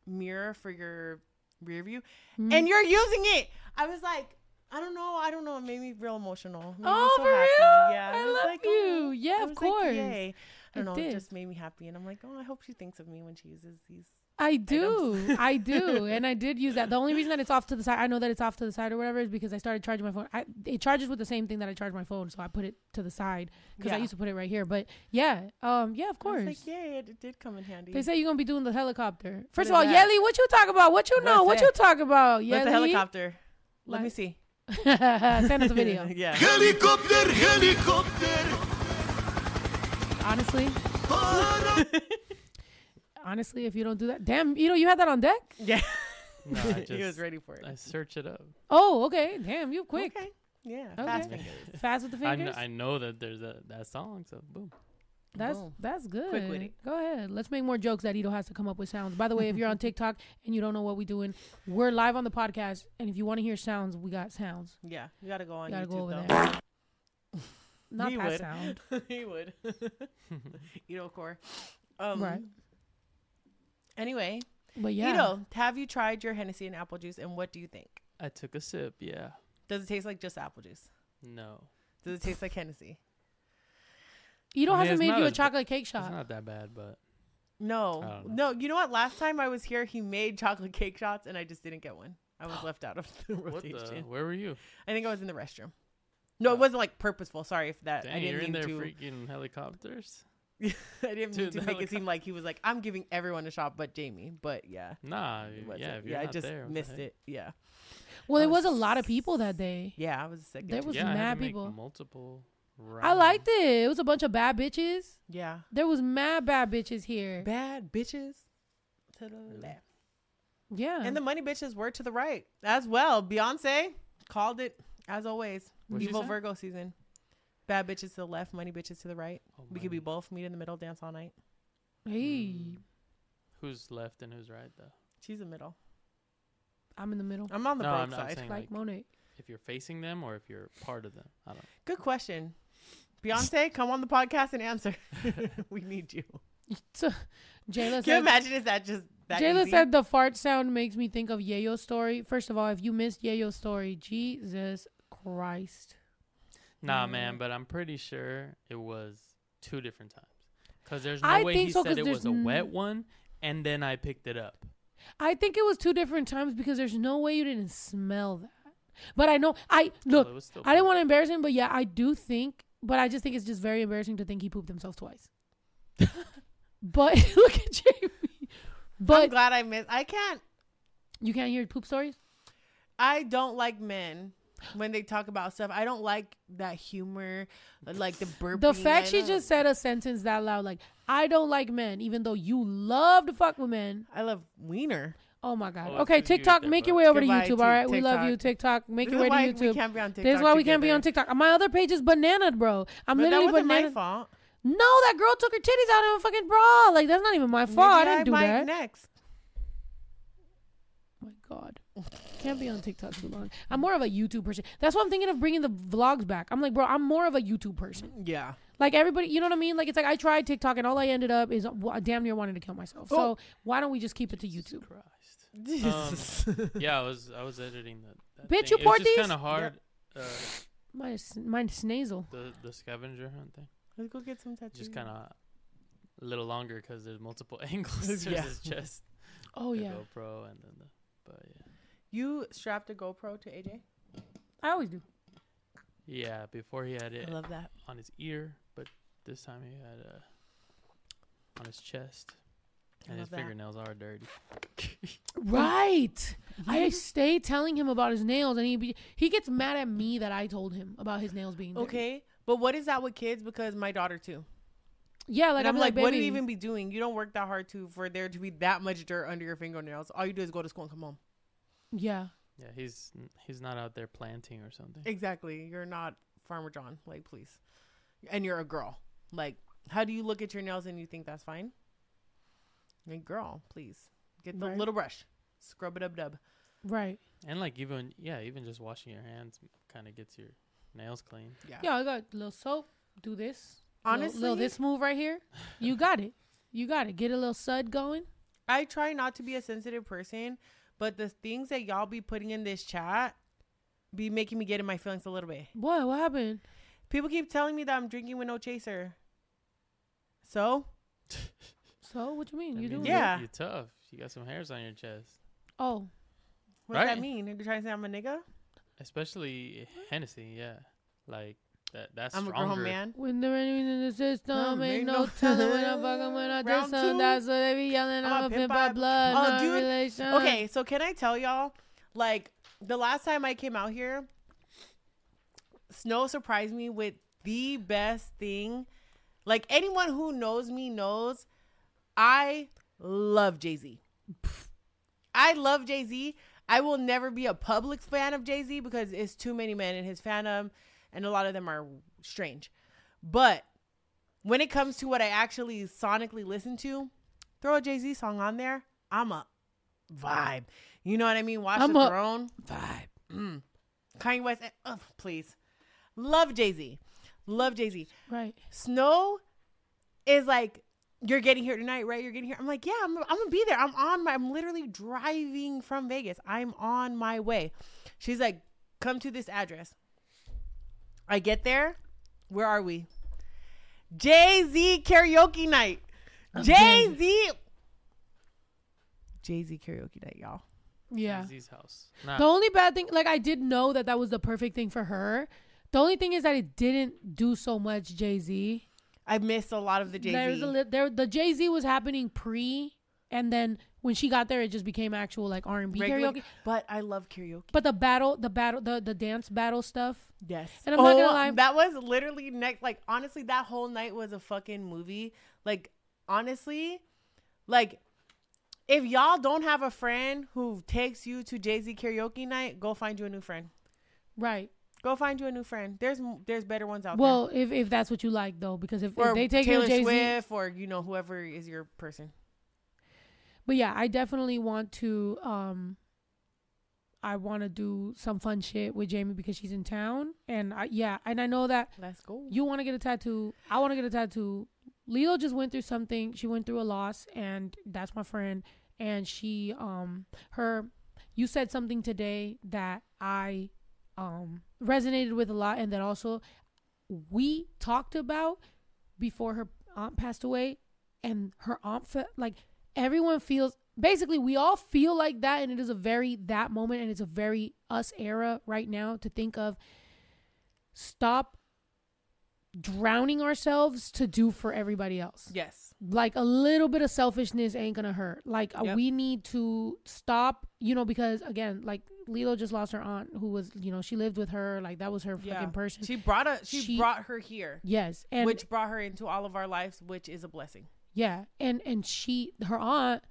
B: mirror for your rear view,
A: Mhm.
B: and you're using it. I was like. I don't know. I don't know. It made me real emotional. It
A: Oh,
B: so
A: for
B: happy.
A: real?
B: Yeah,
A: I
B: was
A: love
B: like,
A: you.
B: oh.
A: Yeah,
B: I
A: of
B: like,
A: course.
B: yay. I don't
A: It
B: know.
A: did.
B: It just made me happy, and I'm like, oh, I hope she thinks of me when she uses these.
A: I do. I do. And I did use that. The only reason that it's off to the side, I know that it's off to the side or whatever, is because I started charging my phone. I, it charges with the same thing that I charge my phone. So I put it to the side because I used to put it right here. But yeah, um, yeah, of
B: I
A: course.
B: was like, yay, it, it did come in handy.
A: They say you're going to be doing the helicopter. First
B: is
A: of all,
B: that?
A: Yelly, what you talk about? What you know?
B: What's
A: What you talk about?
B: What's the helicopter? Let me see.
A: Send us a video.
B: yeah.
D: Helicopter, helicopter.
A: Honestly. Honestly, if you don't do that, damn, you know, you had that on deck?
B: Yeah.
C: No, I
B: he was ready for it.
C: I search it up.
A: Oh, okay. Damn, you quick.
B: Okay. Yeah.
A: Okay.
B: Fast fingers.
A: Fast with the
C: I,
A: fingers.
C: kn- I know that there's a that song, so boom.
A: That's
B: Boom.
A: that's good.
B: Quick-witty.
A: Go ahead. Let's make more jokes that Ito has to come up with sounds. By the way, if you're on TikTok and you don't know what we're doing, we're live on the podcast, and if you want to hear sounds, we got sounds.
B: Yeah. You gotta go on
A: You gotta
B: YouTube
A: go over
B: though.
A: there. Not
B: He
A: that
B: would.
A: sound.
B: he would. Ito core. Um,
A: Right.
B: Anyway,
A: But yeah,
B: Ito, have you tried your Hennessy and apple juice, and what do you think?
C: I took a sip. Yeah.
B: Does it taste like just apple juice?
C: No,
B: Does it taste like Hennessy?
A: Ito
C: I mean,
A: hasn't
C: it's
A: made
C: not
A: you a chocolate cake shot.
C: it's
A: shot.
C: not that bad, but
B: No,
C: I don't know.
B: no. You know what? Last time I was here, he made chocolate cake shots, and I just didn't get one. I was left out of the
C: what
B: rotation.
C: the? Where were you?
B: I think I was in the restroom. No,
C: Oh.
B: it wasn't like purposeful. Sorry if that
C: Dang,
B: I
C: you're
B: didn't
C: in
B: mean
C: there
B: to.
C: freaking helicopters.
B: I didn't mean to make it seem like he was like I'm giving everyone a shot, but Jamie. But yeah,
C: Nah, yeah, if you're
B: yeah, I just
C: there,
B: missed it. Yeah,
A: Well,
B: it
A: there was a lot of people that day.
B: yeah, I was sick.
A: There was
C: yeah, I had
A: mad
C: to make
A: people.
C: multiple.
A: I liked it. It was a bunch of bad bitches.
B: yeah,
A: There was mad bad bitches here.
B: bad bitches to the left,
A: Yeah.
B: and the money bitches were to the right as well. Beyonce called it as always.
C: What'd
B: Evil? Virgo season. Bad bitches to the left, money bitches to the right.
C: Oh,
B: We could be both. Meet in the middle, dance all night.
A: hey,
C: Mm. Who's left and who's right though?
B: She's in the middle.
A: I'm in the middle.
B: I'm on the
C: No,
B: broke
C: I'm
B: side.
C: saying
A: Like
C: like
A: Monet.
C: if you're facing them or if you're part of them. I don't.
B: Good question. Beyonce, come on the podcast and answer. we need you.
A: So, Jayla
B: Can you imagine is that just that
A: Jayla
B: easy?
A: said the fart sound makes me think of Yayo's story. First of all, if you missed Yayo's story, Jesus Christ.
C: Nah,
B: Mm.
C: man, but I'm pretty sure it was two different times. Cause there's
A: I
C: no way he
A: so, 'cause
C: said it was
A: a
C: a
A: n-
C: wet one, and then I picked it up.
A: I think it was two different times because there's no way you didn't smell that. But I know I look.
C: it was still
A: I didn't want to embarrass him, but yeah, I do think. But I just think it's just very embarrassing to think he pooped himself twice. but look at Jamie.
B: But I'm
A: But
B: glad I missed. I can't.
A: you can't hear poop stories.
B: I don't like men when they talk about stuff. I don't like that humor, like the burping.
A: The fact
B: I
A: she
B: don't-
A: just said a sentence that loud, like "I don't like men," even though you love to fuck with men.
B: I love wiener.
A: Oh my god.
C: Oh,
A: okay, TikTok, make your way over
B: Goodbye
A: to YouTube.
B: to
A: All right, we love you,
B: TikTok.
A: TikTok. Make
B: This
A: your
B: is
A: way
B: why
A: to
B: we
A: YouTube.
B: can't be on TikTok.
A: This is why we can't be on TikTok. My other page is banana, bro. I'm
B: But that
A: literally
B: wasn't
A: banana.
B: my fault.
A: No, that girl took her titties out of a fucking bra. Like that's not even my fault. I didn't do
B: might
A: that.
B: Next.
A: my god. Can't be on TikTok too long. I'm more of a YouTube person. That's why I'm thinking of bringing the vlogs back. I'm like, bro, I'm more of a YouTube person.
B: Yeah.
A: Like everybody, you know what I mean? Like it's like I tried TikTok and all I ended up is well, I damn near wanting to kill myself. So
B: Oh.
A: why don't we just keep it to YouTube?
C: Christ. Um, yeah, I was I was editing that. that
A: Bitch,
C: thing.
A: you
C: it
A: poured
C: just
A: these?
C: kind of hard. Uh,
A: Mine's mine's nasal.
C: the the scavenger hunt thing.
B: Let's go get some tattoos.
C: Just kind of a little longer because there's multiple angles. there's
B: Yeah.
C: his chest,
A: Oh
C: the
A: yeah,
C: GoPro, and then the. But yeah,
B: You strapped a GoPro to AJ.
A: I always do.
C: yeah. Before he had it
B: I love that.
C: on his ear, but this time he had uh on his chest,
B: I
C: and his
B: that.
C: fingernails are dirty.
A: Right. I stay telling him about his nails, and he be, he gets mad at me that I told him about his nails being dirty.
B: Okay, but what is that with kids? Because my daughter too.
A: Yeah, like
B: and
A: I'm,
B: I'm like,
A: like,
B: what do you even be doing? You don't work that hard to for there to be that much dirt under your fingernails. All you do is go to school and come home.
A: Yeah.
C: Yeah, he's he's not out there planting or something.
B: Exactly. You're not Farmer John. Like, please. And you're a girl. Like, how do you look at your nails and you think that's fine? Like, girl, please get the
A: Right.
B: little brush, scrub it up, dub.
A: Right.
C: And like even yeah, even just washing your hands kind of gets your nails clean.
B: Yeah.
A: Yeah, I got a little soap. Do this. Little-
B: Honestly,
A: little, this move right here. You got it. You got it. Get a little sud going.
B: I try not to be a sensitive person, but the things that y'all be putting in this chat be making me get in my feelings a little bit.
A: What? What happened?
B: People keep telling me that I'm drinking with no chaser. So
A: So what you mean?
C: That
A: You
C: means
A: do?
C: you-
B: Yeah.
C: You're tough. You got some hairs on your chest.
A: Oh,
B: what does that mean? Are you trying to say I'm a nigga?
C: Especially Hennessy, yeah. Like that that's
B: I'm a
C: stronger.
B: grown man.
A: when the rain in the system,
B: No,
A: ain't
B: ain't
A: no
B: no-
A: telling when I'm fucking when I
B: Round
A: just some. That's what they be yelling.
B: I'm
A: I'm,
B: a
A: a
B: pimp
A: pimp
B: by-
A: by blood,
B: Oh,
A: not
B: dude.
A: relation.
B: Okay, so can I tell y'all, like the last time I came out here, Snow surprised me with the best thing. Like anyone who knows me knows, I love Jay Z. I love Jay Z. I will never be a public fan of Jay Z because it's too many men in his fandom, and a lot of them are strange. But when it comes to what I actually sonically listen to, throw a Jay Z song on there. I'm a vibe. You know what I mean? Watch
A: I'm
B: the
A: a-
B: throne.
A: Vibe.
B: Mm. Kanye West. Oh, please. Love Jay Z. Love Jay Z.
A: Right.
B: Snow is like, you're getting here tonight, right? You're getting here. I'm like, yeah, I'm, I'm gonna be there. I'm on my, I'm literally driving from Vegas. I'm on my way. She's like, come to this address. I get there. Where are we? Jay Z karaoke night. Jay Z. Jay Z karaoke night, y'all.
A: Yeah.
C: Jay-Z's house. Nah,
A: The only bad thing, like I did know that that was the perfect thing for her. The only thing is that it didn't do so much Jay Z.
B: I missed a lot of the Jay
A: There's a
B: Z.
A: li- there the Jay Z was happening pre, and then when she got there, it just became actual like R and B karaoke.
B: But I love karaoke.
A: But the battle, the battle, the the dance battle stuff.
B: Yes.
A: And I'm not gonna oh, lie-
B: That was literally next. Like, honestly, that whole night was a fucking movie. Like, honestly, like, if y'all don't have a friend who takes you to Jay Z karaoke night, go find you a new friend.
A: Right.
B: Go find you a new friend. There's there's better ones out there.
A: Well, if if that's what you like though, because if, if they take
B: Taylor
A: you to Jay Z,
B: or you know whoever is your person.
A: But yeah, I definitely want to. um I want to do some fun shit with Jamie because she's in town, and I, yeah, and I know that
B: Let's go.
A: you want to get a tattoo. I want to get a tattoo. Lilo just went through something. She went through a loss, and that's my friend. And she, um, her, you said something today that I, um, resonated with a lot, and that also we talked about before her aunt passed away, and her aunt felt like everyone feels. Basically, we all feel like that, and it is a very that moment, and it's a very us era right now to think of. Stop drowning ourselves to do for everybody else.
B: Yes.
A: Like a little bit of selfishness ain't gonna hurt. Like uh,
B: Yep.
A: we need to stop, you know, because again, like Lilo just lost her aunt who was, you know, she lived with her, like that was her
B: Yeah.
A: fucking person.
B: She brought a she,
A: She-
B: brought her here,
A: yes, and
B: which brought her into all of our lives, which is a blessing.
A: Yeah, and and she, her aunt,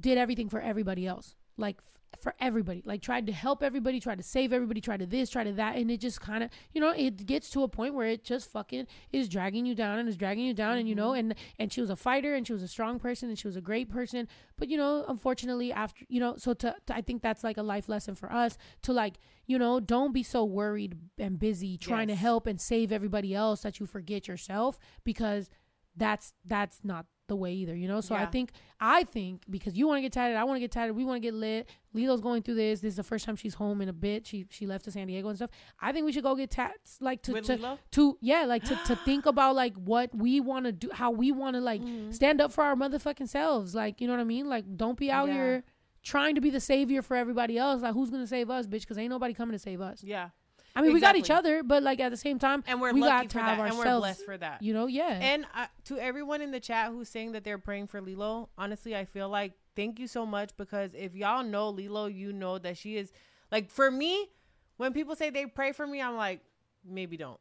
A: did everything for everybody else, like f- for everybody, like tried to help everybody, tried to save everybody, tried to this, tried to that, and it just kind of, you know, it gets to a point where it just fucking is dragging you down and is dragging you down, and you know, mm-hmm. and and she was a fighter and she was a strong person and she was a great person, but you know, unfortunately, after you know, so to, to I think that's like a life lesson for us to like, you know, don't be so worried and busy trying to help and save everybody else that you forget yourself because that's that's not the way either, you know. So I think I think because you want to get tatted, I want to get tatted, we want to get lit. Lilo's going through this. This is the first time she's home in a bit. She she left to San Diego and stuff. I think we should go get tats, like to
B: With
A: to,
B: Lilo?
A: to yeah, like to to think about like what we want to do, how we want to like
B: Mm-hmm.
A: stand up for our motherfucking selves. Like you know what I mean? Like don't be out
B: Yeah.
A: here trying to be the savior for everybody else. Like who's gonna save us, bitch? Because ain't nobody coming to save us.
B: Yeah.
A: I mean, we got each other, but like at the same time,
B: And we're
A: we
B: lucky
A: got to
B: for
A: have
B: that. And we're blessed for that.
A: You know, yeah.
B: And uh, to everyone in the chat who's saying that they're praying for Lilo, honestly, I feel like thank you so much because if y'all know Lilo, you know that she is like for me. When people say they pray for me, I'm like, maybe don't.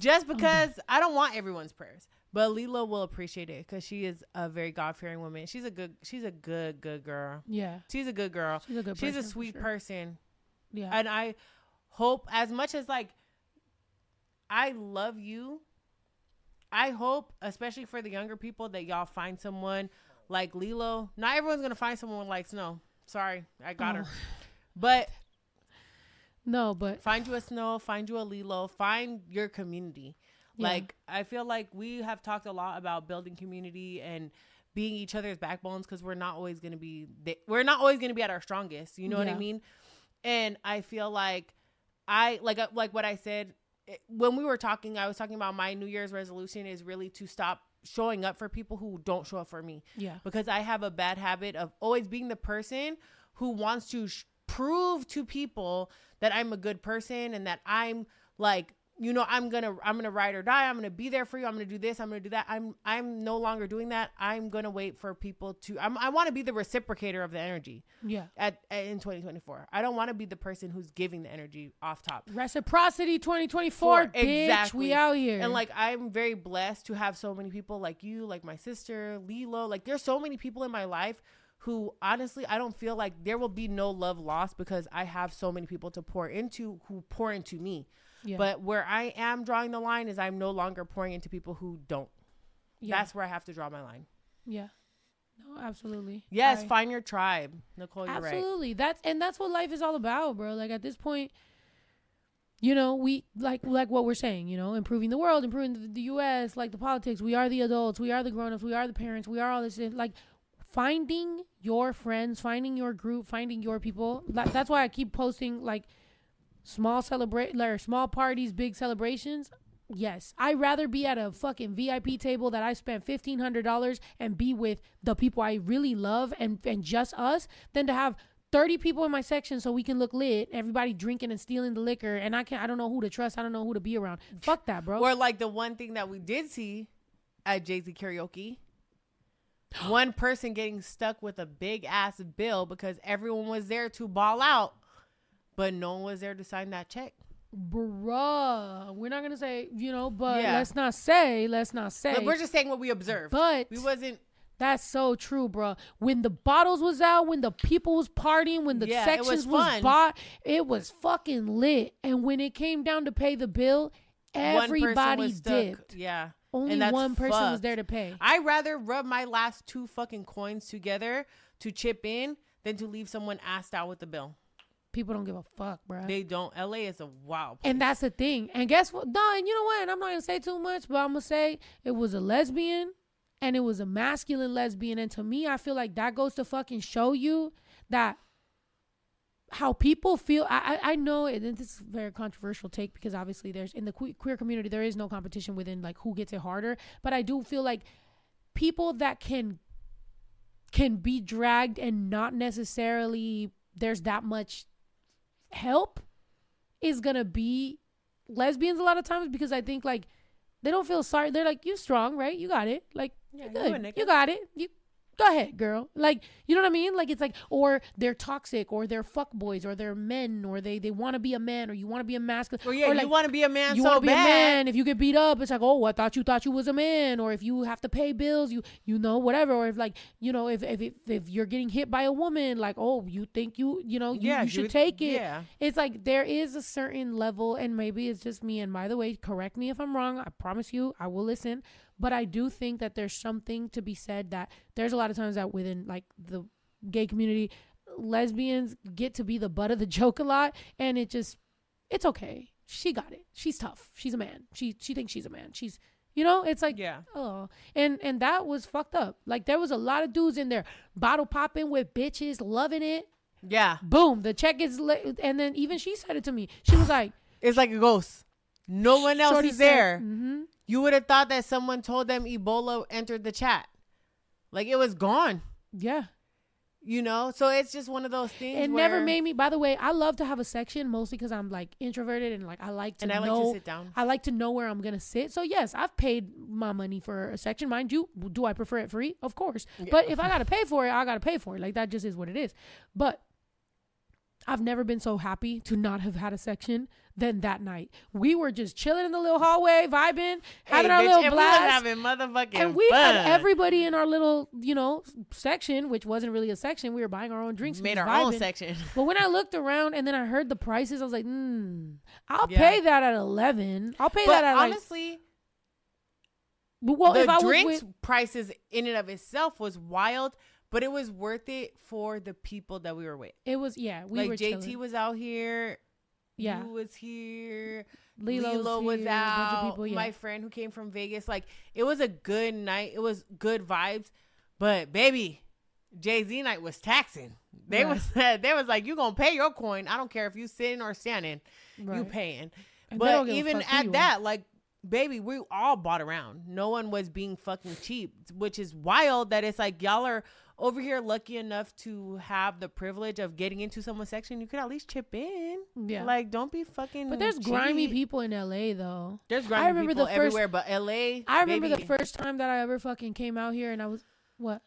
B: Just because I don't want everyone's prayers, but Lilo will appreciate it because she is a very God fearing woman. She's a good, she's a good, good girl.
A: yeah,
B: She's a good girl.
A: she's a good.
B: She's a
A: person, for
B: sweet
A: sure.
B: person
A: Yeah,
B: and I hope as much as like I love you, I hope, especially for the younger people, that y'all find someone like Lilo. Not everyone's gonna find someone like Snow. Sorry, I got her.
A: Oh.
B: But
A: no, but
B: find you a Snow, find you a Lilo, find your community.
A: Yeah.
B: Like I feel like we have talked a lot about building community and being each other's backbones because we're not always gonna be th- we're not always gonna be at our strongest. You know what I mean? And I feel like I like uh, like what I said. when we were talking, I was talking about my New Year's resolution is really to stop showing up for people who don't show up for me
A: Yeah.
B: because I have a bad habit of always being the person who wants to sh- prove to people that I'm a good person and that I'm like you know I'm gonna I'm gonna ride or die I'm gonna be there for you I'm gonna do this I'm gonna do that I'm I'm no longer doing that I'm gonna wait for people to I'm, I want to be the reciprocator of the energy
A: Yeah.
B: at, at in 2024 I don't want to be the person who's giving the energy off top
A: Reciprocity 2024,
B: For-
A: bitch.
B: exactly.
A: We out here.
B: and like I'm very blessed to have so many people like you, like my sister, Lilo. Like there's so many people in my life who honestly I don't feel like there will be no love lost because I have so many people to pour into who pour into me.
A: Yeah.
B: But where I am drawing the line is I'm no longer pouring into people who don't.
A: yeah.
B: That's where I have to draw my line.
A: yeah. No, absolutely.
B: Yes, find your tribe. Nicole, you're right.
A: absolutely. That's and that's what life is all about, bro. Like at this point, you know, we like like what we're saying, you know, improving the world, improving the, the U.S., like the politics. We are the adults. We are the grown-ups. We are the parents. We are all this. Like finding your friends, finding your group, finding your people. That's why I keep posting like small celebrate, like small parties, big celebrations. Yes, I'd rather be at a fucking VIP table that I spent fifteen hundred dollars and be with the people I really love and and just us than to have thirty people in my section so we can look lit. Everybody drinking and stealing the liquor, and I can't. I don't know who to trust. I don't know who to be around. Fuck that, bro.
B: Or like the one thing that we did see at Jay Z karaoke. One person getting stuck with a big ass bill because everyone was there to ball out, but no one was there to sign that check.
A: Bruh, we're not gonna say you know, but
B: Yeah.
A: let's not say, let's not say.
B: But we're just saying what we observed.
A: but
B: we wasn't.
A: That's so true, bro. When the bottles was out, when the people was partying, when the
B: Yeah,
A: sections
B: was
A: was, bought, it was fucking lit. And when it came down to pay the bill, everybody
B: one person stuck.
A: dipped.
B: Yeah.
A: Only one person was there to pay.
B: I'd rather rub my last two fucking coins together to chip in than to leave someone asked out with the bill.
A: People don't give a fuck, bro.
B: They don't. LA is a wow. place.
A: and that's the thing. And guess what? No, and you know what? And I'm not gonna say too much, but I'm gonna say it was a lesbian and it was a masculine lesbian. And to me, I feel like that goes to fucking show you that how people feel. I I, I know, and this is a very controversial take because obviously there's in the que- queer community there is no competition within like who gets it harder. But I do feel like people that can can be dragged and not necessarily there's that much help is gonna be lesbians a lot of times because I think like they don't feel sorry. They're like, you strong, right? You got it. Like,
B: Yeah,
A: you
B: you
A: good.
B: nigga.
A: You got it. You go ahead, girl. Like, you know what I mean? Like, it's like, or they're toxic, or they're fuck boys, or they're men, or they they want to be a man, or you want to be a masculine.
B: Well, yeah,
A: or
B: you want to be a man
A: you
B: so
A: want to be
B: bad.
A: a man. If you get beat up, it's like, oh, I thought you thought you was a man. Or if you have to pay bills, you you know whatever. Or if like you know if if if, if you're getting hit by a woman, like oh, you think you you know you,
B: Yeah,
A: you should
B: dude,
A: take it.
B: yeah.
A: It's like there is a certain level, and maybe it's just me. And by the way, correct me if I'm wrong. I promise you, I will listen. But I do think that there's something to be said that there's a lot of times that within like the gay community, lesbians get to be the butt of the joke a lot, and it just it's okay. She got it. She's tough. She's a man. She she thinks she's a man. She's you know, it's like
B: Yeah.
A: oh, and and that was fucked up. Like there was a lot of dudes in there bottle popping with bitches, loving it.
B: Yeah.
A: Boom, the check is, li- and then even she said it to me. She was like,
B: It's like a ghost. No one else
A: Shorty
B: is there.
A: Mm hmm
B: You would have thought that someone told them Ebola entered the chat. Like it was gone.
A: Yeah,
B: You know? So it's just one of those things.
A: it never made me. By the way, I love to have a section mostly because I'm like introverted and like I like to
B: And I like
A: know.
B: to sit down.
A: I like to know where I'm gonna sit. So yes, I've paid my money for a section. Mind you, do I prefer it free? Of course. But if I gotta pay for it, I gotta pay for it. Like that just is what it is. But I've never been so happy to not have had a section than that night. We were just chilling in the little hallway, vibing, having
B: Hey,
A: our
B: bitch,
A: little
B: and we
A: blast.
B: having motherfucking
A: and we
B: fun.
A: had everybody in our little, you know, section, which wasn't really a section. We were buying our own drinks.
B: made our own section.
A: But when I looked around and then I heard the prices, I was like, hmm, I'll
B: Yeah.
A: pay that at eleven. I'll pay
B: But
A: that at like.
B: honestly,
A: Well,
B: the
A: if I was
B: drinks
A: with,
B: prices in and of itself was wild, but it was worth it for the people that we were with.
A: it was yeah, we
B: like
A: were
B: JT
A: chilling.
B: was out here.
A: yeah,
B: You was here.
A: Lilo's
B: Lilo was
A: here,
B: out.
A: A bunch of people, yeah.
B: My friend who came from Vegas. Like it was a good night. It was good vibes. But baby, Jay Z night was taxing. They
A: Right.
B: was they was like, you gonna pay your coin. I don't care if you sitting or standing. You paying.
A: And
B: But even at that, like, baby, we all bought around. No one was being fucking cheap, which is wild that it's like y'all are over here lucky enough to have the privilege of getting into someone's section. You could at least chip in.
A: Yeah.
B: Like, don't be fucking.
A: But there's grimy people in LA though.
B: There's grimy
A: remember
B: people
A: the first-
B: everywhere, but LA.
A: I remember
B: baby,
A: the first time that I ever fucking came out here and I was what?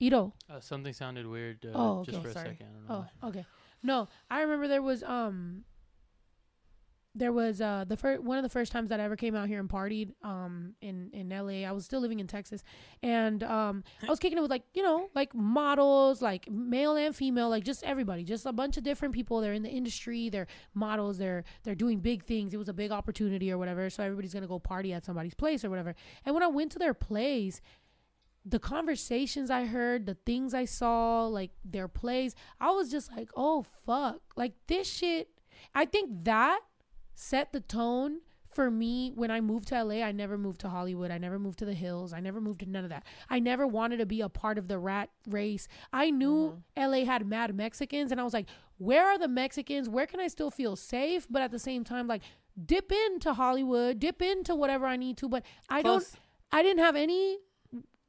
A: Ito.
C: Uh, something sounded weird. Uh,
A: Oh,
C: just
A: okay,
C: for a
B: sorry.
C: second. I don't know.
A: Oh, okay. No, I remember there was um there was uh the first one of the first times that I ever came out here and partied um in in LA. I was still living in Texas and um I was kicking it with like, you know, like models, like male and female, like just everybody, just a bunch of different people. They're in the industry, they're models, they're they're doing big things. It was a big opportunity or whatever, so everybody's to go party at somebody's place or whatever. And when I went to their place, the conversations I heard, the things I saw, like their plays, I was just like, oh fuck. Like this shit, I think that set the tone for me when I moved to LA. I never moved to Hollywood. I never moved to the hills. I never moved to none of that. I never wanted to be a part of the rat race. I knew mm-hmm. LA had mad Mexicans and I was like, where are the Mexicans? Where can I still feel safe? But at the same time, like dip into Hollywood, dip into whatever I need to. But I
B: Close.
A: don't I didn't have any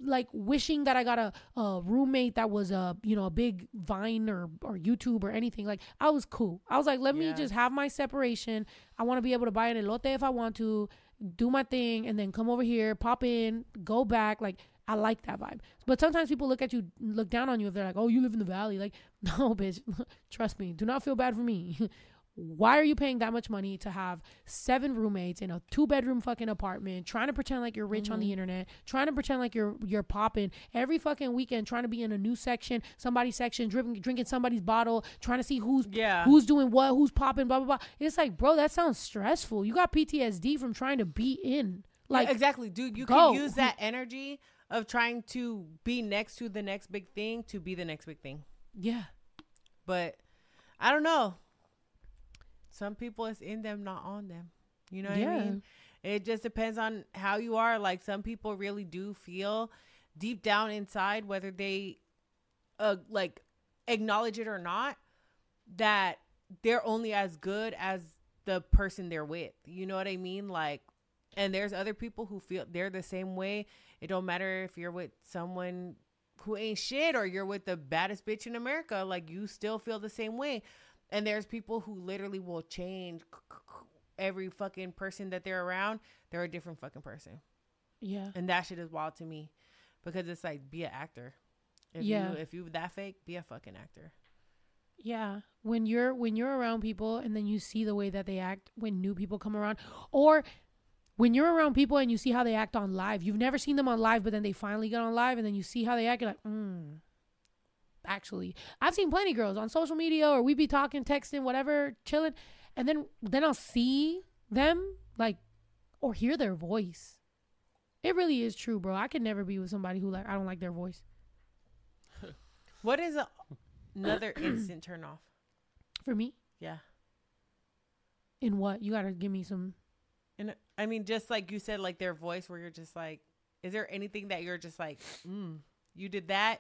A: like wishing that I got a, a roommate that was a you know a big Vine or or YouTube or anything. Like I was cool. I was like, let me just have my separation. I want to be able to buy an elote if I want to, do my thing, and then come over here, pop in, go back. Like I like that vibe. But sometimes people look at you, look down on you if they're like, oh, you live in the valley. Like no, bitch. Trust me. Do not feel bad for me. Why are you paying that much money to have seven roommates in a two bedroom fucking apartment, trying to pretend like you're rich on the mm-hmm. internet, trying to pretend like you're you're popping every fucking weekend, trying to be in a new section, somebody's section, drinking drinking somebody's bottle, trying to see who's
B: Yeah.
A: who's doing what, who's popping, blah blah blah. It's like, bro, that sounds stressful. You got PTSD from trying to be in.
B: Like
A: Like
B: exactly, dude. You
A: go.
B: can use that energy of trying to be next to the next big thing to be the next big thing.
A: yeah.
B: But I don't know. Some people it's in them, not on them. You know what I mean? It just depends on how you are. Like some people really do feel deep down inside, whether they uh like acknowledge it or not, that they're only as good as the person they're with. You know what I mean? Like and there's other people who feel they're the same way. It don't matter if you're with someone who ain't shit or you're with the baddest bitch in America, like you still feel the same way. And there's people who literally will change every fucking person that they're around. They're a different fucking person.
A: Yeah.
B: And that shit is wild to me because it's like be an actor. If
A: Yeah.
B: you if you that fake, be a fucking actor.
A: Yeah, when you're when you're around people and then you see the way that they act when new people come around, or when you're around people and you see how they act on live, you've never seen them on live, but then they finally get on live and then you see how they act, you're like, mm. Actually, I've seen plenty of girls on social media or we be talking, texting, whatever, chilling, and then then I'll see them like or hear their voice. It really is true, bro. I could never be with somebody who like I don't like their voice.
B: What is a, another instant turn off?
A: For me,
B: Yeah.
A: in what you gotta give me some.
B: And I mean, just like you said, like their voice, where you're just like, is there anything that you're just like, mm, you did that?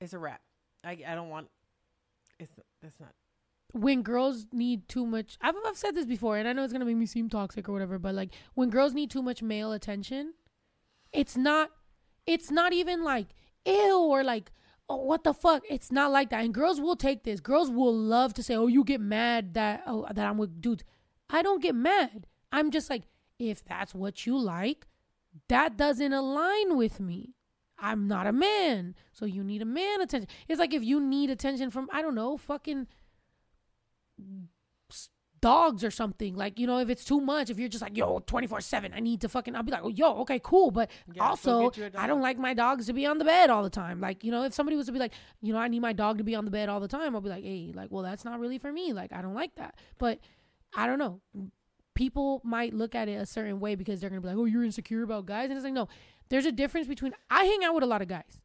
B: It's a wrap. I, I don't want. It's that's not.
A: when girls need too much I've, I've said this before and i know it's gonna make me seem toxic or whatever but like when girls need too much male attention it's not it's not even like ew or like oh what the fuck it's not like that and girls will take this girls will love to say oh you get mad that oh that i'm with dudes i don't get mad i'm just like if that's what you like that doesn't align with me i'm not a man so you need a man attention it's like if you need attention from i don't know fucking dogs or something. Like, you know, if it's too much, if you're just like, yo, 24 7, I need to fucking, I'll be like, oh, yo, okay, cool. But
B: Yeah,
A: also,
B: get you a
A: I don't like my dogs to be on the bed all the time. Like, you know, if somebody was to be like, you know, I need my dog to be on the bed all the time, I'll be like, hey, like, well, that's not really for me. Like, I don't like that. But I don't know. People might look at it a certain way because they're going to be like, oh, you're insecure about guys. And it's like, no, there's a difference between, I hang out with a lot of guys.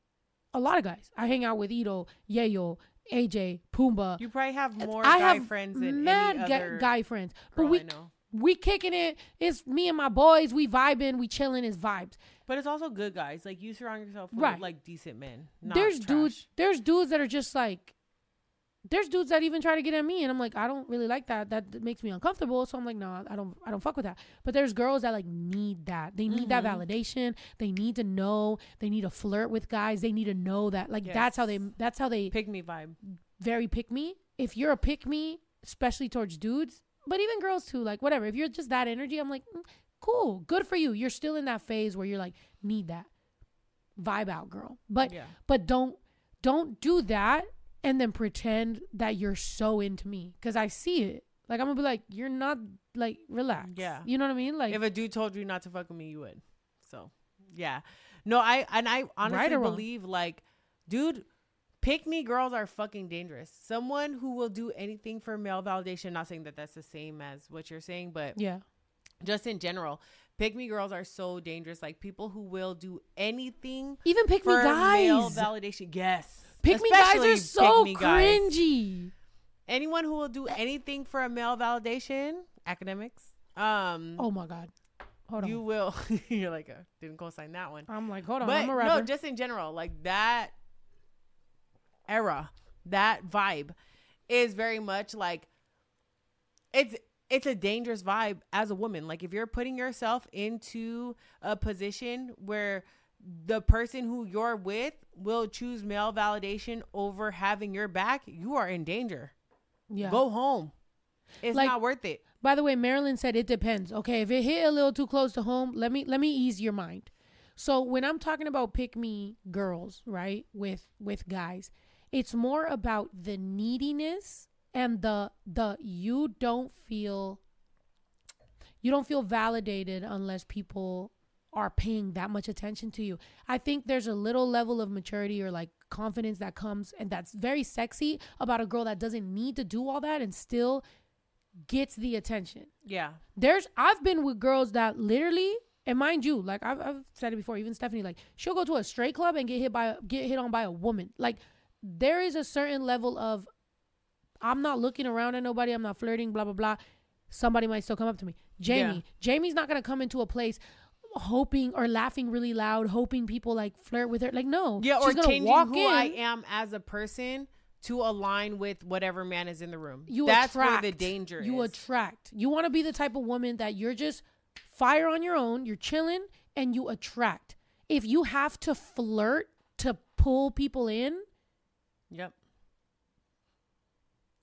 A: A lot of guys. I hang out with Ito, Yayo, AJ, Pumbaa
B: You probably have more
A: I
B: guy
A: have
B: friends than
A: mad
B: any other
A: guy friends, but we we kicking it. It's me and my boys. We vibing. We chilling. It's vibes.
B: But it's also good guys. Like you surround yourself with
A: Right.
B: like decent men. Not
A: there's
B: trash.
A: dudes. There's dudes that are just like there's dudes that even try to get at me and I'm like, I don't really like that. That makes me uncomfortable. So I'm like, no, I don't I don't fuck with that. But there's girls that like need that. They need that
B: Mhm.
A: validation. They need to know. They need to flirt with guys. They need to know that like that's how they that's how they
B: Pick me vibe.
A: very pick me. If you're a pick me, especially towards dudes, but even girls too, like whatever. If you're just that energy, I'm like, mm, cool, good for you. You're still in that phase where you're like, need that vibe out, girl. But
B: yeah.
A: but don't don't do that and then pretend that you're so into me because I see it. Like I'm gonna be like, you're not like relax.
B: Yeah.
A: you know what I mean. Like
B: if a dude told you not to fuck with me, you would. So, yeah. No, I and I honestly
A: Right
B: believe like, dude, pick me girls are fucking dangerous. Someone who will do anything for male validation. Not saying that that's the same as what you're saying, but
A: yeah,
B: just in general, pick me girls are so dangerous. Like people who will do anything
A: even pick me
B: for male
A: guys.
B: validation. Yes,
A: Pick me guys are so
B: me guys.
A: cringy.
B: Anyone who will do anything for a male validation, academics. Um,
A: Oh my god, hold on.
B: you will. you're like, uh, didn't co-sign that one.
A: I'm like, hold on,
B: but
A: I'm a
B: no, just in general, like that era, that vibe is very much like it's it's a dangerous vibe as a woman. Like if you're putting yourself into a position where the person who you're with will choose male validation over having your back, you are in danger.
A: yeah.
B: Go home. It's
A: Like-
B: not worth it.
A: By the way, Marilyn said it depends. Okay, if it hit a little too close to home, let me let me ease your mind. So when I'm talking about pick me girls, right, with with guys, it's more about the neediness and the the you don't feel you don't feel validated unless people are paying that much attention to you. I think there's a little level of maturity or like confidence that comes and that's very sexy about a girl that doesn't need to do all that and still gets the attention.
B: Yeah.
A: There's I've been with girls that literally and mind you, like I've, I've said it before, even Stephanie, like she'll go to a straight club and get hit by get hit on by a woman. Like there is a certain level of I'm not looking around at nobody, I'm not flirting, blah blah blah. Somebody might still come up to me. Jamie,
B: Yeah.
A: Jamie's not gonna come into a place hoping or laughing really loud, hoping people like flirt with her. Like no,
B: Yeah, or changing who
A: in.
B: I am as a person to align with whatever man is in the room.
A: you
B: That's
A: attract.
B: where the danger
A: you
B: is.
A: attract. You want to be the type of woman that you're just fire on your own, you're chilling, and you attract. If you have to flirt to pull people in,
B: Yep.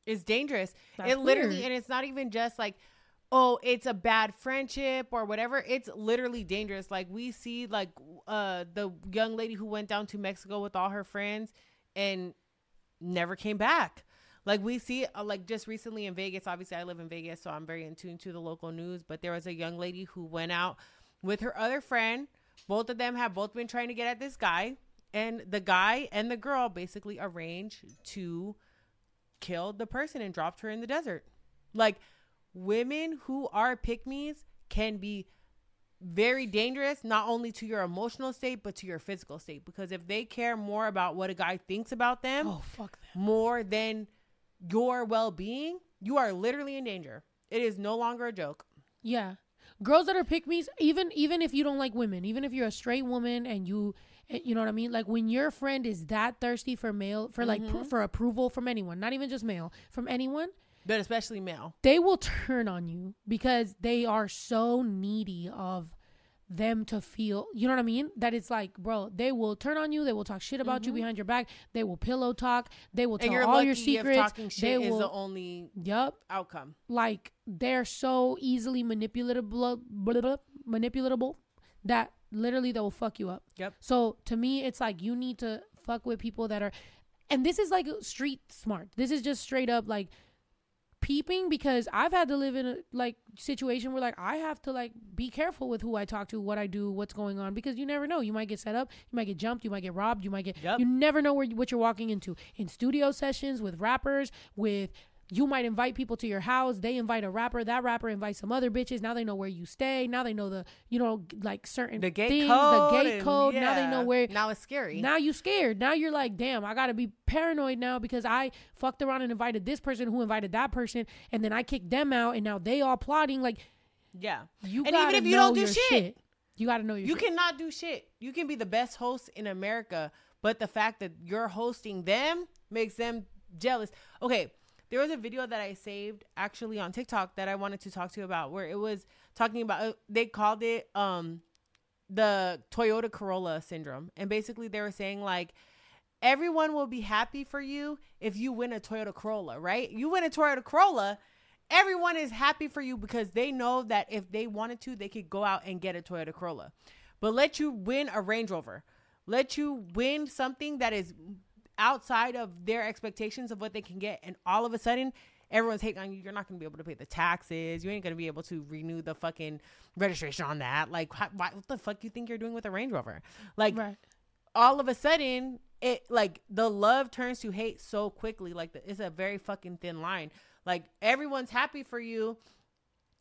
B: It's dangerous.
A: That's
B: it literally,
A: weird.
B: and it's not even just like, oh, it's a bad friendship or whatever. It's literally dangerous. Like we see, like uh, the young lady who went down to Mexico with all her friends and never came back. Like we see, uh, like just recently in Vegas. Obviously, I live in Vegas, so I'm very in tune to the local news. But there was a young lady who went out with her other friend. Both of them have both been trying to get at this guy, and the guy and the girl basically arranged to kill the person and dropped her in the desert. Like women who are pick me's can be very dangerous not only to your emotional state but to your physical state because if they care more about what a guy thinks about them
A: oh fuck them.
B: more than your well-being you are literally in danger it is no longer a joke
A: Yeah. Girls that are pick me's, even even if you don't like women, even if you're a straight woman and you eh, you know what I mean? Like when your friend is that thirsty for male for like
B: Mm-hmm.
A: for approval from anyone, not even just male, from anyone,
B: but especially male.
A: They will turn on you because they are so needy of them to feel you know what i mean? That it's like bro they will turn on you they will talk shit about you behind your back they will pillow talk they will
B: Mm-hmm.
A: tell all your secrets
B: talking
A: they
B: shit is
A: will
B: the only
A: yup.
B: outcome.
A: Like they're so easily manipulatable manipulatable that literally they will fuck you up.
B: Yep.
A: so to me it's like you need to fuck with people that are and this is like street smart. This is just straight up like peeping because I've had to live in a like situation where like I have to like be careful with who I talk to, what I do, what's going on because you never know. You might get set up, you might get jumped, you might get robbed, you might get
B: Yep.
A: you never know where what you're walking into. In studio sessions with rappers, with you might invite people to your house. They invite a rapper. That rapper invites some other bitches. Now they know where you stay. Now they know the, you know, like certain
B: the gate
A: things,
B: code
A: the gate
B: and-
A: code. Now they know where
B: now it's scary
A: now you scared. Now you're like, damn, I gotta be paranoid now because I fucked around and invited this person who invited that person, and then I kicked them out, and now they all plotting. Like
B: yeah
A: you
B: And
A: gotta
B: even if you don't do
A: your
B: shit,
A: you gotta know your
B: You
A: shit.
B: cannot do shit. You can be the best host in America, but the fact that you're hosting them makes them jealous. Okay, there was a video that I saved actually on TikTok that I wanted to talk to you about where it was talking about uh, they called it um the Toyota Corolla syndrome. And basically they were saying like everyone will be happy for you if you win a Toyota Corolla, right? You win a Toyota Corolla, everyone is happy for you because they know that if they wanted to, they could go out and get a Toyota Corolla. But let you win a Range Rover. Let you win something that is outside of their expectations of what they can get and all of a sudden everyone's hating on you. You're not going to be able to pay the taxes. You ain't going to be able to renew the fucking registration on that. Like, how, why, what the fuck you think you're doing with a Range Rover? Like,
A: Right.
B: all of a sudden, it like the love turns to hate so quickly. Like, the, it's a very fucking thin line. Like, everyone's happy for you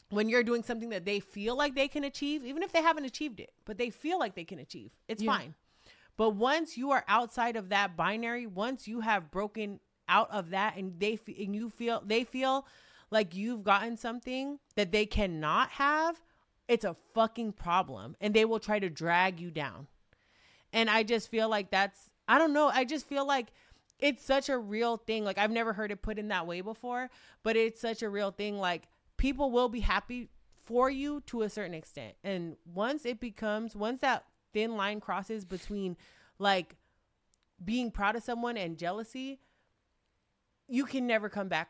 B: when you're doing something that they feel like they can achieve, even if they haven't achieved it, but they feel like they can achieve. It's
A: Yeah.
B: fine. But once you are outside of that binary, once you have broken out of that and they and you feel they feel like you've gotten something that they cannot have, it's a fucking problem and they will try to drag you down. And I just feel like that's I don't know, I just feel like it's such a real thing. Like I've never heard it put in that way before, but it's such a real thing like people will be happy for you to a certain extent. And once it becomes once that thin line crosses between like being proud of someone and jealousy, you can never come back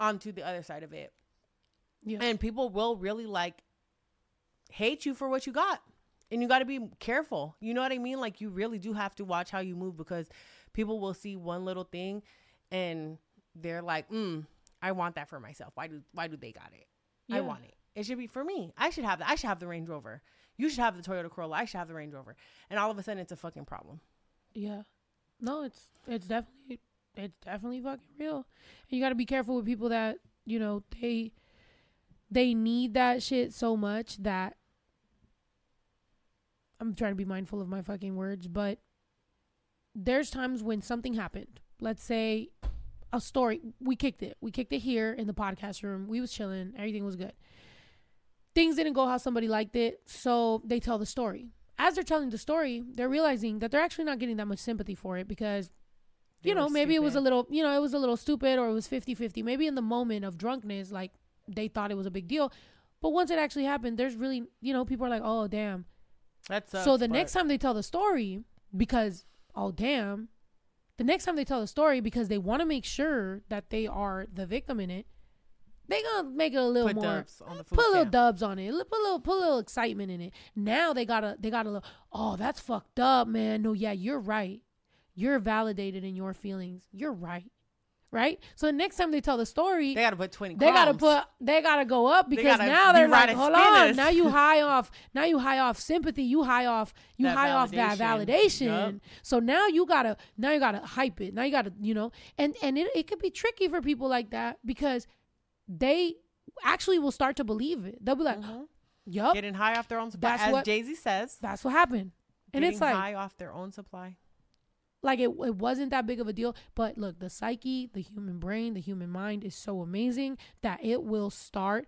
B: onto the other side of it.
A: Yeah.
B: And people will really like hate you for what you got. And you got to be careful. You know what I mean? Like you really do have to watch how you move because people will see one little thing and they're like, "Mm, I want that for myself. Why do why do they got it? I want it. It should be for me. I should have that. I should have the Range Rover. You should have the Toyota Corolla. I should have the Range Rover." And all of a sudden it's a fucking problem.
A: Yeah. No, it's it's definitely it's definitely fucking real. And you got to be careful with people that, you know, they they need that shit so much that I'm trying to be mindful of my fucking words, but there's times when something happened. Let's say a story. We kicked it. We kicked it here in the podcast room. We was chilling. Everything was good. Things didn't go how somebody liked it, so they tell the story. As they're telling the story, they're realizing that they're actually not getting that much sympathy for it because
B: They
A: you know, maybe it was a little, you know, it was a little stupid or it was 50-50. Maybe in the moment of drunkenness like they thought it was a big deal. But once it actually happened, there's really, you know, people are like, "Oh, damn."
B: That's
A: so the
B: but-
A: next time they tell the story because oh damn the next time they tell the story because they want to make sure that they are the victim in it they gonna make it a little
B: put
A: more
B: dubs on the food
A: put a little dubs on it. Put a little put a little excitement in it. Now they gotta they gotta look oh that's fucked up man. No yeah you're right. You're validated in your feelings. You're right. Right? So the next time they tell the story
B: They got to put 20
A: they gotta put they gotta go up
B: They
A: because
B: gotta
A: now they're like hold on now you high off now you high off sympathy. You high off you
B: That
A: high off that
B: validation.
A: validation.
B: Yup.
A: so now you gotta now you gotta hype it. Now you gotta you know? And and it, it could be tricky for people like that because they actually will start to believe it they'll be like
B: Mhm.
A: yup
B: Getting high off their own supply.
A: That's
B: As
A: what-
B: Jay Z says.
A: that's what happened and it's like
B: high off their own supply.
A: like it, it wasn't that big of a deal but look the psyche the human brain the human mind is so amazing that it will start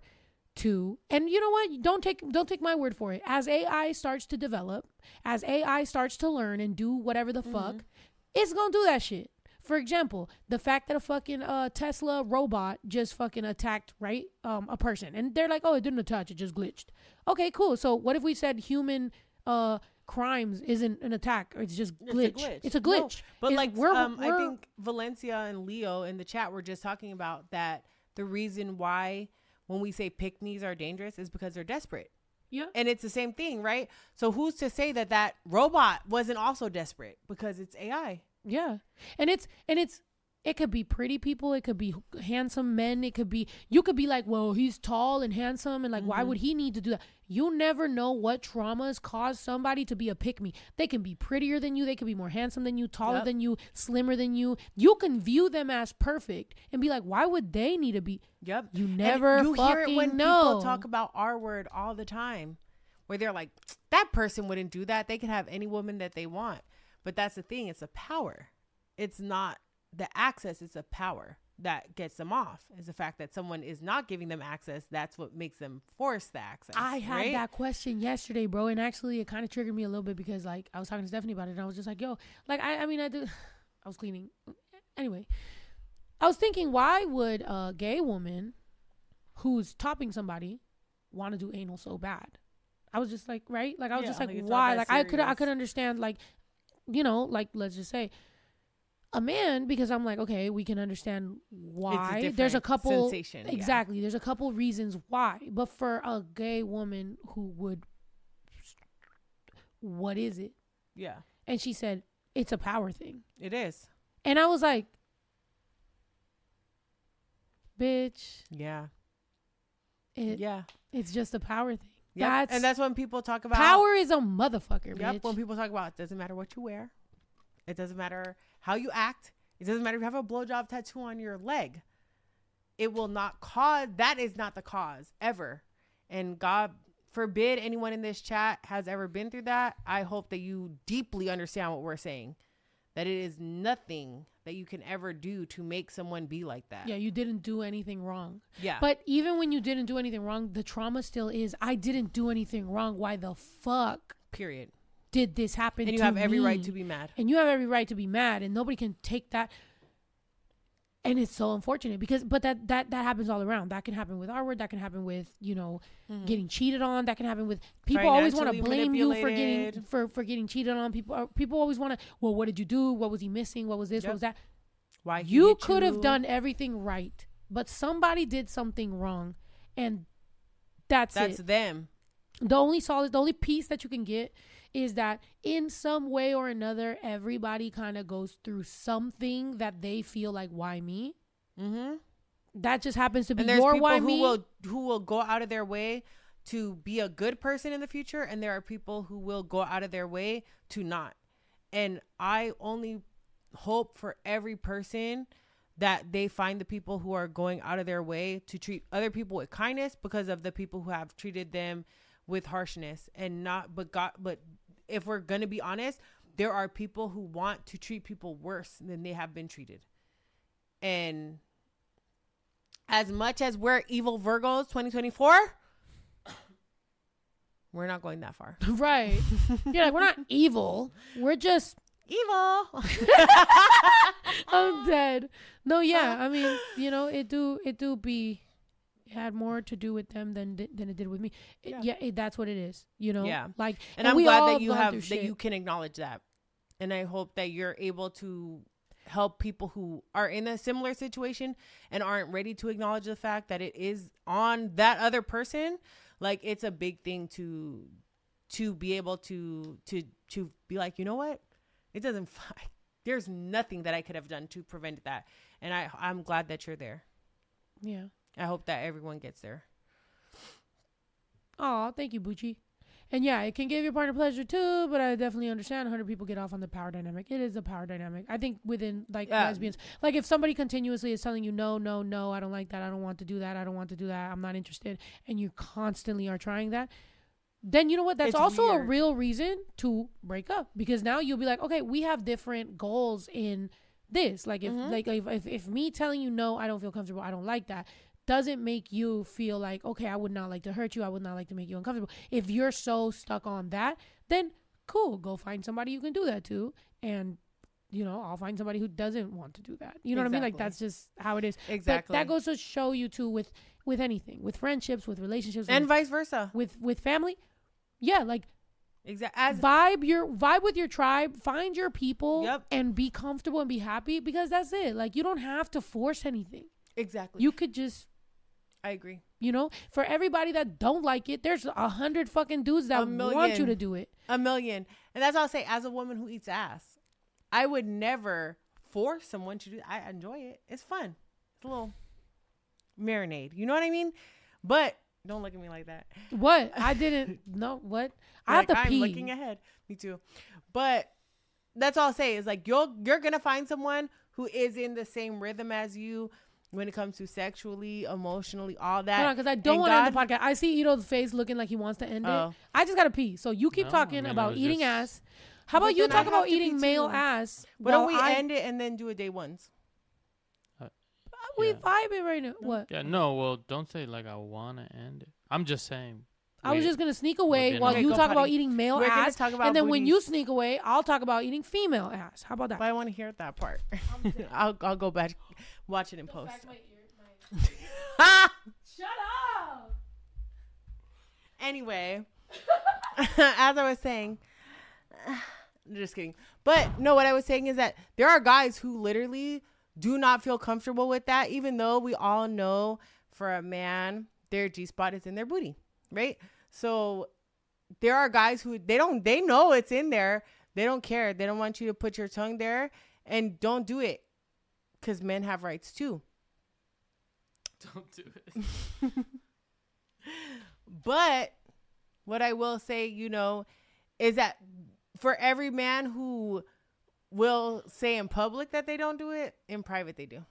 A: to and you know what don't take don't take my word for it as ai starts to develop as ai starts to learn and do whatever the fuck it's gonna do that shit for example the fact that a fucking uh tesla robot just fucking attacked right um a person and they're like oh it didn't attach it just glitched okay cool so what if we said human uh crimes isn't an attack it's just
B: It's a
A: glitch
B: glitch.
A: it's a
B: No,
A: glitch
B: But
A: It's-
B: like,
A: we're-
B: um, I
A: we're-
B: think Valencia and Leo in the chat were just talking about that the reason why when we say pick me's are dangerous is because they're desperate.
A: yeah
B: And it's the same thing, right? So who's to say that that robot wasn't also desperate because it's AI?
A: Yeah. And it's and it's it could be pretty people, it could be handsome men, it could be you could be like, "Well, he's tall and handsome and like why
B: Mm-hmm.
A: would he need to do that?" You never know what traumas cause somebody to be a pick me. They can be prettier than you, they could be more handsome than you, taller
B: Yep.
A: than you, slimmer than you. You can view them as perfect and be like, "Why would they need to be
B: Yep.
A: You
B: And
A: never
B: you hear it when
A: know.
B: people talk about our word all the time, where they're like, "That person wouldn't do that. They could have any woman that they want." But that's the thing; it's a power. It's not the access; it's a power that gets them off. Is the fact that someone is not giving them access. That's what makes them force the access.
A: I had
B: right?
A: that question yesterday, bro, and actually it kind of triggered me a little bit because like I was talking to Stephanie about it, and I was just like, "Yo, like I, I mean, I do." I was cleaning, anyway. I was thinking, why would a gay woman who's topping somebody want to do anal so bad? I was just like, right? Like I was
B: Yeah,
A: just like, why? Like I could I could understand like, you know, like let's just say a man because I'm like, okay, we can understand why. There's a couple
B: sensation, yeah.
A: exactly. There's a couple reasons why, but for a gay woman who would, what is it?
B: Yeah,
A: And she said it's a power thing,
B: it is.
A: and I was like, bitch,
B: Yeah,
A: it,
B: yeah,
A: it's just a power thing.
B: Yep.
A: That's
B: and that's when people talk about
A: power is a motherfucker,
B: Yep.
A: bitch.
B: When people talk about it doesn't matter what you wear, it doesn't matter how you act, it doesn't matter if you have a blowjob tattoo on your leg. It will not cause that is not the cause ever. And God forbid anyone in this chat has ever been through that. I hope that you deeply understand what we're saying. That it is nothing that you can ever do to make someone be like that.
A: yeah, you didn't do anything wrong.
B: Yeah.
A: But even when you didn't do anything wrong, the trauma still is I didn't do anything wrong. Why the fuck
B: period.
A: did this happen
B: And you have every right to be mad.
A: and you have every right to be mad and nobody can take that and it's so unfortunate because but that that that happens all around. That can happen with our word. That can happen with you know getting cheated on. That can happen with people always want to
B: Mm-hmm.
A: Blame you for getting for for getting cheated on. People uh, people always want to well what did you do? What was he missing? What was this?
B: Yep.
A: what was that?
B: Why
A: you could have done everything right but somebody did something wrong and that's,
B: that's
A: it.
B: them.
A: the only solid the only piece that you can get is that in some way or another everybody kind of goes through something that they feel like why me?
B: Mm-hmm.
A: that just happens to be
B: and there's
A: your
B: people
A: why
B: who
A: me?
B: will who will go out of their way to be a good person in the future and there are people who will go out of their way to not. And i only hope for every person that they find the people who are going out of their way to treat other people with kindness because of the people who have treated them with harshness and not but got but if we're going to be honest there are people who want to treat people worse than they have been treated and as much as we're evil Virgos 2024, we're not going that far.
A: right you're like we're not evil we're just
B: Evil.
A: i'm dead no yeah i mean you know it do it do be it had more to do with them than than it did with me It-
B: Yeah.
A: yeah, it, that's what it is you know
B: Yeah.
A: like
B: and I'm
A: we
B: glad that you have that
A: shit.
B: you can acknowledge that. And I hope that you're able to help people who are in a similar situation and aren't ready to acknowledge the fact that it is on that other person. Like it's a big thing to to be able to to to be like, you know what? It doesn't fi- there's nothing that I could have done to prevent that. And I I'm glad that you're there.
A: yeah
B: I hope that everyone gets there.
A: Oh, thank you, Bucci. And yeah, it can give your partner pleasure too, but I definitely understand 100 people get off on the power dynamic. It is a power dynamic. I think within like
B: Yeah.
A: lesbians, like if somebody continuously is telling you no, no, no, I don't like that, I don't want to do that, I don't want to do that, I'm not interested, and you constantly are trying that, then you know what? That's
B: It's
A: also a real reason to break up because now you'll be like, okay, we have different goals in this. Like if
B: Mhm.
A: like if, if if me telling you no, I don't feel comfortable, I don't like that doesn't make you feel like okay i would not like to hurt you i would not like to make you uncomfortable if you're so stuck on that then cool go find somebody you can do that to and you know i'll find somebody who doesn't want to do that you know what i mean like that's just how it is
B: Exactly.
A: but that goes to show you too with with anything with friendships with relationships
B: and
A: with,
B: vice versa.
A: with with family yeah like
B: Exactly. As
A: vibe your vibe with your tribe find your people
B: Yep.
A: and be comfortable and be happy because that's it like you don't have to force anything
B: exactly.
A: you could just
B: I agree.
A: You know, for everybody that don't like it, there's a hundred fucking dudes that want you to do it.
B: A million. And that's all I'll say. As a woman who eats ass, I would never force someone to do I enjoy it. It's fun. It's a little marinade. You know what I mean? But don't look at me like that.
A: What? I didn't know what. I have
B: Like,
A: to
B: I'm
A: pee.
B: looking ahead. Me too. But that's all I'll say is like you're you're gonna find someone who is in the same rhythm as you when it comes to sexually, emotionally, all that.
A: because I don't want to end the podcast. I see Ito's face looking like he wants to end
B: Oh.
A: it. I just gotta pee. So you keep
C: No,
A: talking
C: I mean,
A: about eating
C: just-
A: ass. How
B: But
A: about you talk about eating male
B: too.
A: ass?
B: Why don't we
A: I-
B: end it and then do a day ones?
A: Uh, uh, we
C: Yeah.
A: vibing right now. What?
C: Yeah, no, well, don't say like I wanna end it. I'm just saying.
A: I was just gonna sneak away
C: gonna-
A: while
B: Okay,
A: you
B: go
A: talk about
B: potty.
A: eating male
B: We're gonna
A: ass,
B: talk about
A: and then when you
B: booties.
A: sneak away, I'll talk about eating female ass. How about that?
B: But I want to hear that part. I'll I'll go back, watch it in post.
A: Shut up.
B: anyway, as I was saying, just kidding. But no, what I was saying is that there are guys who literally do not feel comfortable with that, even though we all know for a man their G spot is in their booty, right? So there are guys who they don't they know it's in there. They don't care. They don't want you to put your tongue there and don't do it because men have rights too.
C: Don't do it.
B: But what I will say, you know, is that for every man who will say in public that they don't do it, in private they do.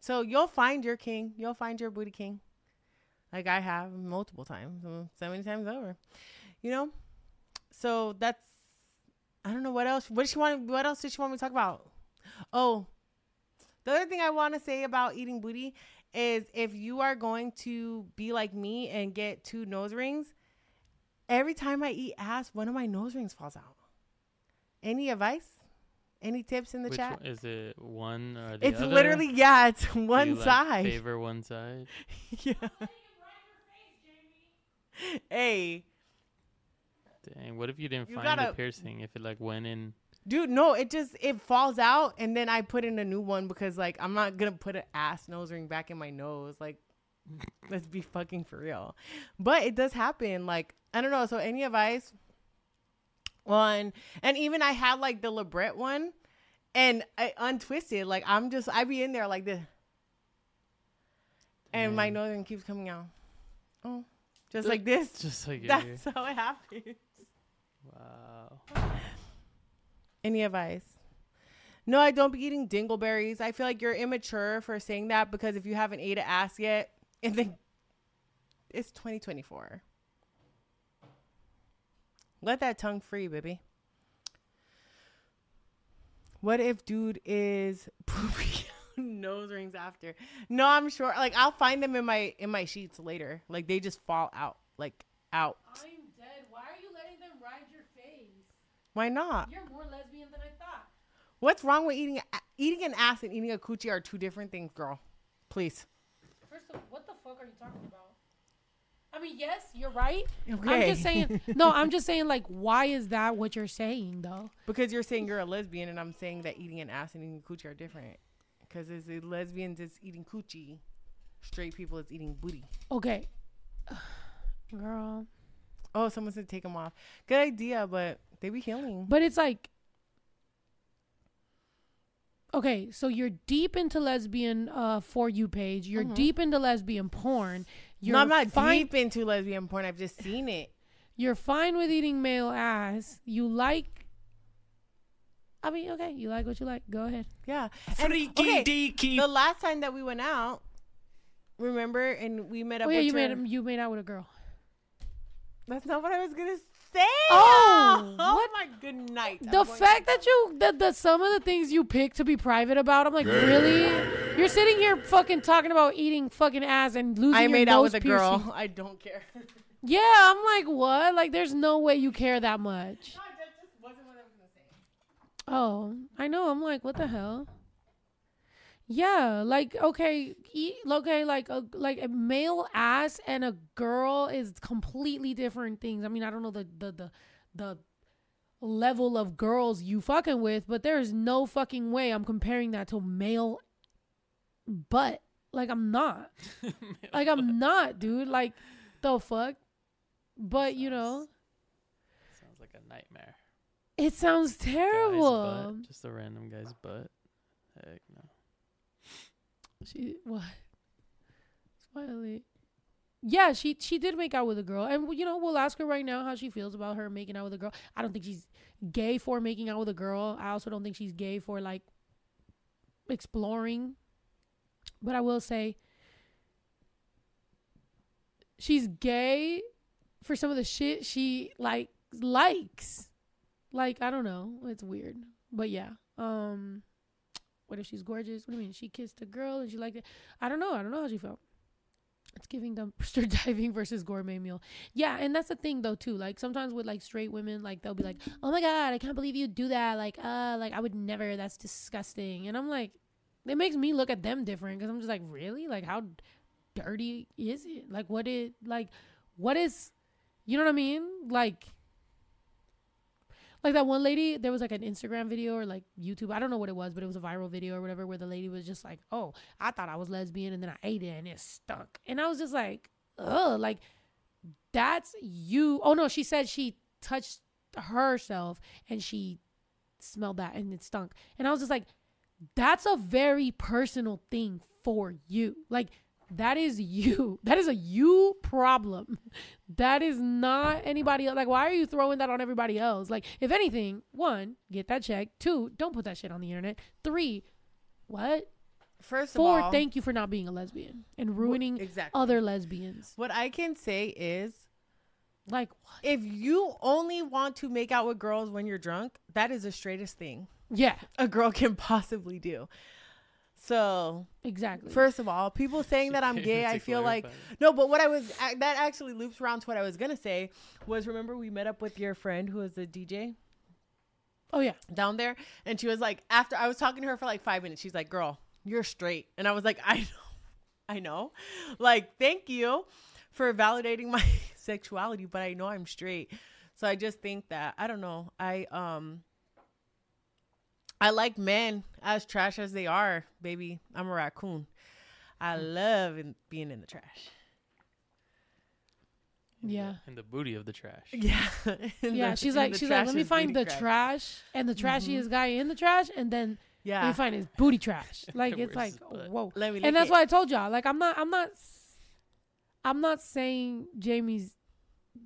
B: So you'll find your king. You'll find your booty king. Like I have multiple times, so many times over. You know? So that's I don't know what else. What does she want what else did she want me to talk about? Oh. The other thing I want to say about eating booty is if you are going to be like me and get two nose rings, every time I eat ass, one of my nose rings falls out. Any advice? Any tips in the
C: Which
B: chat?
C: one, is it one or the
B: It's
C: other?
B: It's literally yeah, it's one
C: you, like,
B: side.
C: favor one side.
B: yeah. hey,
C: Dang. What if you didn't
B: You
C: find
B: gotta-
C: the piercing? If it like went in.
B: dude, no, it just it falls out and then I put in a new one because like I'm not gonna put an ass nose ring back in my nose. Like, let's be fucking for real. But it does happen. Like I don't know. So any advice? One and even I had like the labret one, and I untwisted. Like I'm just I be in there like this, and my nose ring keeps coming out. Oh, just like this.
C: Just like
B: That's how it happens.
C: Wow.
B: Any advice? No, I don't be eating dingleberries. I feel like you're immature for saying that because if you haven't ate an ass yet, and then it's 2024. Let that tongue free, baby. What if dude is pooping nose rings after? No, I'm sure. Like I'll find them in my in my sheets later. Like they just fall out, like out.
A: I'm dead. Why are you letting them ride your face?
B: Why not?
A: You're more lesbian than I thought.
B: What's wrong with eating eating an ass and eating a coochie are two different things, girl. Please.
A: First of all, what the fuck are you talking about? I mean, yes, you're right.
B: Okay.
A: I'm just saying. No, I'm just saying. Like, why is that what you're saying though?
B: Because you're saying you're a lesbian, and I'm saying that eating an ass and eating a coochie are different. Because it's the lesbians is eating coochie, straight people is eating booty.
A: Okay, girl.
B: Oh, someone said take them off. Good idea, but they be healing.
A: But it's like, okay, so you're deep into lesbian uh for you page. You're
B: Mhm.
A: deep into lesbian porn. You're
B: no, I'm not
A: fine.
B: deep into lesbian porn. I've just seen it.
A: You're fine with eating male ass. You like. I mean, okay, you like what you like. Go ahead.
B: Yeah. And, okay, the last time that we went out, remember, and we met up.
A: Oh yeah,
B: with
A: you
B: your-
A: made you made out with a girl.
B: That's not what I was gonna say.
A: Oh,
B: oh
A: what?
B: my good night.
A: The fact that you that the some of the things you pick to be private about, I'm like, really? You're sitting here fucking talking about eating fucking ass and losing
B: I
A: your
B: made out
A: nose
B: with a
A: piercing.
B: girl. I don't care.
A: Yeah, I'm like, what? Like, there's no way you care that much.
B: that just wasn't what I was gonna say.
A: Oh, I know. I'm like, what the hell? Yeah, like okay, e- okay, like a like a male ass and a girl is completely different things. I mean, I don't know the the the the level of girls you fucking with, but there's no fucking way I'm comparing that to male butt. Like I'm not. Like I'm not, dude. Like the fuck. But you know,
C: Sounds like a nightmare.
A: It sounds terrible.
C: butt, Just a random guy's butt. Heck no.
A: She what? Smiley. Yeah, she she did make out with a girl, and you know we'll ask her right now how she feels about her making out with a girl. I don't think she's gay for making out with a girl. I also don't think she's gay for like exploring. But I will say she's gay for some of the shit she like likes. Like I don't know, it's weird. But yeah. Um what if she's gorgeous? What do you mean? She kissed a girl and she liked it. I don't know. I don't know how she felt. It's giving dumpster diving versus gourmet meal. Yeah, and that's the thing though too. Like sometimes with like straight women, like they'll be like, "Oh my god, I can't believe you do that." Like, uh, like I would never. That's disgusting. And I'm like, it makes me look at them different because I'm just like, really? Like, how dirty is it? Like, what it like? What is? You know what I mean? Like, like that one lady. There was like an Instagram video or like YouTube. I don't know what it was, but it was a viral video or whatever where the lady was just like, "Oh, I thought I was lesbian and then I ate it and it stunk," and I was just like, "Ugh!" Like, that's you. Oh no, she said she touched herself and she smelled that and it stunk, and I was just like, that's a very personal thing for you. Like that is you. That is a you problem. That is not anybody else. Like, why are you throwing that on everybody else? Like, if anything, one, get that check. Two, don't put that shit on the internet. Three, what?
B: First of
A: Four,
B: all,
A: thank you for not being a lesbian and ruining
B: exactly.
A: other lesbians.
B: What I can say is,
A: Like, what?
B: if you only want to make out with girls when you're drunk, that is the straightest thing
A: Yeah,
B: a girl can possibly do. So,
A: exactly.
B: first of all, people saying that I'm gay, I feel like no. But what I was a- that actually loops around to what I was gonna say was remember we met up with your friend who was a DJ
A: oh, yeah.
B: down there, and she was like, after I was talking to her for like five minutes, she's like, "Girl, you're straight," and I was like, "I know, I know, like thank you for validating my sexuality, but I know I'm straight." So I just think that I don't know. I um I like men as trash as they are, baby. I'm a raccoon. I love in, being in the trash.
A: Yeah.
C: And the booty of the trash.
B: Yeah.
A: Yeah,
B: the-
A: she's like, she's like, let me find the
B: crack.
A: trash and the trashiest mm-hmm. guy in the trash, and then let
B: Yeah.
A: me find his booty trash. Like it's like,
C: oh,
A: whoa.
B: Let me
A: and that's
B: it.
A: why I told y'all. Like I'm not, I'm not, I'm not saying Jamie's.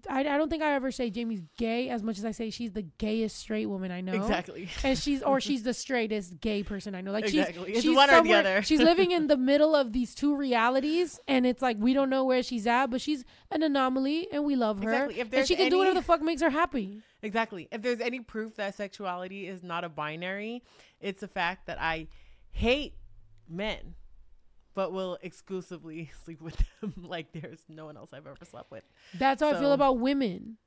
A: I, I don't think I ever say Jamie's gay as much as I say she's the gayest straight woman I know.
B: Exactly.
A: And she's or she's the straightest gay person I know. Like
B: Exactly.
A: she's
B: It's
A: she's
B: one or the other.
A: she's living in the middle of these two realities, and it's like we don't know where she's at, but she's an anomaly, and we love her.
B: Exactly. If
A: and
B: there's
A: she can do whatever the fuck makes her happy.
B: Exactly. If there's any proof that sexuality is not a binary, it's the fact that I hate men, but will exclusively sleep with them like there's no one else I've ever slept with.
A: That's how I feel about women.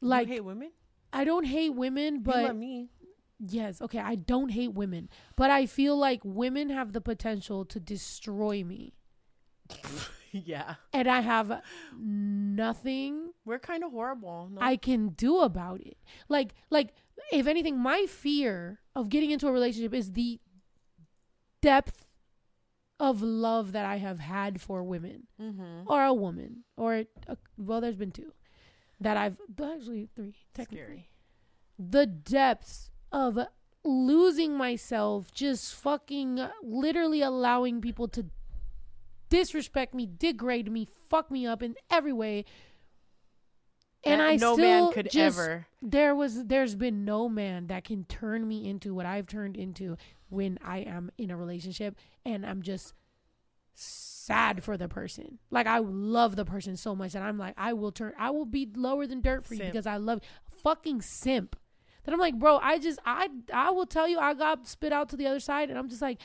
A: Like
B: you hate women,
A: I don't hate women, but
B: me.
A: Yes, okay, I don't hate women, but I feel like women have the potential to destroy me.
B: yeah,
A: And I have nothing
B: we're kind of horrible. No?
A: I can do about it. Like like if anything my fear of getting into a relationship is the depth of love that I have had for women
B: mm-hmm.
A: or a woman or a, well there's been two that I've actually three technically
B: Scary.
A: the depths of losing myself, just fucking literally allowing people to disrespect me, degrade me, fuck me up in every way. And
B: That
A: I
B: no
A: still
B: man could
A: just-
B: ever.
A: There was, there's been no man that can turn me into what I've turned into when I am in a relationship, and I'm just sad for the person. Like I love the person so much that I'm like, I will turn, I will be lower than dirt for you because I love fucking simp. That I'm like, bro, I just, I, I will tell you, I got spit out to the other side, and I'm just like,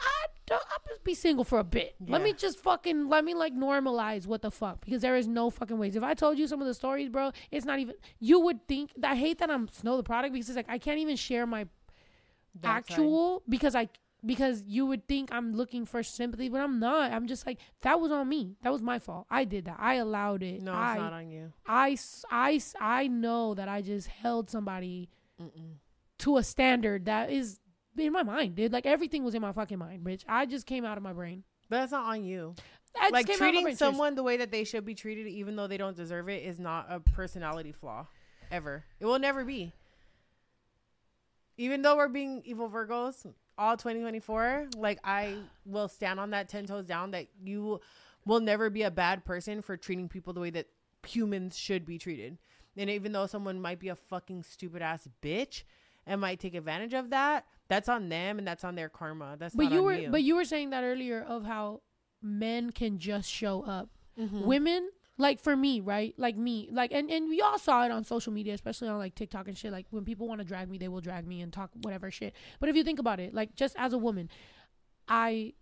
A: I don't, I'll just be single for a bit. Let me just fucking, let me like normalize what the fuck because there is no fucking ways. If I told you some of the stories, bro, it's not even. You would think. I hate that I'm Snow Tha Product because it's like I can't even share my Actual because I because you would think I'm looking for sympathy, but I'm not. I'm just like that was on me. That was my fault. I did that. I allowed it.
B: No,
A: I,
B: it's not on you.
A: I, I, I know that I just held somebody
B: Mm-mm.
A: to a standard that is in my mind, dude. Like everything was in my fucking mind, bitch. I just came out of my brain.
B: But that's not on you.
A: I
B: like
A: came out of my
B: treating someone the way that they should be treated, even though they don't deserve it, is not a personality flaw. Ever. It will never be. Even though we're being evil Virgos all 2024, like I will stand on that 10 toes down that you will never be a bad person for treating people the way that humans should be treated. And even though someone might be a fucking stupid ass bitch and might take advantage of that, that's on them and that's on their karma. That's
A: but
B: not
A: you were
B: you.
A: but you were saying that earlier of how men can just show up.
B: Mhm.
A: Women, like for me, right? Like me, like and and we all saw it on social media, especially on like TikTok and shit. Like when people want to drag me, they will drag me and talk whatever shit. But if you think about it, like just as a woman, I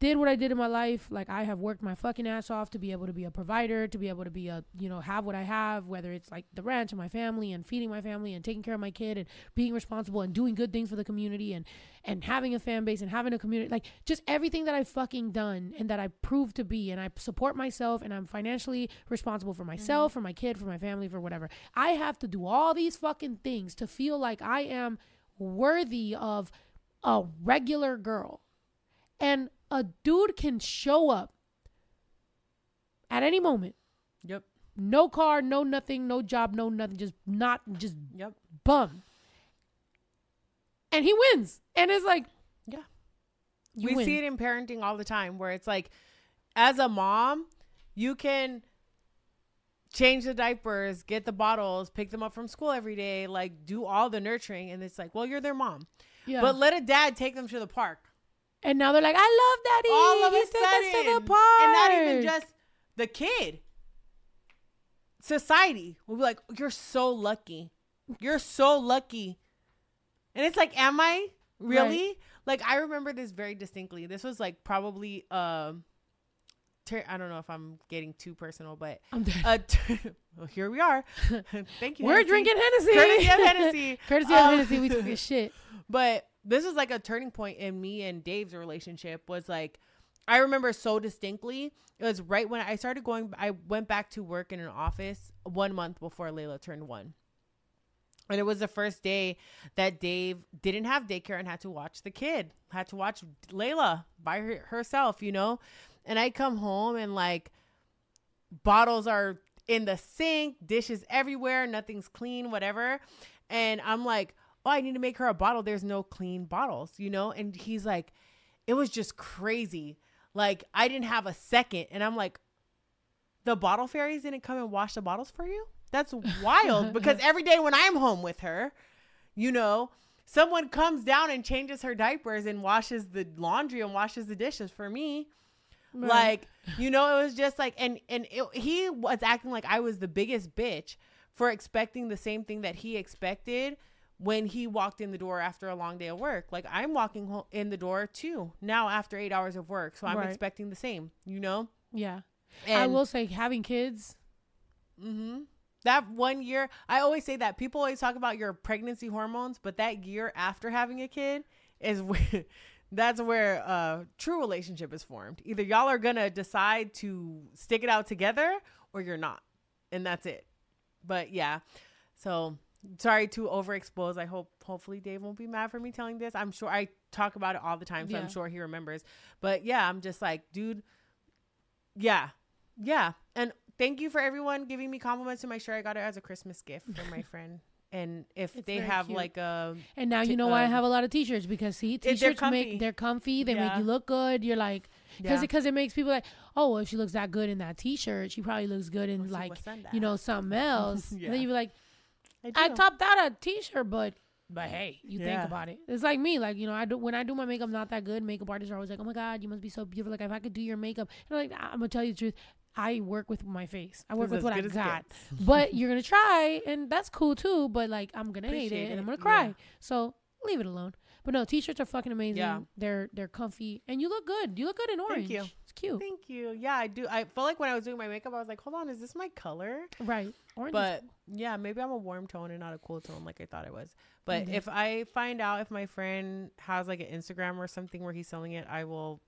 A: did what I did in my life. Like I have worked my fucking ass off to be able to be a provider, to be able to be a, you know, have what I have, whether it's like the ranch and my family and feeding my family and taking care of my kid and being responsible and doing good things for the community and and having a fan base and having a community like just everything that I've fucking done and that I proved to be and I support myself and I'm financially responsible for myself, for my kid, for my family, for whatever. I have to do all these fucking things to feel like I am worthy of a regular girl. And a dude can show up at any moment.
B: Yep.
A: No car, no nothing, no job, no nothing, just not just
B: Yep.
A: bum. And he wins. And it's like,
B: Yeah. we
A: win.
B: see it in parenting all the time where it's like as a mom you can change the diapers get the bottles pick them up from school every day like do all the nurturing and it's like well you're their mom
A: yeah.
B: but let a dad take them to the park
A: and now they're like, I love daddy.
B: all of
A: he
B: a
A: us to
B: sudden
A: the park.
B: and not even just the kid society will be like you're so lucky you're so lucky and it's like am i really like i remember this very distinctly this was like probably um ter- i don't know if i'm getting too personal but uh t- well, here we are thank you
A: We're
B: Hennessy.
A: drinking Hennessy.
B: courtesy of Hennessy.
A: Courtesy of
B: Um,
A: Hennessy. We took a shit.
B: but this is like a turning point in me and Dave's relationship was like I remember so distinctly. It was right when I started going I went back to work in an office 1 month before Layla turned 1. And it was the first day that Dave didn't have daycare and had to watch the kid. Had to watch Layla by her, herself, you know? And I come home and like bottles are in the sink, dishes everywhere, nothing's clean, whatever. And I'm like, oh, I need to make her a bottle. There's no clean bottles, you know? And he's like, it was just crazy. Like, I didn't have a second. And I'm like, the bottle fairies didn't come and wash the bottles for you? That's wild because every day when I'm home with her, you know, someone comes down and changes her diapers and washes the laundry and washes the dishes for me like you know it was just like and and it, he was acting like i was the biggest bitch for expecting the same thing that he expected when he walked in the door after a long day of work like i'm walking in the door too now after eight hours of work so i'm
A: Right.
B: expecting the same you know
A: Yeah.
B: and
A: I will say having kids.
B: Mm-hmm. that one year i always say that people always talk about your pregnancy hormones but that year after having a kid is where that's where a true relationship is formed either y'all are gonna decide to stick it out together or you're not and that's it but yeah so sorry to overexpose i hope hopefully dave won't be mad for me telling this i'm sure i talk about it all the time so
A: Yeah.
B: i'm sure he remembers but yeah i'm just like dude yeah yeah and thank you for everyone giving me compliments to my shirt i got it as a christmas gift from my friend and if
A: It's
B: they have
A: cute.
B: like a
A: And now you know why I
B: um,
A: have a lot of t-shirts because see,
B: they're
A: t-shirts
B: comfy.
A: make they're comfy. They make you look good. You're like because
B: yeah.
A: because it makes people like, oh, well, if she looks that good in that t-shirt, she probably looks good in
B: Let's
A: like you know something else.
B: Yeah.
A: And then you be like,
B: I,
A: I topped out a t-shirt, but but hey, you
B: Yeah.
A: think about it. It's like me, like you know, I do when I do my makeup not that good. Makeup artists are always like, oh my god, you must be so beautiful. Like if I could do your makeup, and I'm like I'm gonna tell you the truth. I work with my face. I work with what I got. but you're gonna try, and that's cool too. But like I'm gonna hate
B: Appreciate
A: it, and I'm gonna cry.
B: yeah.
A: So leave it alone. But no, t-shirts are fucking amazing.
B: Yeah.
A: They're they're comfy, and you look good. You look good in orange.
B: you.
A: Cute,
B: Thank you. Yeah, I do. I felt like when I was doing my makeup, I was like, hold on, is this my color?
A: right? Orange.
B: But yeah, maybe I'm a warm tone and not a cool tone like I thought I was. But
A: Mhm.
B: if I find out if my friend has like an Instagram or something where he's selling it, I will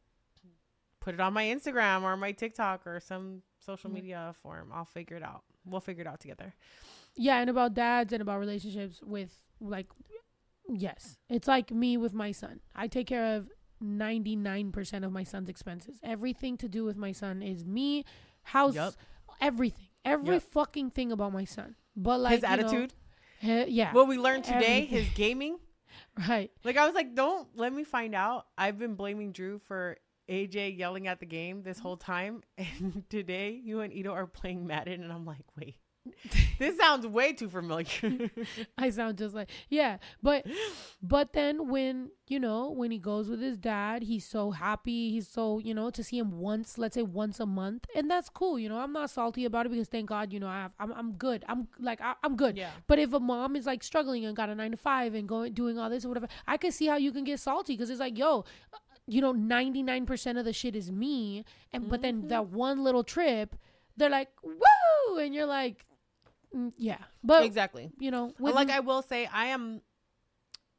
B: put it on my Instagram or my TikTok or some social
A: Mhm.
B: media form. I'll figure it out. We'll figure it out together.
A: yeah and about dads and about relationships with like yes it's like me with my son i take care of 99% of my son's expenses everything to do with my son is me house
B: Yup.
A: everything every
B: Yup.
A: fucking thing about my son but like
B: his
A: know,
B: attitude.
A: he- yeah
B: What we learned today,
A: everything.
B: his gaming.
A: right
B: Like I was like, don't let me find out. I've been blaming Drew for AJ yelling at the game this mm-hmm. whole time, and today you and Ito are playing Madden, and I'm like, wait, this sounds way too familiar.
A: I sound just like yeah, but but then when you know when he goes with his dad, he's so happy. He's so you know to see him once, let's say once a month, and that's cool. You know, I'm not salty about it because thank God, you know, I have, I'm I'm good. I'm like I, I'm good.
B: yeah,
A: But if a mom is like struggling and got a nine to five and going doing all this or whatever, I can see how you can get salty because it's like yo. you know, 99% of the shit is me. And, but then
B: Mhm.
A: that one little trip, they're like, woo! And you're like, mm, yeah. But,
B: exactly.
A: you know, with
B: like I will say, I am.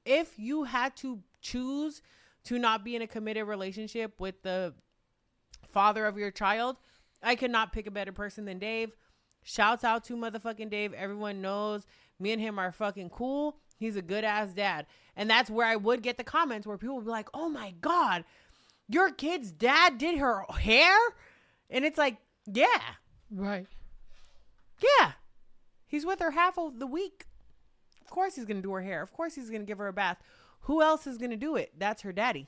B: If you had to choose to not be in a committed relationship with the father of your child, I could not pick a better person than Dave. Shouts out to motherfucking Dave. Everyone knows me and him are fucking cool. He's a good ass dad. And that's where I would get the comments where people would be like, oh my God, your kid's dad did her hair? And it's like, yeah,
A: right.
B: yeah. He's with her half of the week. Of course he's going to do her hair. Of course he's going to give her a bath. Who else is going to do it? That's her daddy.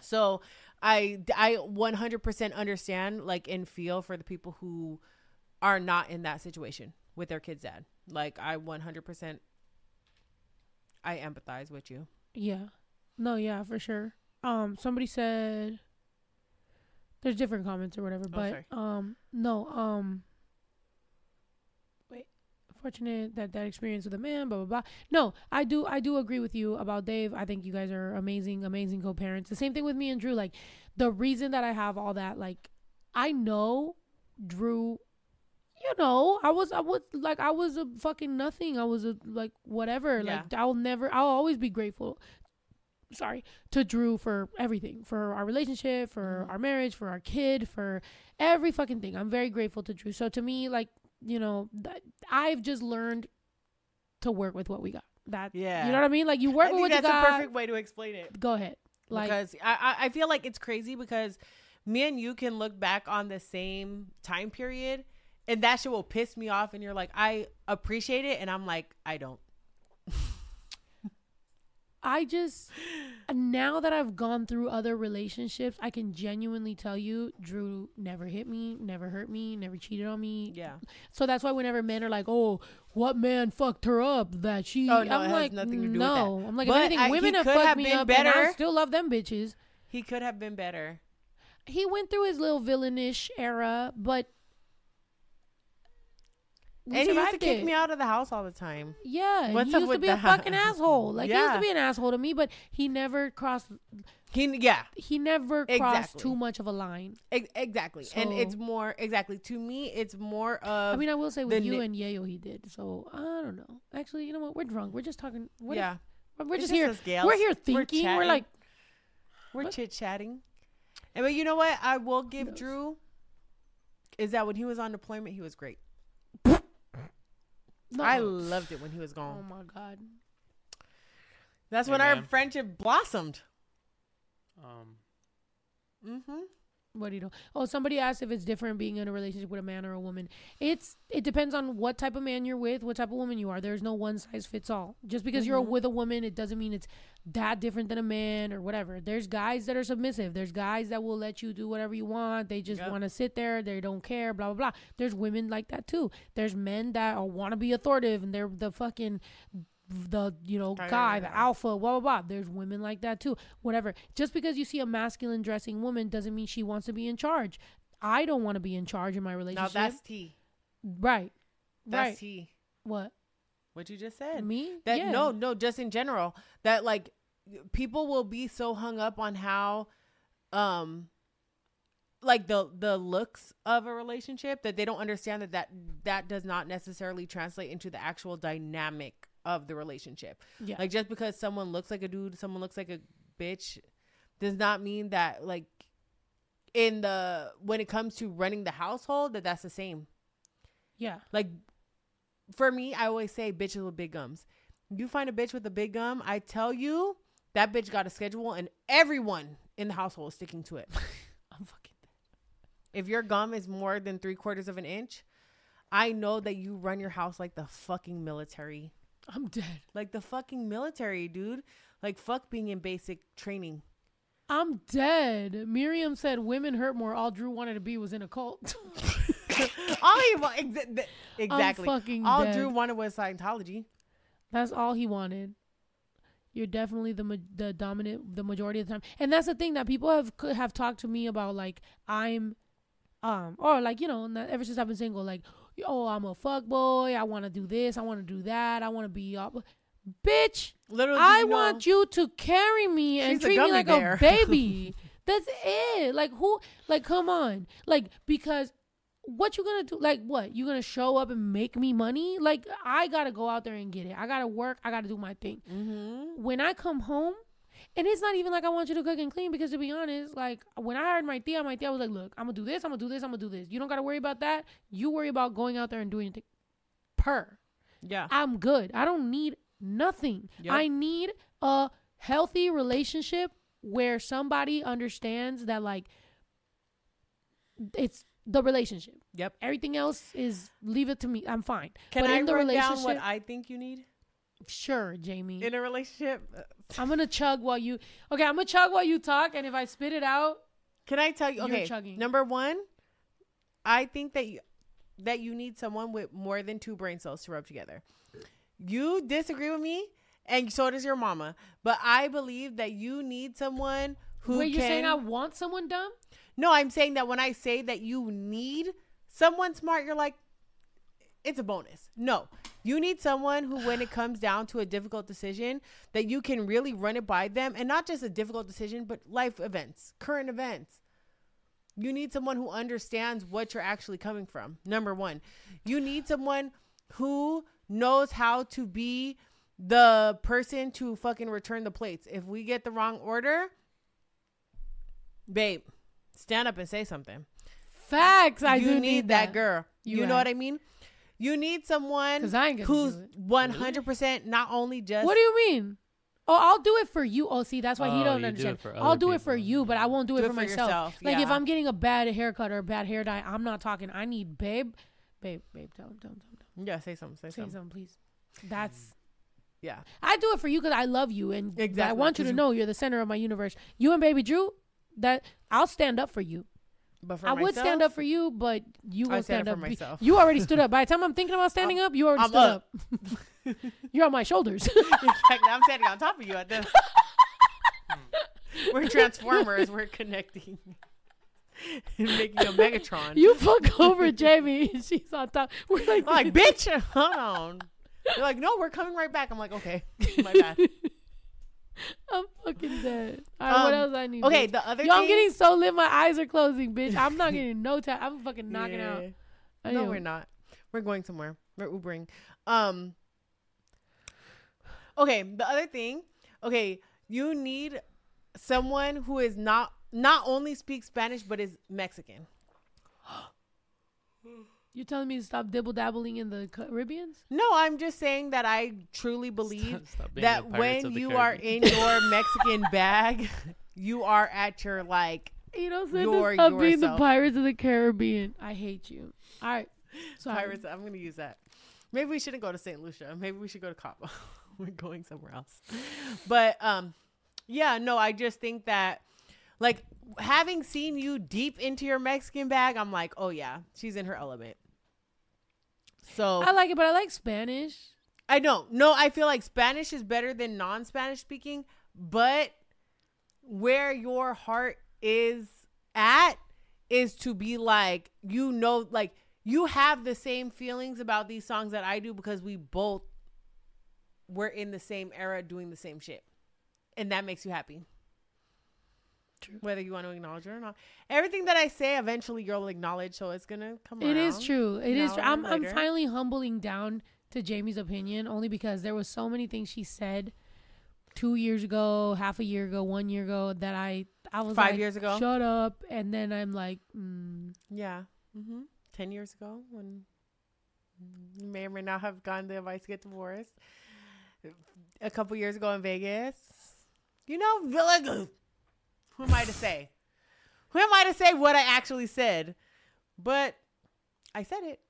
B: So I I 100% understand like and feel for the people who are not in that situation with their kid's dad. Like I 100% I empathize with you.
A: Yeah. No, yeah, for sure. Um, somebody said there's different comments or whatever, but
B: sorry.
A: um, no, um, wait, fortunate that that experience with a man, blah blah blah. No, I do, I do agree with you about Dave. I think you guys are amazing, amazing co-parents. The same thing with me and Drew. Like the reason that I have all that, like, I know Drew. You know, I was, I was like, I was a fucking nothing. I was a like whatever.
B: Yeah.
A: Like, I'll never, I'll always be grateful sorry to Drew for everything for our relationship for
B: Mhm.
A: our marriage for our kid for every fucking thing I'm very grateful to Drew so to me like you know th- I've just learned to work with what we got that
B: Yeah.
A: you know what I mean like you work
B: I
A: with what
B: that's
A: you got That's
B: a perfect way to explain it.
A: go ahead like
B: because I I feel like it's crazy because me and you can look back on the same time period and that shit will piss me off and you're like I appreciate it and I'm like I don't.
A: I just now that I've gone through other relationships, I can genuinely tell you, Drew never hit me, never hurt me, never cheated on me.
B: Yeah.
A: So that's why whenever men are like, "Oh, what man fucked her up that she?"
B: Oh, no,
A: I'm like,
B: nothing to do with
A: no. I'm like,
B: But
A: if anything,
B: I-
A: women have fucked
B: have
A: me up, and I still love them bitches.
B: He could have been better.
A: He went through his little villainish era, but
B: and he used to kick
A: it.
B: me out of the house all the time.
A: Yeah,
B: What's
A: he used to be a fucking asshole. Like he used to be an asshole to me, but he never crossed.
B: He yeah,
A: He never crossed
B: Exactly.
A: too much of a line.
B: ex- exactly. and it's more exactly to me it's more of
A: I mean, I will say with you
B: ni-
A: and Yayo, he did. So I don't know. Actually, you know what? We're drunk. We're just talking. What if-
B: yeah.
A: we're
B: It's
A: just here. We're here thinking. We're,
B: chatting.
A: like,
B: We're chit chatting. And but you know what? I will give? Drew is that when he was on deployment, he was great.
A: No.
B: I loved it when he was gone.
A: oh my god.
B: That's when our friendship blossomed.
C: Um,
B: Mm-hmm.
A: What do you know? Oh, somebody asked if it's different being in a relationship with a man or a woman. It's it depends on what type of man you're with, what type of woman you are. There's no one size fits all. Just because you're
B: Mhm.
A: with a woman, it doesn't mean it's that different than a man or whatever. There's guys that are submissive. There's guys that will let you do whatever you want. They just
B: Yep.
A: want to sit there. They don't care. Blah blah blah. There's women like that too. There's men that want to be authoritative and they're the fucking the you know
B: Right, right,
A: guy,
B: right,
A: the alpha, blah blah blah. There's women like that too. Whatever. Just because you see a masculine dressing woman doesn't mean she wants to be in charge. I don't want to be in charge in my relationship.
B: Now that's T.
A: right.
B: That's
A: right.
B: T.
A: What?
B: What you just said.
A: Me?
B: That
A: yeah.
B: no, no, just in general. That like people will be so hung up on how um like the the looks of a relationship that they don't understand that that that does not necessarily translate into the actual dynamic of the relationship.
A: Yeah.
B: Like just because someone looks like a dude, someone looks like a bitch does not mean that like in the when it comes to running the household that that's the same.
A: yeah.
B: Like for me, I always say bitches with big gums. You find a bitch with a big gum, I tell you, that bitch got a schedule and everyone in the household is sticking to it.
A: I'm fucking
B: if your gum is more than three quarters of an inch, I know that you run your house like the fucking military.
A: I'm dead.
B: Like the fucking military, dude. Like fuck being in basic training.
A: I'm dead. Miriam said women hurt more. All Drew wanted to be was in a cult.
B: All he wa- exa- exactly.
A: fucking
B: All
A: dead.
B: Drew wanted was Scientology.
A: That's all he wanted. You're definitely the ma- the dominant the majority of the time, and that's the thing that people have have talked to me about. Like I'm, um, or like you know, ever since I've been single, like oh I'm a fuck boy. I want to do this. I want to do that. I want to be up. bitch.
B: Do
A: I
B: you know-
A: want you to carry me and treat me like
B: bear.
A: a baby. That's it. Like who? Like come on. Like because what you gonna do? Like what? You gonna show up and make me money? Like I gotta go out there and get it. I gotta work. I gotta do my thing.
B: Mhm.
A: When I come home. And it's not even like I want you to cook and clean because to be honest, like when I hired my tia, my tia was like, "Look, I'm gonna do this, I'm gonna do this, I'm gonna do this. You don't gotta worry about that. You worry about going out there and doing it." Per,
B: Yeah.
A: I'm good. I don't need nothing.
B: Yep.
A: I need a healthy relationship where somebody understands that like it's the relationship.
B: Yep.
A: Everything else is leave it to me. I'm fine.
B: Can
A: but
B: I
A: in the
B: run down
A: relationship,
B: what I think you need
A: sure, Jamie.
B: in a relationship?
A: I'm gonna chug while you. Okay, I'm gonna chug while you talk, and if I spit it out,
B: Can I tell you?
A: You're
B: Okay.
A: chugging.
B: Number one, I think that you, that you need someone with more than two brain cells to rub together. You disagree with me, and so does your mama. But I believe that you need someone who
A: wait, you're saying I want someone dumb?
B: no, I'm saying that when I say that you need someone smart, you're like, it's a bonus. No, you need someone who, when it comes down to a difficult decision, that you can really run it by them, and not just a difficult decision, but life events, current events. You need someone who understands what you're actually coming from. Number one, you need someone who knows how to be the person to fucking return the plates. If we get the wrong order, babe, stand up and say something
A: Facts. I
B: you
A: do
B: need, that, girl.
A: You
B: You, know
A: right.
B: what I mean? You need someone
A: 'Cause I
B: who's one hundred percent not only just
A: What do you mean? Oh, I'll do it for you. Oh, see, that's why he
C: Oh,
A: don't
C: you do
A: understand. I'll
C: other
A: do it for you, but I won't do,
B: Do
A: it
B: it
A: for
B: for
A: myself.
B: yourself,
A: Like if. I'm getting a bad haircut or a bad hair dye, I'm not talking. I need babe, babe, babe. Tell him, tell him, tell him.
B: yeah. Say something. Say,
A: Say
B: something.
A: something, please. That's
B: Yeah.
A: I do it for you because I love you and I want you
B: 'cause
A: to know you're the center of my universe. You and baby Drew, that I'll stand up for you.
B: But
A: I would stand up for you, but you will
B: stand
A: stand
B: up
A: up.
B: for myself.
A: You already stood up. By the time I'm thinking about standing up, you already
B: I'm
A: stood
B: up.
A: up. You're on my shoulders.
B: Exactly. I'm standing on top of you at this. We're transformers. We're connecting and making a Megatron.
A: you fuck over Jamie. She's on top. We're like,
B: I'm like, bitch, hold on. They're like, no, we're coming right back. I'm like, okay, my bad.
A: I'm fucking dead. All right, what
B: Um,
A: else I need?
B: Okay,
A: bitch?
B: the other
A: Yo, I'm
B: thing-
A: getting so lit. My eyes are closing, bitch. I'm not getting no time. I'm fucking knocking out. I
B: No,
A: am.
B: we're not. We're going somewhere. We're Ubering. Um. Okay, the other thing. Okay, you need someone who is not not only speaks Spanish but is Mexican.
A: You telling me to stop dibble dabbling in the Caribbeans?
B: No, I'm just saying that I truly believe
C: Stop- stop
B: that when
C: of the
B: you are in your Mexican bag, you are at your like.
A: You don't say
B: Your-
A: to stop being the. Pirates of the Caribbean. I hate you. All right. Sorry.
B: Pirates. I'm gonna use that. Maybe we shouldn't go to St. Lucia. Maybe we should go to Cabo. We're going somewhere else. But um, yeah, no, I just think that like having seen you deep into your Mexican bag, I'm like, oh yeah, she's in her element. So
A: I like it, but I like Spanish.
B: I don't. No, I feel like Spanish is better than non-Spanish speaking, but where your heart is at is to be like, you know, like you have the same feelings about these songs that I do because we both were in the same era doing the same shit. And that makes you happy.
A: True.
B: Whether you want to acknowledge it or not. Everything that I say eventually you'll acknowledge, so it's gonna come
A: It is
B: around.
A: true. It is true. I'm I'm finally humbling down to Jamie's opinion only because there was so many things she said two years ago, half a year ago, one year ago that I I was
B: Five
A: like,
B: years ago?
A: Shut up, and then I'm like, mm,
B: Yeah. Mm-hmm. 10 years ago when you may or may not have gotten the advice to get divorced. A couple years ago in Vegas. You know, like, who am I to say? Who am I to say what I actually said? But I said it.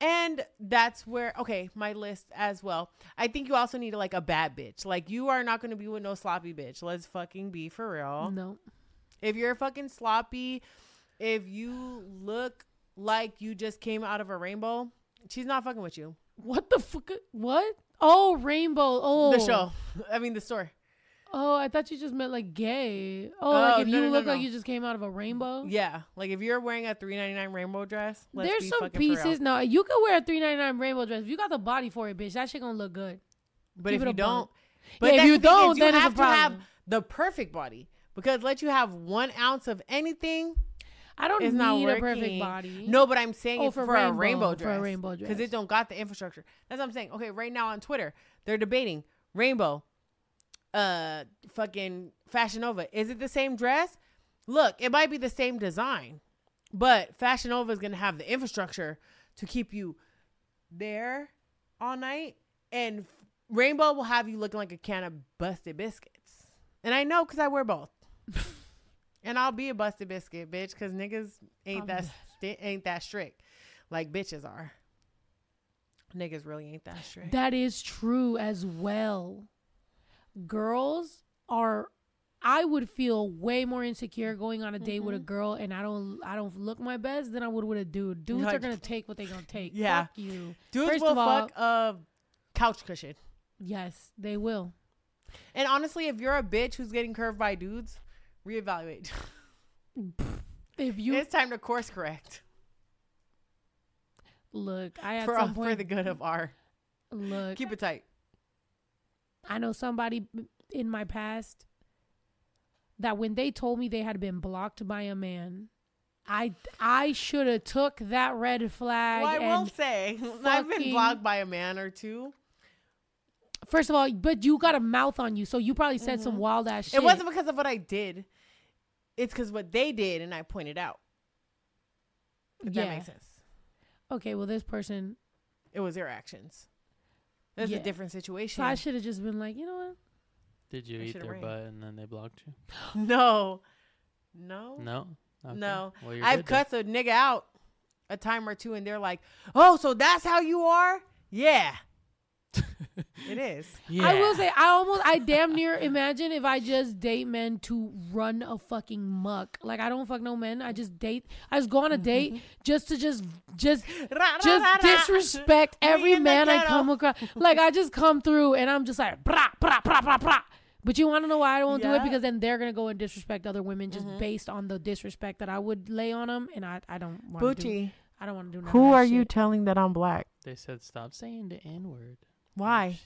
B: And that's where okay, my list as well. I think you also need like a bad bitch. Like you are not going to be with no sloppy bitch. Let's fucking be for real.
A: no.
B: If you're fucking sloppy, if you look like you just came out of a rainbow, she's not fucking with you.
A: What the fuck? What? Oh, rainbow. Oh,
B: The show. I mean the store.
A: Oh, I thought you just meant like gay. Oh,
B: Oh,
A: like if
B: no,
A: you
B: no, no,
A: look like you just came out of a rainbow.
B: Yeah. Like if you're wearing a three ninety nine rainbow dress, let's
A: There's some pieces. No, you could wear a three ninety nine rainbow dress if you got the body for it, bitch. That shit gonna look good.
B: But
A: Keep
B: if you don't, but
A: Yeah, if you
B: the thing is
A: don't,
B: you
A: it's
B: have to have the perfect body because let you have one ounce of anything
A: I don't
B: is
A: need
B: not
A: a perfect body.
B: No, but I'm saying
A: Oh,
B: it's
A: for
B: for, a
A: rainbow,
B: rainbow
A: for
B: dress.
A: a rainbow dress.
B: because
A: dress.
B: it don't got the infrastructure. That's what I'm saying. Okay, right now on Twitter, they're debating rainbow, uh, fucking Fashion Nova. Is it the same dress? Look, it might be the same design, but Fashion Nova is gonna have the infrastructure to keep you there all night, and Rainbow will have you looking like a can of busted biscuits. And I know because I wear both. and I'll be a busted biscuit, bitch, because niggas ain't
A: I'm
B: that sti- ain't that strict like bitches are. Niggas really ain't that strict.
A: That is true as well. Girls are I would feel way more insecure going on a date with a
B: Mm-hmm.
A: girl and I don't I don't look my best than I would with a dude. Dudes are gonna take what they gonna take.
B: Yeah.
A: Fuck you.
B: Dudes
A: First
B: will
A: of all-
B: fuck a couch cushion.
A: Yes, they will.
B: And honestly, if you're a bitch who's getting curved by dudes, reevaluate.
A: If you
B: it's time to course correct
A: look, I at
B: for,
A: some
B: for the good of our.
A: look.
B: Keep it tight.
A: I know somebody in my past that when they told me they had been blocked by a man, I I should have took that red flag.
B: Well, I will say, I've been blocked by a man or two.
A: first of all, but you got a mouth on you, so you probably said some wild ass shit.
B: Mm-hmm. It wasn't because of what I did. It's because what they did and I pointed out. If
A: Yeah.
B: that makes sense.
A: okay. Well, this person,
B: It was their actions. That's
A: Yeah.
B: a different situation.
A: so I should have just been like, you know what?
C: Did you
B: I
C: eat their
B: ran.
C: butt and then they blocked you?
B: no. No.
C: No. Okay.
B: No.
C: Well,
B: I've
C: cut then.
B: cussed a nigga out a time or two and they're like, oh, so that's how you are? Yeah. It is.
A: I will say, I almost, I damn near imagine if I just date men to run a fucking muck. Like I don't fuck no men. I just date. I just go on a date just to just, just,
B: Ra, ra,
A: just
B: ra, ra.
A: disrespect
B: We
A: every man I come across. Like I just come through and I'm just like, brah, brah, brah, brah, brah. But you want to know why I won't do it?
B: Mm-hmm.
A: Because then they're gonna go and disrespect other women just based on the disrespect that I would lay on them, and I, I don't want to do. I don't want to do. None
B: who
A: of that
B: are you telling that I'm black?
C: They said stop saying the N word.
B: Why?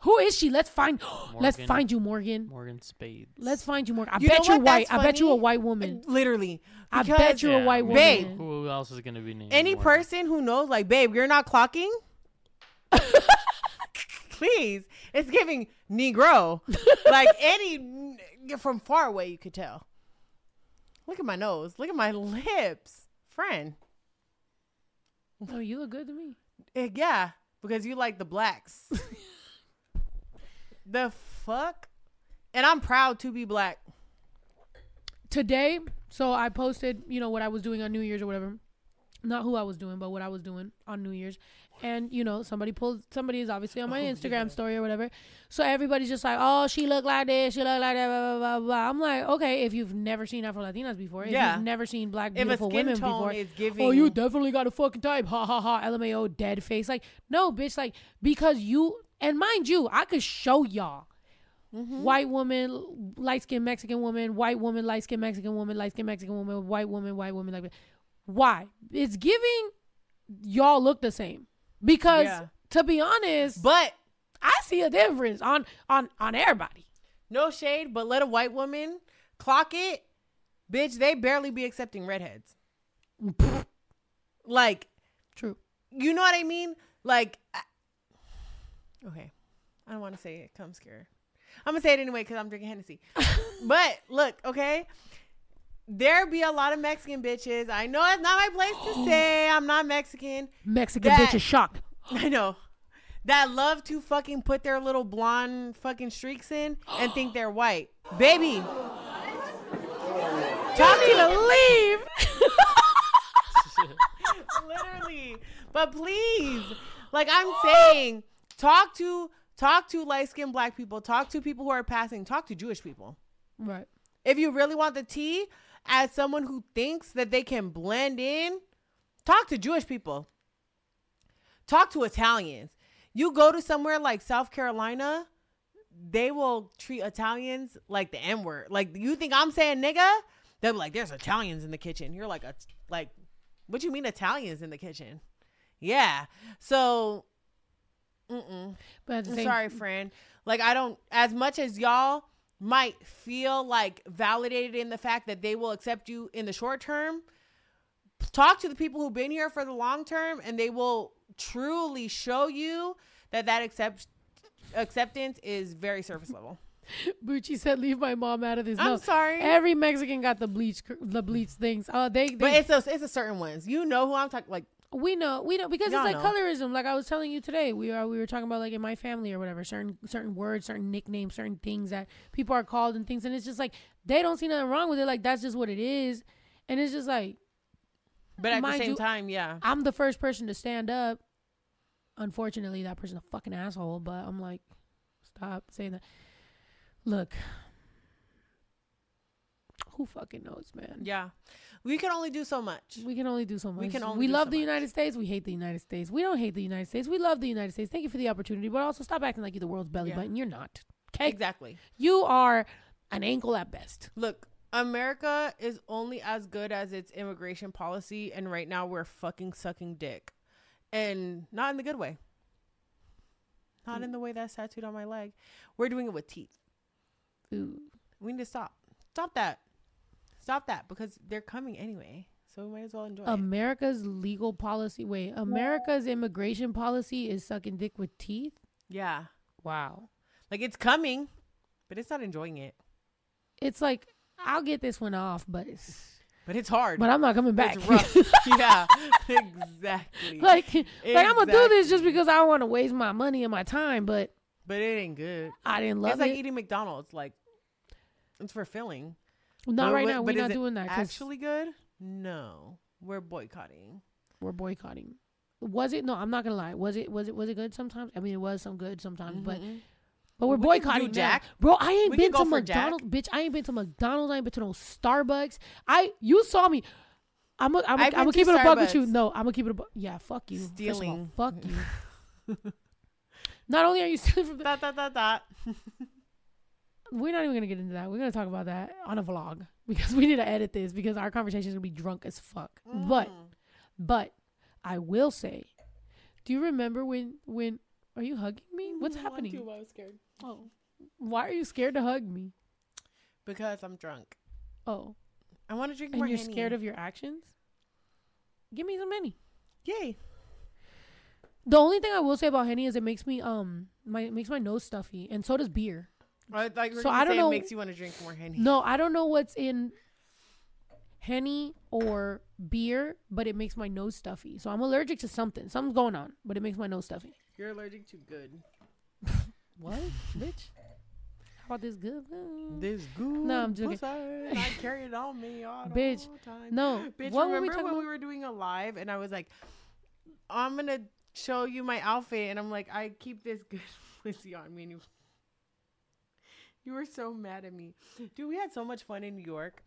A: Who is she? Let's find. Let's
C: Morgan-
A: find you, Morgan.
C: Morgan Spades.
A: Let's find you, Morgan. I
B: You know
A: bet you're
B: what?
A: white.
B: That's
A: I bet you a
B: funny.
A: white woman.
B: Literally.
A: I
B: Because
A: bet you're a white
C: I
A: woman.
B: Babe.
C: Who else is gonna be named?
B: Any
C: Morgan?
B: person who knows, like, babe, you're not clocking. Please, it's giving Negro. like any from far away, you could tell. Look at my nose. Look at my lips, friend.
A: Oh, you look good to me.
B: Eh, yeah, because you like the blacks. the fuck? And I'm proud to be black.
A: Today, so I posted, you know, what I was doing on New Year's or whatever. Not who I was doing, but what I was doing on New Year's. And, you know, somebody pulled, somebody is obviously on my
B: Oh,
A: Instagram
B: yeah.
A: story or whatever. So everybody's just like, oh, she looked like this, she looked like that, blah, blah, blah, blah. I'm like, okay, if you've never seen Afro Latinas before, if
B: Yeah.
A: you've never seen black beautiful women before,
B: giving,
A: oh, you definitely got a fucking type. Ha ha ha. LMAO, dead face. Like, no, bitch. Like, because you, and mind you, I could show y'all.
B: Mm-hmm.
A: White woman, light skinned Mexican woman, white woman, light skinned Mexican woman, light skinned Mexican woman, white woman, white woman, like why? It's giving y'all look the same. Because
B: Yeah.
A: to be honest,
B: but
A: I see a difference on on on everybody.
B: no shade, but let a white woman clock it, bitch. They barely be accepting redheads. like,
A: True.
B: you know what I mean? Like, I- okay, I don't want to say it. I'm scared. I'm gonna say it anyway because I'm drinking Hennessy. but look, okay, there be a lot of Mexican bitches. I know it's not my place to say I'm not Mexican.
A: Mexican
B: That-
A: bitch is shocked.
B: I know. That love to fucking put their little blonde fucking streaks in and think they're white. Baby. Talk
A: need
B: to
A: to leave.
B: literally. But please, like I'm saying, talk to talk to light skinned black people, talk to people who are passing, talk to Jewish people.
A: right.
B: If you really want the tea, as someone who thinks that they can blend in, talk to Jewish people. Talk to Italians. You go to somewhere like South Carolina, they will treat Italians like the N word. Like you think I'm saying nigga? They'll be like, "There's Italians in the kitchen." You're like, a, "Like, what you mean Italians in the kitchen?" Yeah. So, Mm-mm.
A: But
B: I'm sorry, friend. Like I don't. As much as y'all might feel like validated in the fact that they will accept you in the short term, talk to the people who've been here for the long term, and they will truly show you that that accept acceptance is very surface level.
A: Bucci said, "Leave my mom out of this."
B: I'm
A: no,
B: sorry.
A: every Mexican got the bleach, the bleach things. Uh, they, they
B: But it's a, it's a certain ones. You know who I'm talking. Like
A: we know, we know because
B: Y'all
A: it's like
B: know.
A: colorism. Like I was telling you today, we are we were talking about like in my family or whatever, certain certain words, certain nicknames, certain things that people are called and things, and it's just like they don't see nothing wrong with it. Like that's just what it is, and it's just like
B: But at the same
A: you-
B: time, yeah.
A: I'm the first person to stand up. Unfortunately, that person's a fucking asshole, but I'm like, stop saying that. Look, who fucking knows, man?
B: Yeah. We can only do so much.
A: We can only do so much.
B: We can only
A: We love
B: so
A: the
B: much.
A: United States. We hate the United States. We don't hate the United States. We love the United States. Thank you for the opportunity, but also stop acting like you're the world's belly
B: Yeah.
A: button. You're not. Okay,
B: Exactly.
A: you are an ankle at best.
B: Look, America is only as good as its immigration policy, and right now we're fucking sucking dick. And not in the good way. Not in the way that's tattooed on my leg. We're doing it with teeth.
A: Ooh.
B: We need to stop. Stop that. Stop that because they're coming anyway. So we might as well enjoy it.
A: America's legal policy. Wait, America's immigration policy is sucking dick with teeth.
B: Yeah.
A: Wow.
B: Like it's coming, but it's not enjoying it.
A: It's like I'll get this one off, but it's,
B: But it's hard.
A: but I'm not coming back.
B: It's rough. yeah. Exactly.
A: like like I'm gonna do this just because I don't want to waste my money and my time, but
B: But it ain't good.
A: I didn't love it.
B: it's like eating McDonald's. Like it's for filling.
A: Not
B: But
A: right
B: what-
A: now. We're not doing that.
B: Actually good? No. We're boycotting.
A: we're boycotting. Was it? No, I'm not gonna lie. Was it? Was it? Was it good sometimes? I mean, it was some good sometimes, but
B: Mhm.
A: but we're
B: We
A: boycotting.
B: Jack.
A: bro. I ain't
B: We
A: been to. McDonald's, bitch. I ain't been to McDonald's. I ain't been to no Starbucks. I you saw me. I'm gonna I'm
B: I've
A: gonna keep it a buck with you. No, I'm gonna keep it a buck. Yeah, fuck you. Of all,
B: Stealing.
A: fuck you. not only are you stealing from the,
B: dot dot dot dot.
A: we're not even gonna get into that. We're gonna talk about that on a vlog because we need to edit this because our conversation is gonna be drunk as fuck. But
B: Mm.
A: but I will say, do you remember when when are you hugging me? What's happening?
B: I was scared.
A: Oh, why are you scared to hug me?
B: Because I'm drunk.
A: Oh,
B: I want to drink
A: and
B: more
A: you're
B: Henny.
A: scared of your actions? Give me some Henny.
B: Yay.
A: The only thing I will say about Henny is it makes me um my it makes my nose stuffy, and so does beer.
B: I like
A: So
B: so
A: I
B: I
A: don't know-
B: it makes you want to drink more Henny.
A: No, I don't know what's in Henny or beer, but it makes my nose stuffy. So I'm allergic to something. Something's going on, but it makes my nose stuffy.
B: You're allergic to good.
A: What, bitch? How about this good?
B: This good.
A: No, I'm joking.
B: pussy, I carry it on me all
A: Bitch,
B: the time.
A: No,
B: Bitch,
A: what were
B: remember
A: we
B: when
A: about?
B: we were doing a live and I was like, I'm gonna show you my outfit, and I'm like, I keep this good pussy on me, and you, you were so mad at me, dude. We had so much fun in New York.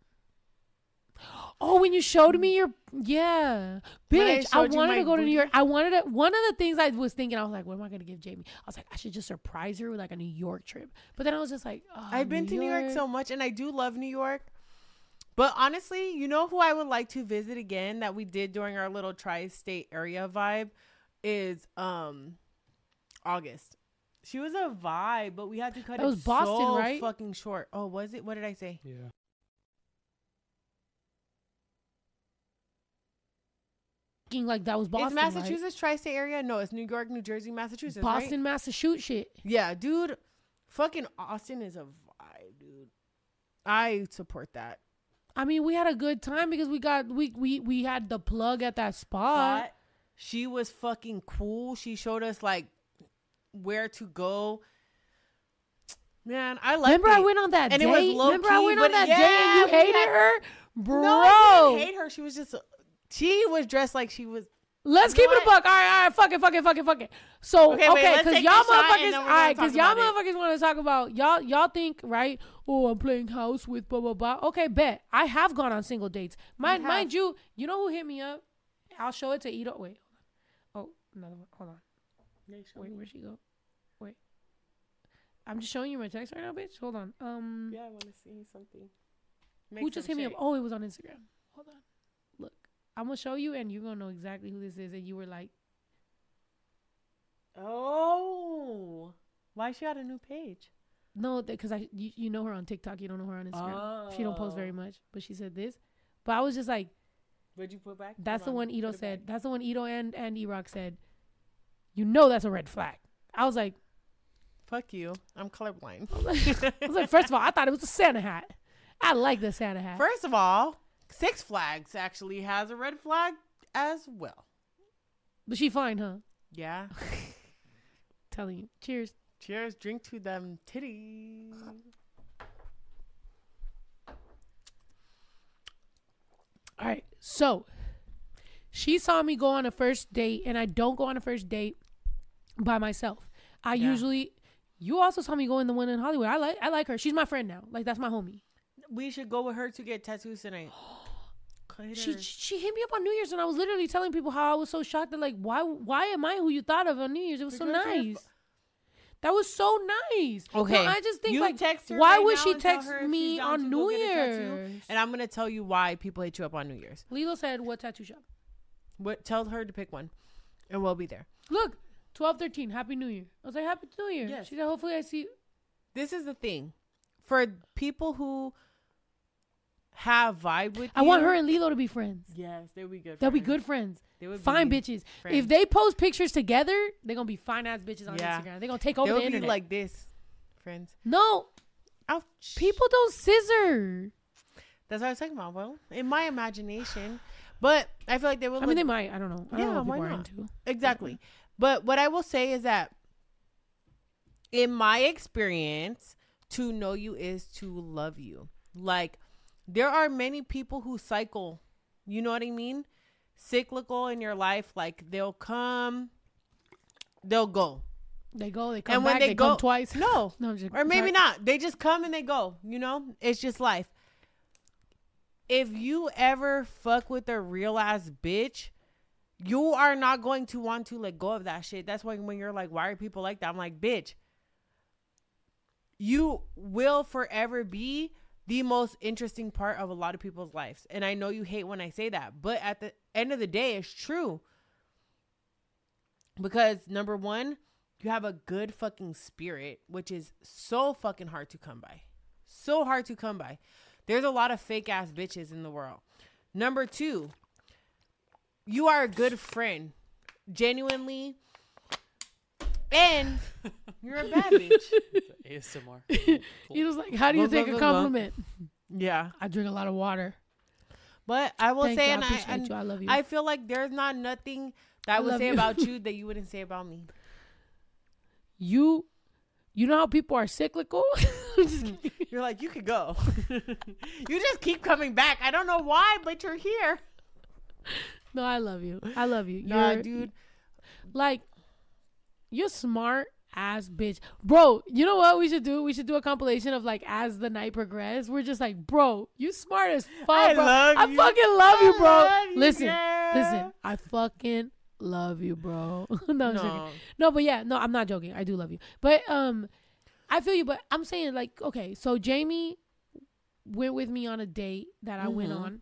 A: Oh, when you showed me your yeah,
B: When I
A: bitch! I, wanted to go to New? York. I wanted to. One of the things I was thinking, I was like, "What am I gonna give Jamie?" I was like, "I should just surprise her with like a New York trip." But then I was just like, oh,
B: I've been to New York so much, and I do love New York. But honestly, you know who I would like to visit again that we did during our little tri-state area vibe is um August. She was a vibe, but we had to cut
A: That
B: it
A: was Boston,
B: so
A: right?
B: fucking short. Oh, was it? What did I say?
C: Yeah.
A: Thinking like that was Boston,
B: it's
A: right?
B: Massachusetts tri-state area? No, it's New York, New Jersey, Massachusetts. right?
A: Boston, Massachusetts shit.
B: Yeah, dude. Fucking Austin is a vibe, dude. I support that.
A: I mean, we had a good time because we got we we we had the plug at that spot.
B: But she was fucking cool. She showed us like where to go. Man, I like.
A: Remember, I went on that
B: And
A: date.
B: it was low
A: Remember, I went on that
B: yeah,
A: date and you hated
B: had-
A: her, bro.
B: No, I didn't hate her. She was just. She was dressed like she was.
A: Let's keep
B: know
A: it a buck. All right, all right, fuck it, fuck it, fuck it, fuck it. So
B: Okay,
A: okay, because
B: take
A: y'all
B: this shot and
A: motherfuckers, all right, because y'all motherfuckers want to talk about y'all. Y'all think right? Oh, I'm playing house with blah blah blah. Okay, bet I have gone on single dates. Mind, mind you, you know who hit me up? I'll show it to Ito. Wait, hold on. Oh, another one. Hold on. Wait, where'd she go? I'm just showing you my text right now, bitch. Hold on. Um,
B: Yeah, I want to see something.
A: who just hit me up? Oh, it was on Instagram. Hold on. Look, I'm gonna show you, and you're gonna know exactly who this is. And you were like,
B: Oh, why she got a new page?
A: No, because I you, you know her on TikTok. You don't know her on Instagram. She don't post very
B: Oh.
A: much, but she said this. But I was just like,
B: What'd you put back?
A: that's the one
B: on,
A: Ito said. That's the one Ito and and E-Rock said. You know that's a red flag. I was like,
B: Fuck you. I'm colorblind.
A: I was like, first of all, I thought it was a Santa hat. I like the Santa hat.
B: First of all, Six Flags actually has a red flag as well.
A: But she fine, huh?
B: Yeah.
A: Telling you. Cheers.
B: Cheers. Drink to them titties.
A: All right. So she saw me go on a first date, and I don't go on a first date by myself. I
B: Yeah.
A: usually. You also saw me go in the one in Hollywood. I like I like her. She's my friend now. Like that's my homie.
B: We should go with her to get tattoos tonight.
A: She she hit me up on New Year's, and I was literally telling people how I was so shocked that like why why am I who you thought of on New Year's? It was so
B: Because you're
A: nice. That was so nice. No,
B: Okay,
A: I just think
B: you
A: like
B: text her
A: why
B: right
A: would she text
B: her if she's
A: me on New
B: get a tattoo,
A: Year's?
B: And I'm gonna tell you why people hit you up on New Year's.
A: Lilo said, "What tattoo shop?"
B: What? Tell her to pick one, and we'll be there.
A: Look, twelve thirteen. Happy New Year. I was like, Happy New Year.
B: Yes.
A: She said, Hopefully, I see.
B: This is the thing, for people who have vibe with.
A: I want her and Lilo to be friends.
B: Yes, they would be good.
A: They'll be good friends.
B: They would
A: Fine
B: be
A: bitches.
B: friends.
A: If they post pictures together, they're gonna be fine ass bitches on
B: Yeah.
A: Instagram. They're gonna take
B: They
A: over
B: would
A: the
B: be
A: internet.
B: like this, friends.
A: no,
B: Ouch.
A: people don't scissor.
B: That's what I was talking about. Well, in my imagination, but I feel like they will.
A: I mean, they might. I don't know. I don't
B: Yeah,
A: know what
B: why
A: people are
B: not?
A: into.
B: Exactly. But what I will say is that in my experience, to know you is to love you. Like there are many people who cycle, you know what I mean? Cyclical in your life like they'll come, they'll go.
A: They go. They come
B: And when
A: back.
B: they
A: They,
B: go-
A: come twice.
B: No.
A: no, just,
B: Or maybe
A: sorry.
B: not. They just come and they go, you know? It's just life. If you ever fuck with a real ass bitch, you are not going to want to let go of that shit. That's why when you're like, why are people like that? I'm like, bitch, you will forever be the most interesting part of a lot of people's lives. And I know you hate when I say that, but at the end of the day, it's true. Because number one, you have a good fucking spirit, which is so fucking hard to come by. So hard to come by. There's a lot of fake ass bitches in the world. Number two, you are a good friend, genuinely, and you're a bad bitch.
C: ASMR.
A: He was like, "How do you
B: Blah,
A: take
B: blah,
A: a
B: blah, blah.
A: compliment?"
B: Yeah,
A: I drink a lot of water.
B: but I will
A: Thank
B: say,
A: you. I
B: and I,
A: appreciate
B: and
A: you. I love you.
B: I feel like there's not nothing that I
A: I
B: would say
A: you.
B: about you that you wouldn't say about me.
A: you, you know how people are cyclical. I'm just kidding.
B: You're like, you could go. you just keep coming back. I don't know why, but you're here.
A: No, I love you. I love you.
B: Nah,
A: You're,
B: dude.
A: like you're smart ass bitch bro you know what we should do we should do a compilation of like as the night progresses we're just like bro you smart as fuck
B: I
A: bro.
B: love
A: i
B: you.
A: fucking love you bro
B: love you,
A: listen
B: girl.
A: listen i fucking love you bro no, I'm joking.
B: No.
A: no but yeah no i'm not joking i do love you but um i feel you but i'm saying like okay so jamie went with me on a date that i went
B: Mhm.
A: on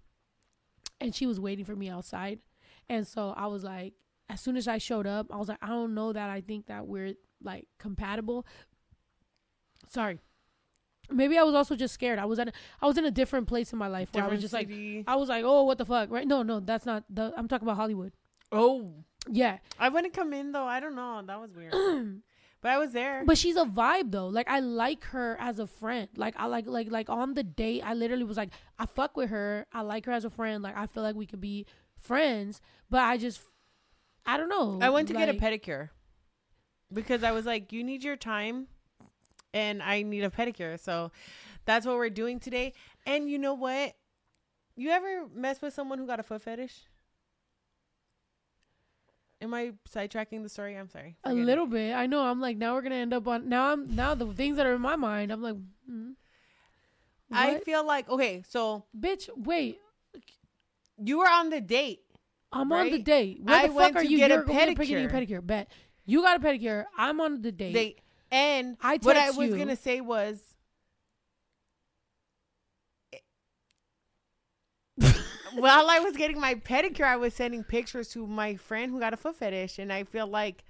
A: and she was waiting for me outside. And so i was like as soon as i showed up i was like i don't know that i think that we're like compatible. Sorry. Maybe i was also just scared. I was at a, i was in a different place in my life where i was
B: Different
A: just like i was like oh what the fuck right? No no that's not the i'm talking about hollywood.
B: Oh,
A: yeah.
B: I wouldn't come in though. I don't know. That was weird. but I was there.
A: but she's a vibe though like i like her as a friend like i like like like on the date i literally was like i fuck with her i like her as a friend like i feel like we could be friends but i just i don't know
B: I went to get a pedicure because I was like, you need your time, and I need a pedicure. So that's what we're doing today. And you know what? You ever mess with someone who got a foot fetish? Am I sidetracking the story? I'm sorry.
A: a
B: Forget it.
A: little bit i know i'm like now we're gonna end up on now i'm now the things that are in my mind i'm like hmm.
B: I feel like okay. So
A: bitch wait
B: you were on the date.
A: i'm on the date where
B: I
A: the fuck are you
B: get a
A: you're going to get a
B: pedicure.
A: pedicure bet you got a pedicure i'm on the date
B: They and
A: I
B: what I was
A: you.
B: gonna say was. While I was getting my pedicure, I was sending pictures to my friend who got a foot fetish, and I feel like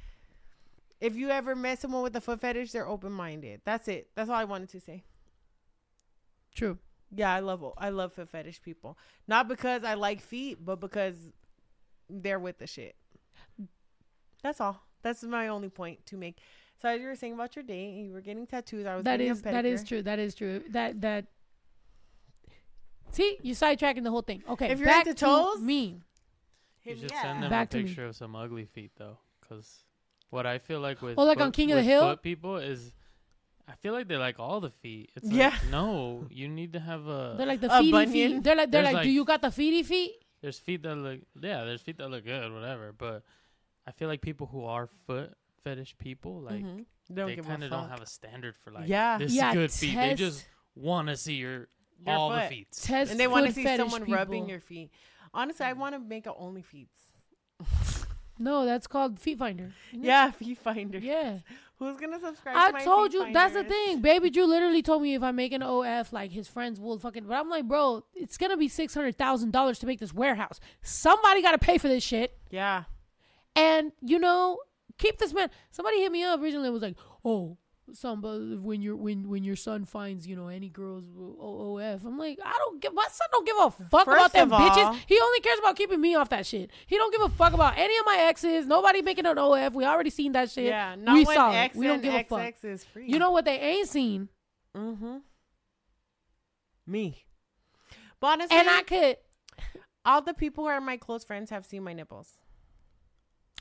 B: If you ever met someone with a foot fetish, they're open minded. That's it. That's all I wanted to say.
A: True.
B: Yeah, I love I love foot fetish people. Not because I like feet, but because they're with the shit. That's all. That's my only point to make. So as you were saying about your date, you were getting tattoos. I was
A: That is that is true. That is true. That that. See, you sidetracking the whole thing. Okay,
B: If you're
A: back
B: into
A: to
B: toes,
A: me.
C: You
B: Hit
C: should
B: me
C: send them
A: Back
C: a
A: to me.
C: picture of some ugly feet though, because what I feel like with
A: Oh, like on
C: foot-
A: King of the
C: with
A: Hill?
C: foot people is, I feel like they like all the feet. It's like,
B: Yeah.
C: no, you need to have a.
A: They're like the
B: A
A: feety
B: bunion.
A: feet. They're like they're
C: There's
A: like, do
C: like-
A: you got the feety feet?
C: there's feet that look yeah, there's feet that look good, whatever. But I feel like people who are foot fetish people, like
B: Mhm. They don't
C: they
B: give
C: kind of don't
B: fuck.
C: have a standard for like
B: Yeah.
C: this
A: Yeah,
C: is good feet. They
A: test-
C: just want to see your
B: Your
C: all
B: foot.
C: the feet.
A: Test
B: and they want to see
A: fetish
B: someone rubbing your feet. Honestly, I mm. want to make a only feet.
A: No, that's called Feet Finder. isn't it?
B: Yeah, feet finder.
A: Yeah.
B: Who's gonna subscribe?
A: I
B: to my
A: told
B: Feet
A: you that's the thing. Baby Drew literally told me if I make an OF, like his friends will fucking. But I'm like, bro, it's gonna be six hundred thousand dollars to make this warehouse. Somebody got to pay for this shit.
B: Yeah.
A: And you know, keep this man. Somebody hit me up recently. and Was like, oh, somebody when your when when your son finds you know any girls OOF. I'm like, I don't give my son don't give a fuck
B: First
A: about them
B: all-
A: bitches. He only cares about keeping me off that shit. He don't give a fuck about any of my exes. Nobody making an OF. We already seen that shit.
B: Yeah. Not
A: we
B: when
A: saw
B: X
A: it. We don't give a
B: XX
A: fuck.
B: is free.
A: You know what they ain't seen,
B: Mm-hmm. Me. But honestly,
A: and I could.
B: all the people who are my close friends have seen my nipples.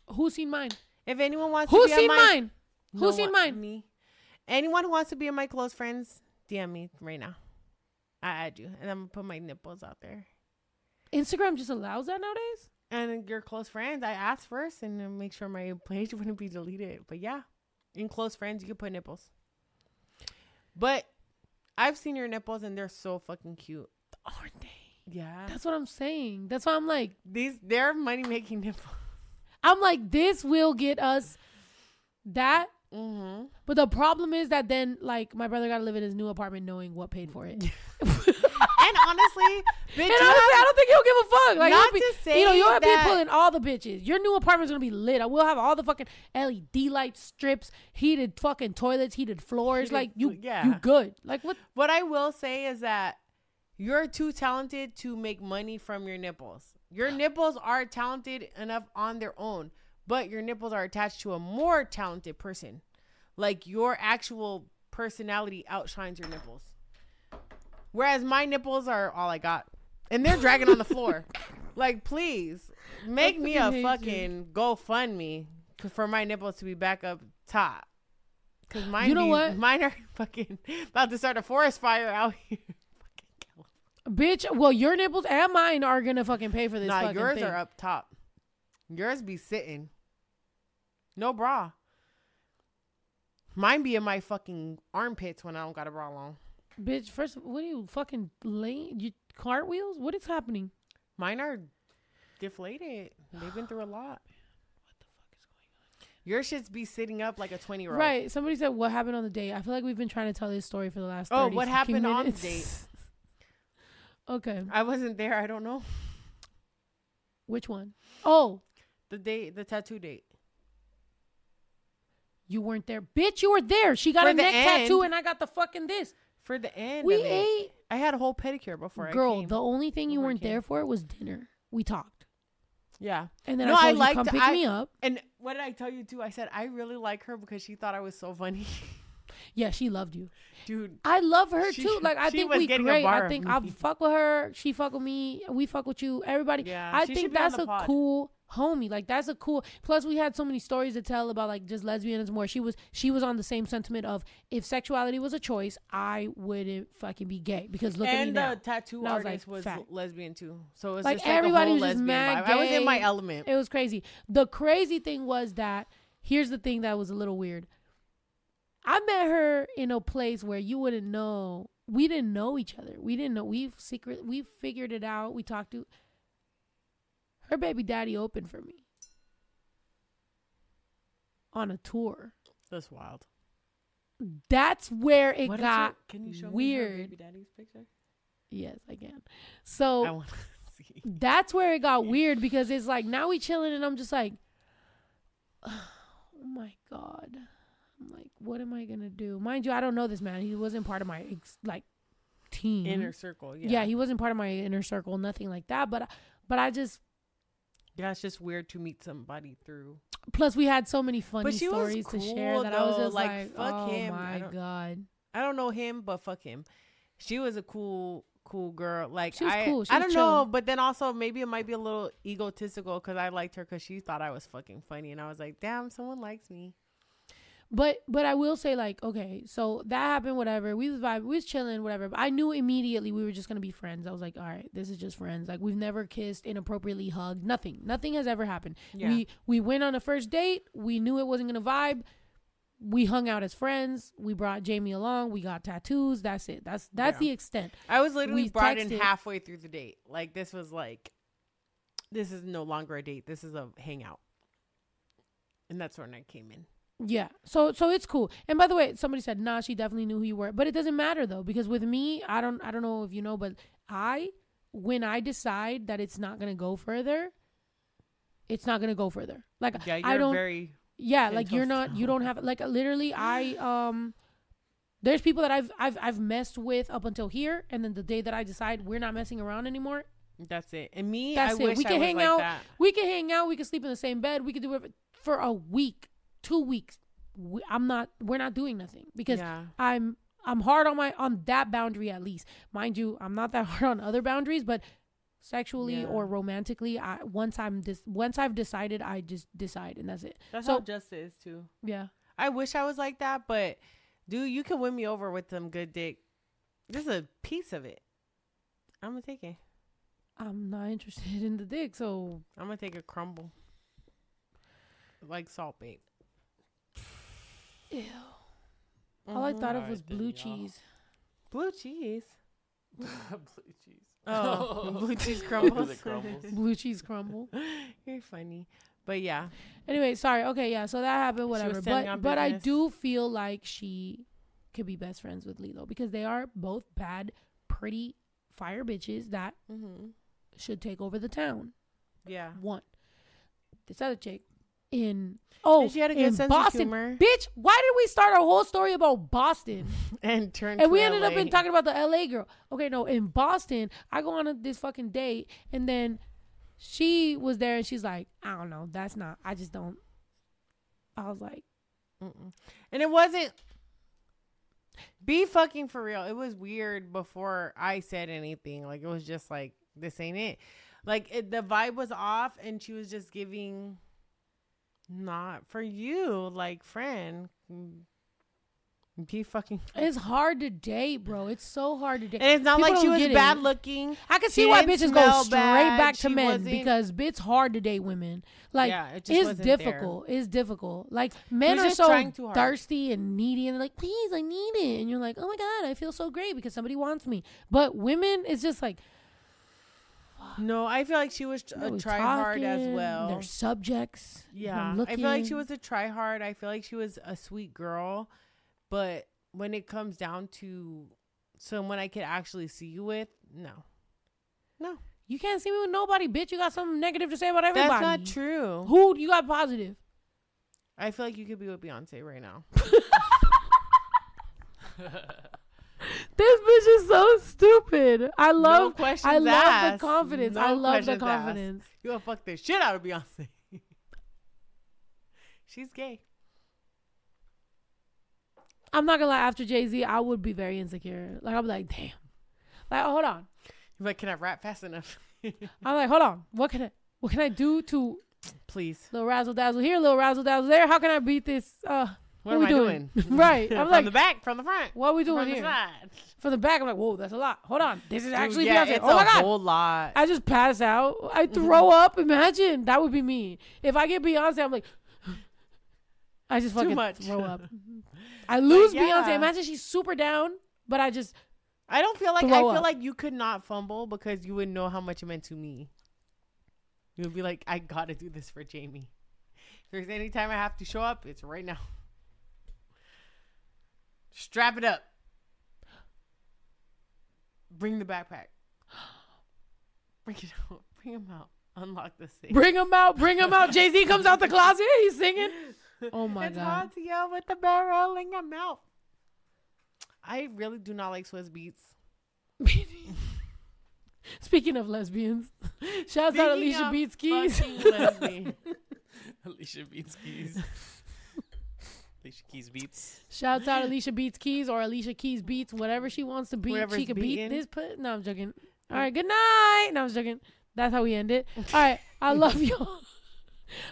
A: Who seen mine?
B: If anyone wants
A: who's
B: to be on
A: seen mine?
B: No
A: Who seen
B: one-
A: mine?
B: Me. Anyone who wants to be in my close friends, DM me right now. I add you, and I'm gonna put my nipples out there.
A: Instagram just allows that nowadays.
B: And your close friends, I asked first, and make sure my page wouldn't be deleted. But yeah, in close friends, you can put nipples. But I've seen your nipples, and they're so fucking cute.
A: Aren't they?
B: Yeah,
A: That's what I'm saying. That's why I'm like,
B: these they're money making nipples.
A: I'm like, this will get us that.
B: Mm-hmm.
A: But the problem is that then, like, my brother got to live in his new apartment knowing what paid for it. and
B: And honestly, bitch,
A: honestly,
B: you
A: I don't think he'll give a fuck. Like,
B: Not
A: be,
B: to say
A: you know, you'll be pulling all the bitches. Your new apartment's gonna be lit. I will have all the fucking LED light strips, heated fucking toilets, heated floors.
B: Heated
A: like you,
B: yeah.
A: you good. Like what?
B: What I will say is that you're too talented to make money from your nipples. Your nipples are talented enough on their own, but your nipples are attached to a more talented person. Like your actual personality outshines your nipples. Whereas my nipples are all I got. And they're dragging on the floor. Like, please make me a
A: fucking you.
B: GoFundMe for my nipples to be back up top. Cause mine,
A: You know
B: be-
A: what?
B: Mine are fucking about to start a forest fire out here.
A: Bitch, well, your nipples and mine are gonna fucking pay for this.
B: nah, yours
A: thing.
B: are up top. Yours be sitting. No bra. Mine be in my fucking armpits when I don't got a bra on.
A: Bitch, first, what are you fucking laying? You cartwheels? What is happening?
B: Mine are deflated. They've been through a lot. What the fuck is going on? Your shits be sitting up like a 20 year old.
A: Right. Somebody said what happened on the date. I feel like we've been trying to tell this story for the last.
B: Oh, what happened on the date?
A: okay.
B: I wasn't there. I don't know.
A: Which one? Oh,
B: The date, the tattoo date.
A: You weren't there, bitch. You were there. She got
B: For
A: a
B: the
A: neck tattoo, and I got the fucking this.
B: For the end.
A: We
B: of it.
A: ate.
B: I had a whole pedicure before I
A: Girl,
B: came.
A: the only thing you
B: Before I
A: weren't
B: came.
A: there for was dinner. We talked,
B: yeah.
A: and then
B: No,
A: I
B: I
A: told you come pick
B: I-
A: me up.
B: And what did I tell you too? I said I really like her because she thought I was so funny.
A: Yeah, she loved you.
B: Dude,
A: I love her
B: She-
A: too. Like I
B: she
A: think
B: was
A: we
B: getting a
A: great.
B: bar
A: I
B: of
A: think
B: me.
A: I fuck with her. She fuck with me. We fuck with you. Everybody.
B: Yeah,
A: I
B: she
A: think
B: be on
A: that's
B: the
A: a
B: pod.
A: cool homie. Like that's a cool. Plus, we had so many stories to tell about like just lesbianism. Where she was, she was on the same sentiment of if sexuality was a choice, I wouldn't fucking be gay because look at me
B: and
A: now.
B: the tattoo
A: And I was like,
B: artist was lesbian too. So it was
A: Like,
B: just like
A: everybody was just mad.
B: I was in my element.
A: It was crazy. The crazy thing was that here's the thing that was a little weird. I met her in a place where you wouldn't know. We didn't know each other. We didn't know. We've secret. We figured it out. We talked to. Her baby daddy opened for me on a tour.
B: That's wild.
A: That's where it
B: What is
A: got
B: her- Can you show me her
A: weird.
B: baby daddy's picture?
A: yes, I can.
B: I
A: So
B: want to see.
A: that's where it got weird because it's like now we chilling and I'm just like, oh my god. I'm like, what am I gonna do? Mind you, I don't know this man. He wasn't part of my ex- like team.
B: Inner circle. Yeah.
A: yeah. he wasn't part of my inner circle, nothing like that. But but I just
B: Yeah, it's just weird to meet somebody through.
A: plus we had so many funny
B: she was
A: stories to share
B: cool,
A: that I was just
B: Like,
A: like,
B: fuck
A: oh
B: him.
A: My
B: don't-
A: god.
B: I don't know him, but fuck him. She was a cool, cool girl. Like
A: She was
B: I,
A: cool. She
B: I don't
A: chill.
B: know, but then also maybe it might be a little egotistical because I liked her because she thought I was fucking funny, and I was like, damn, someone likes me.
A: But but I will say like okay, so that happened. Whatever we was vibe, we was chilling. Whatever. But I knew immediately we were just gonna be friends. I was like, all right, this is just friends. Like we've never kissed, inappropriately hugged, nothing. Nothing has ever happened.
B: Yeah.
A: We we went on a first date. We knew it wasn't gonna vibe. We hung out as friends. We brought Jamie along. We got tattoos. That's it. That's that's
B: Yeah.
A: the extent.
B: I was literally
A: We
B: brought in
A: texted.
B: halfway through the date. Like this was like, this is no longer a date. This is a hangout, and that's when I came in.
A: Yeah. So so it's cool. And by the way, somebody said, "Nah, she definitely knew who you were." But it doesn't matter though because with me, I don't I don't know if you know, but I when I decide that it's not going to go further, it's not going to go further. Like
B: Yeah, you're
A: I don't
B: very.
A: yeah, like you're not you don't have like literally I um there's people that I've I've I've messed with up until here and then the day that I decide we're not messing around anymore,
B: That's it. And me,
A: That's
B: I
A: it. We
B: I
A: can
B: was
A: hang
B: like
A: out.
B: that.
A: we can hang out, we can sleep in the same bed, we can do it for a week, 2 weeks. We, I'm not we're not doing nothing because
B: yeah.
A: I'm I'm hard on my on that boundary at least. Mind you, I'm not that hard on other boundaries, but sexually
B: Yeah.
A: or romantically, I once I'm dis- once I've decided, I just decide and that's it.
B: That's
A: so
B: how just is too.
A: yeah.
B: I wish I was like that, but dude, you can win me over with some good dick. This is a piece of it. I'm gonna take it.
A: I'm not interested in the dick, so
B: I'm gonna take a crumble, like Salt Bae.
A: Ew. All I thought of was
C: then,
A: blue
C: y'all.
A: cheese.
B: blue cheese.
C: Blue cheese.
B: Oh, blue cheese
C: The
B: crumbles.
C: crumbles.
A: Blue cheese crumble.
B: You're funny, but yeah,
A: Anyway, sorry. Okay, yeah. So that happened. Whatever. But but I do feel like she could be best friends with Lilo because they are both bad, pretty fire bitches that
B: mm-hmm.
A: should take over the town.
B: yeah.
A: One. This other chick in oh
B: And she had a good
A: in
B: sense
A: Boston.
B: of humor
A: Bitch, why did we start our whole story about Boston?
B: and turned.
A: and we ended up in talking about the LA girl. Okay, no, in Boston, I go on a, this fucking date, and then she was there, and she's like, I don't know, that's not. I just don't. I was like,
B: Mm-mm. And it wasn't. Be fucking for real. It was weird before I said anything. Like it was just like this ain't it. Like it, the vibe was off, and she was just giving. Not for you, like friend. Mm. Be fucking.
A: it's hard to date, bro. It's so hard to date.
B: And it's not
A: People
B: like she was
A: it.
B: bad looking.
A: I can
B: she
A: see why bitches go straight
B: bad.
A: back to
B: She
A: men
B: wasn't-
A: because it's hard to date women. Like
B: yeah, it
A: it's
B: wasn't there.
A: difficult. It's difficult. Like men are
B: just
A: so
B: trying too hard.
A: thirsty and needy, and they're like, "Please, I need it," and you're like, "Oh my god, I feel so great because somebody wants me." But women, it's just like
B: No, I feel like she was a
A: always
B: try hard as well.
A: They're subjects.
B: Yeah,
A: I'm
B: feel like she was a try hard. I feel like she was a sweet girl, but when it comes down to someone I could actually see you with, no, no,
A: You can't see me with nobody, bitch. You got something negative to say about everybody.
B: that's not true.
A: Who you got positive?
B: I feel like you could be with Beyonce right now.
A: This bitch is so stupid. I
B: no
A: love.
B: questions
A: I love
B: asked.
A: the confidence.
B: No
A: I love the
B: asked.
A: confidence.
B: You gonna fuck the shit out of Beyonce. She's gay.
A: I'm not gonna lie. After Jay Z, I would be very insecure. Like I'll be like, damn. Like hold on.
B: You're like, can I rap fast enough?
A: I'm like, hold on. What can I? What can I do to
B: Please.
A: little razzle dazzle here, little razzle dazzle there? How can I beat this? Uh,
B: What,
A: What
B: am
A: we
B: I
A: doing?
B: doing?
A: Right. I'm like from
B: the back, from the front,
A: what are we doing
B: from the
A: here?
B: side.
A: From the back, I'm like, whoa, that's a lot. Hold on. This is
B: Dude,
A: actually
B: yeah,
A: Beyonce.
B: it's
A: Oh my
B: a
A: god.
B: whole lot.
A: I just pass out. I mm-hmm. throw up. Imagine that would be me. If I get Beyonce, I'm like, I just
B: Too
A: fucking
B: much.
A: throw up. I lose
B: yeah.
A: Beyonce. Imagine she's super down, but I just
B: I don't feel like I feel
A: up.
B: like you could not fumble because you would know how much it meant to me. You would be like, I gotta do this for Jamie. If there's any time I have to show up, it's right now. Strap it up. Bring the backpack. Bring it out. Bring him out. Unlock the safe.
A: Bring him out, bring him out. Jay Z comes out the closet. He's singing. Oh my
B: it's
A: god.
B: hard to yell with the barrel in your mouth. I really do not like Swizz Beatz.
A: Speaking of lesbians, shouts out Alicia Beats Keys.
C: Alicia Beats Keys. Alicia Keys Beats.
A: Shouts out Alicia Beats Keys or Alicia Keys Beats, whatever she wants to beat.
B: Whatever's
A: she could beat this put. No, I'm joking. Mm. All right, good night. No, I'm joking. That's how we end it. All right, I love y'all.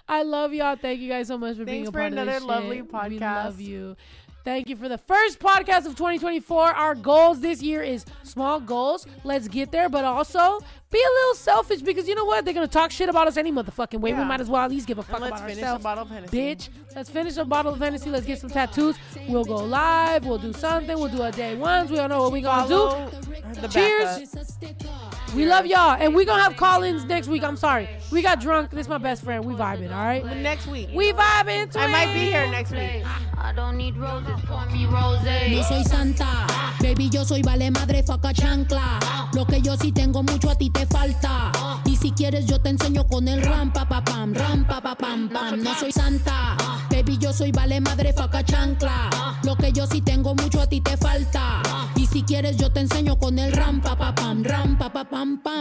A: I love y'all. Thank you guys so much for being
B: Thanks
A: a
B: for
A: part of
B: another
A: this
B: lovely
A: shit. We
B: podcast.
A: love you. Thank you for the first podcast of 2024. Our goals this year is small goals. Let's get there, but also be a little selfish because you know what? They're gonna talk shit about us any motherfucking way. We might as well at least give a fuck
B: And let's
A: about
B: finish a
A: ourselves.
B: bottle of Hennessy.
A: Bitch, let's finish a bottle of Hennessy. Let's get some tattoos. We'll go live. We'll do something. We'll do a day ones. We don't know what we gonna
B: Follow
A: do. Cheers.
B: backup.
A: We love y'all, and we gonna have call-ins next week. I'm sorry, we got drunk. This is my best friend. We vibing, all right?
B: Next week.
A: We vibing.
B: I might be here next week.
E: I don't need roses, pour me rose.
F: No soy santa, baby, yo soy vale madre, faca chancla. Lo que yo sí tengo mucho a ti Y si quieres yo te enseño con el rampa pa pam, rampa pa pam pam. No soy santa, baby, yo soy vale madre, faca chancla. Lo que yo sí tengo mucho a ti te falta. Y si quieres yo te enseño con el rampa pa pam, rampa pa pam pam.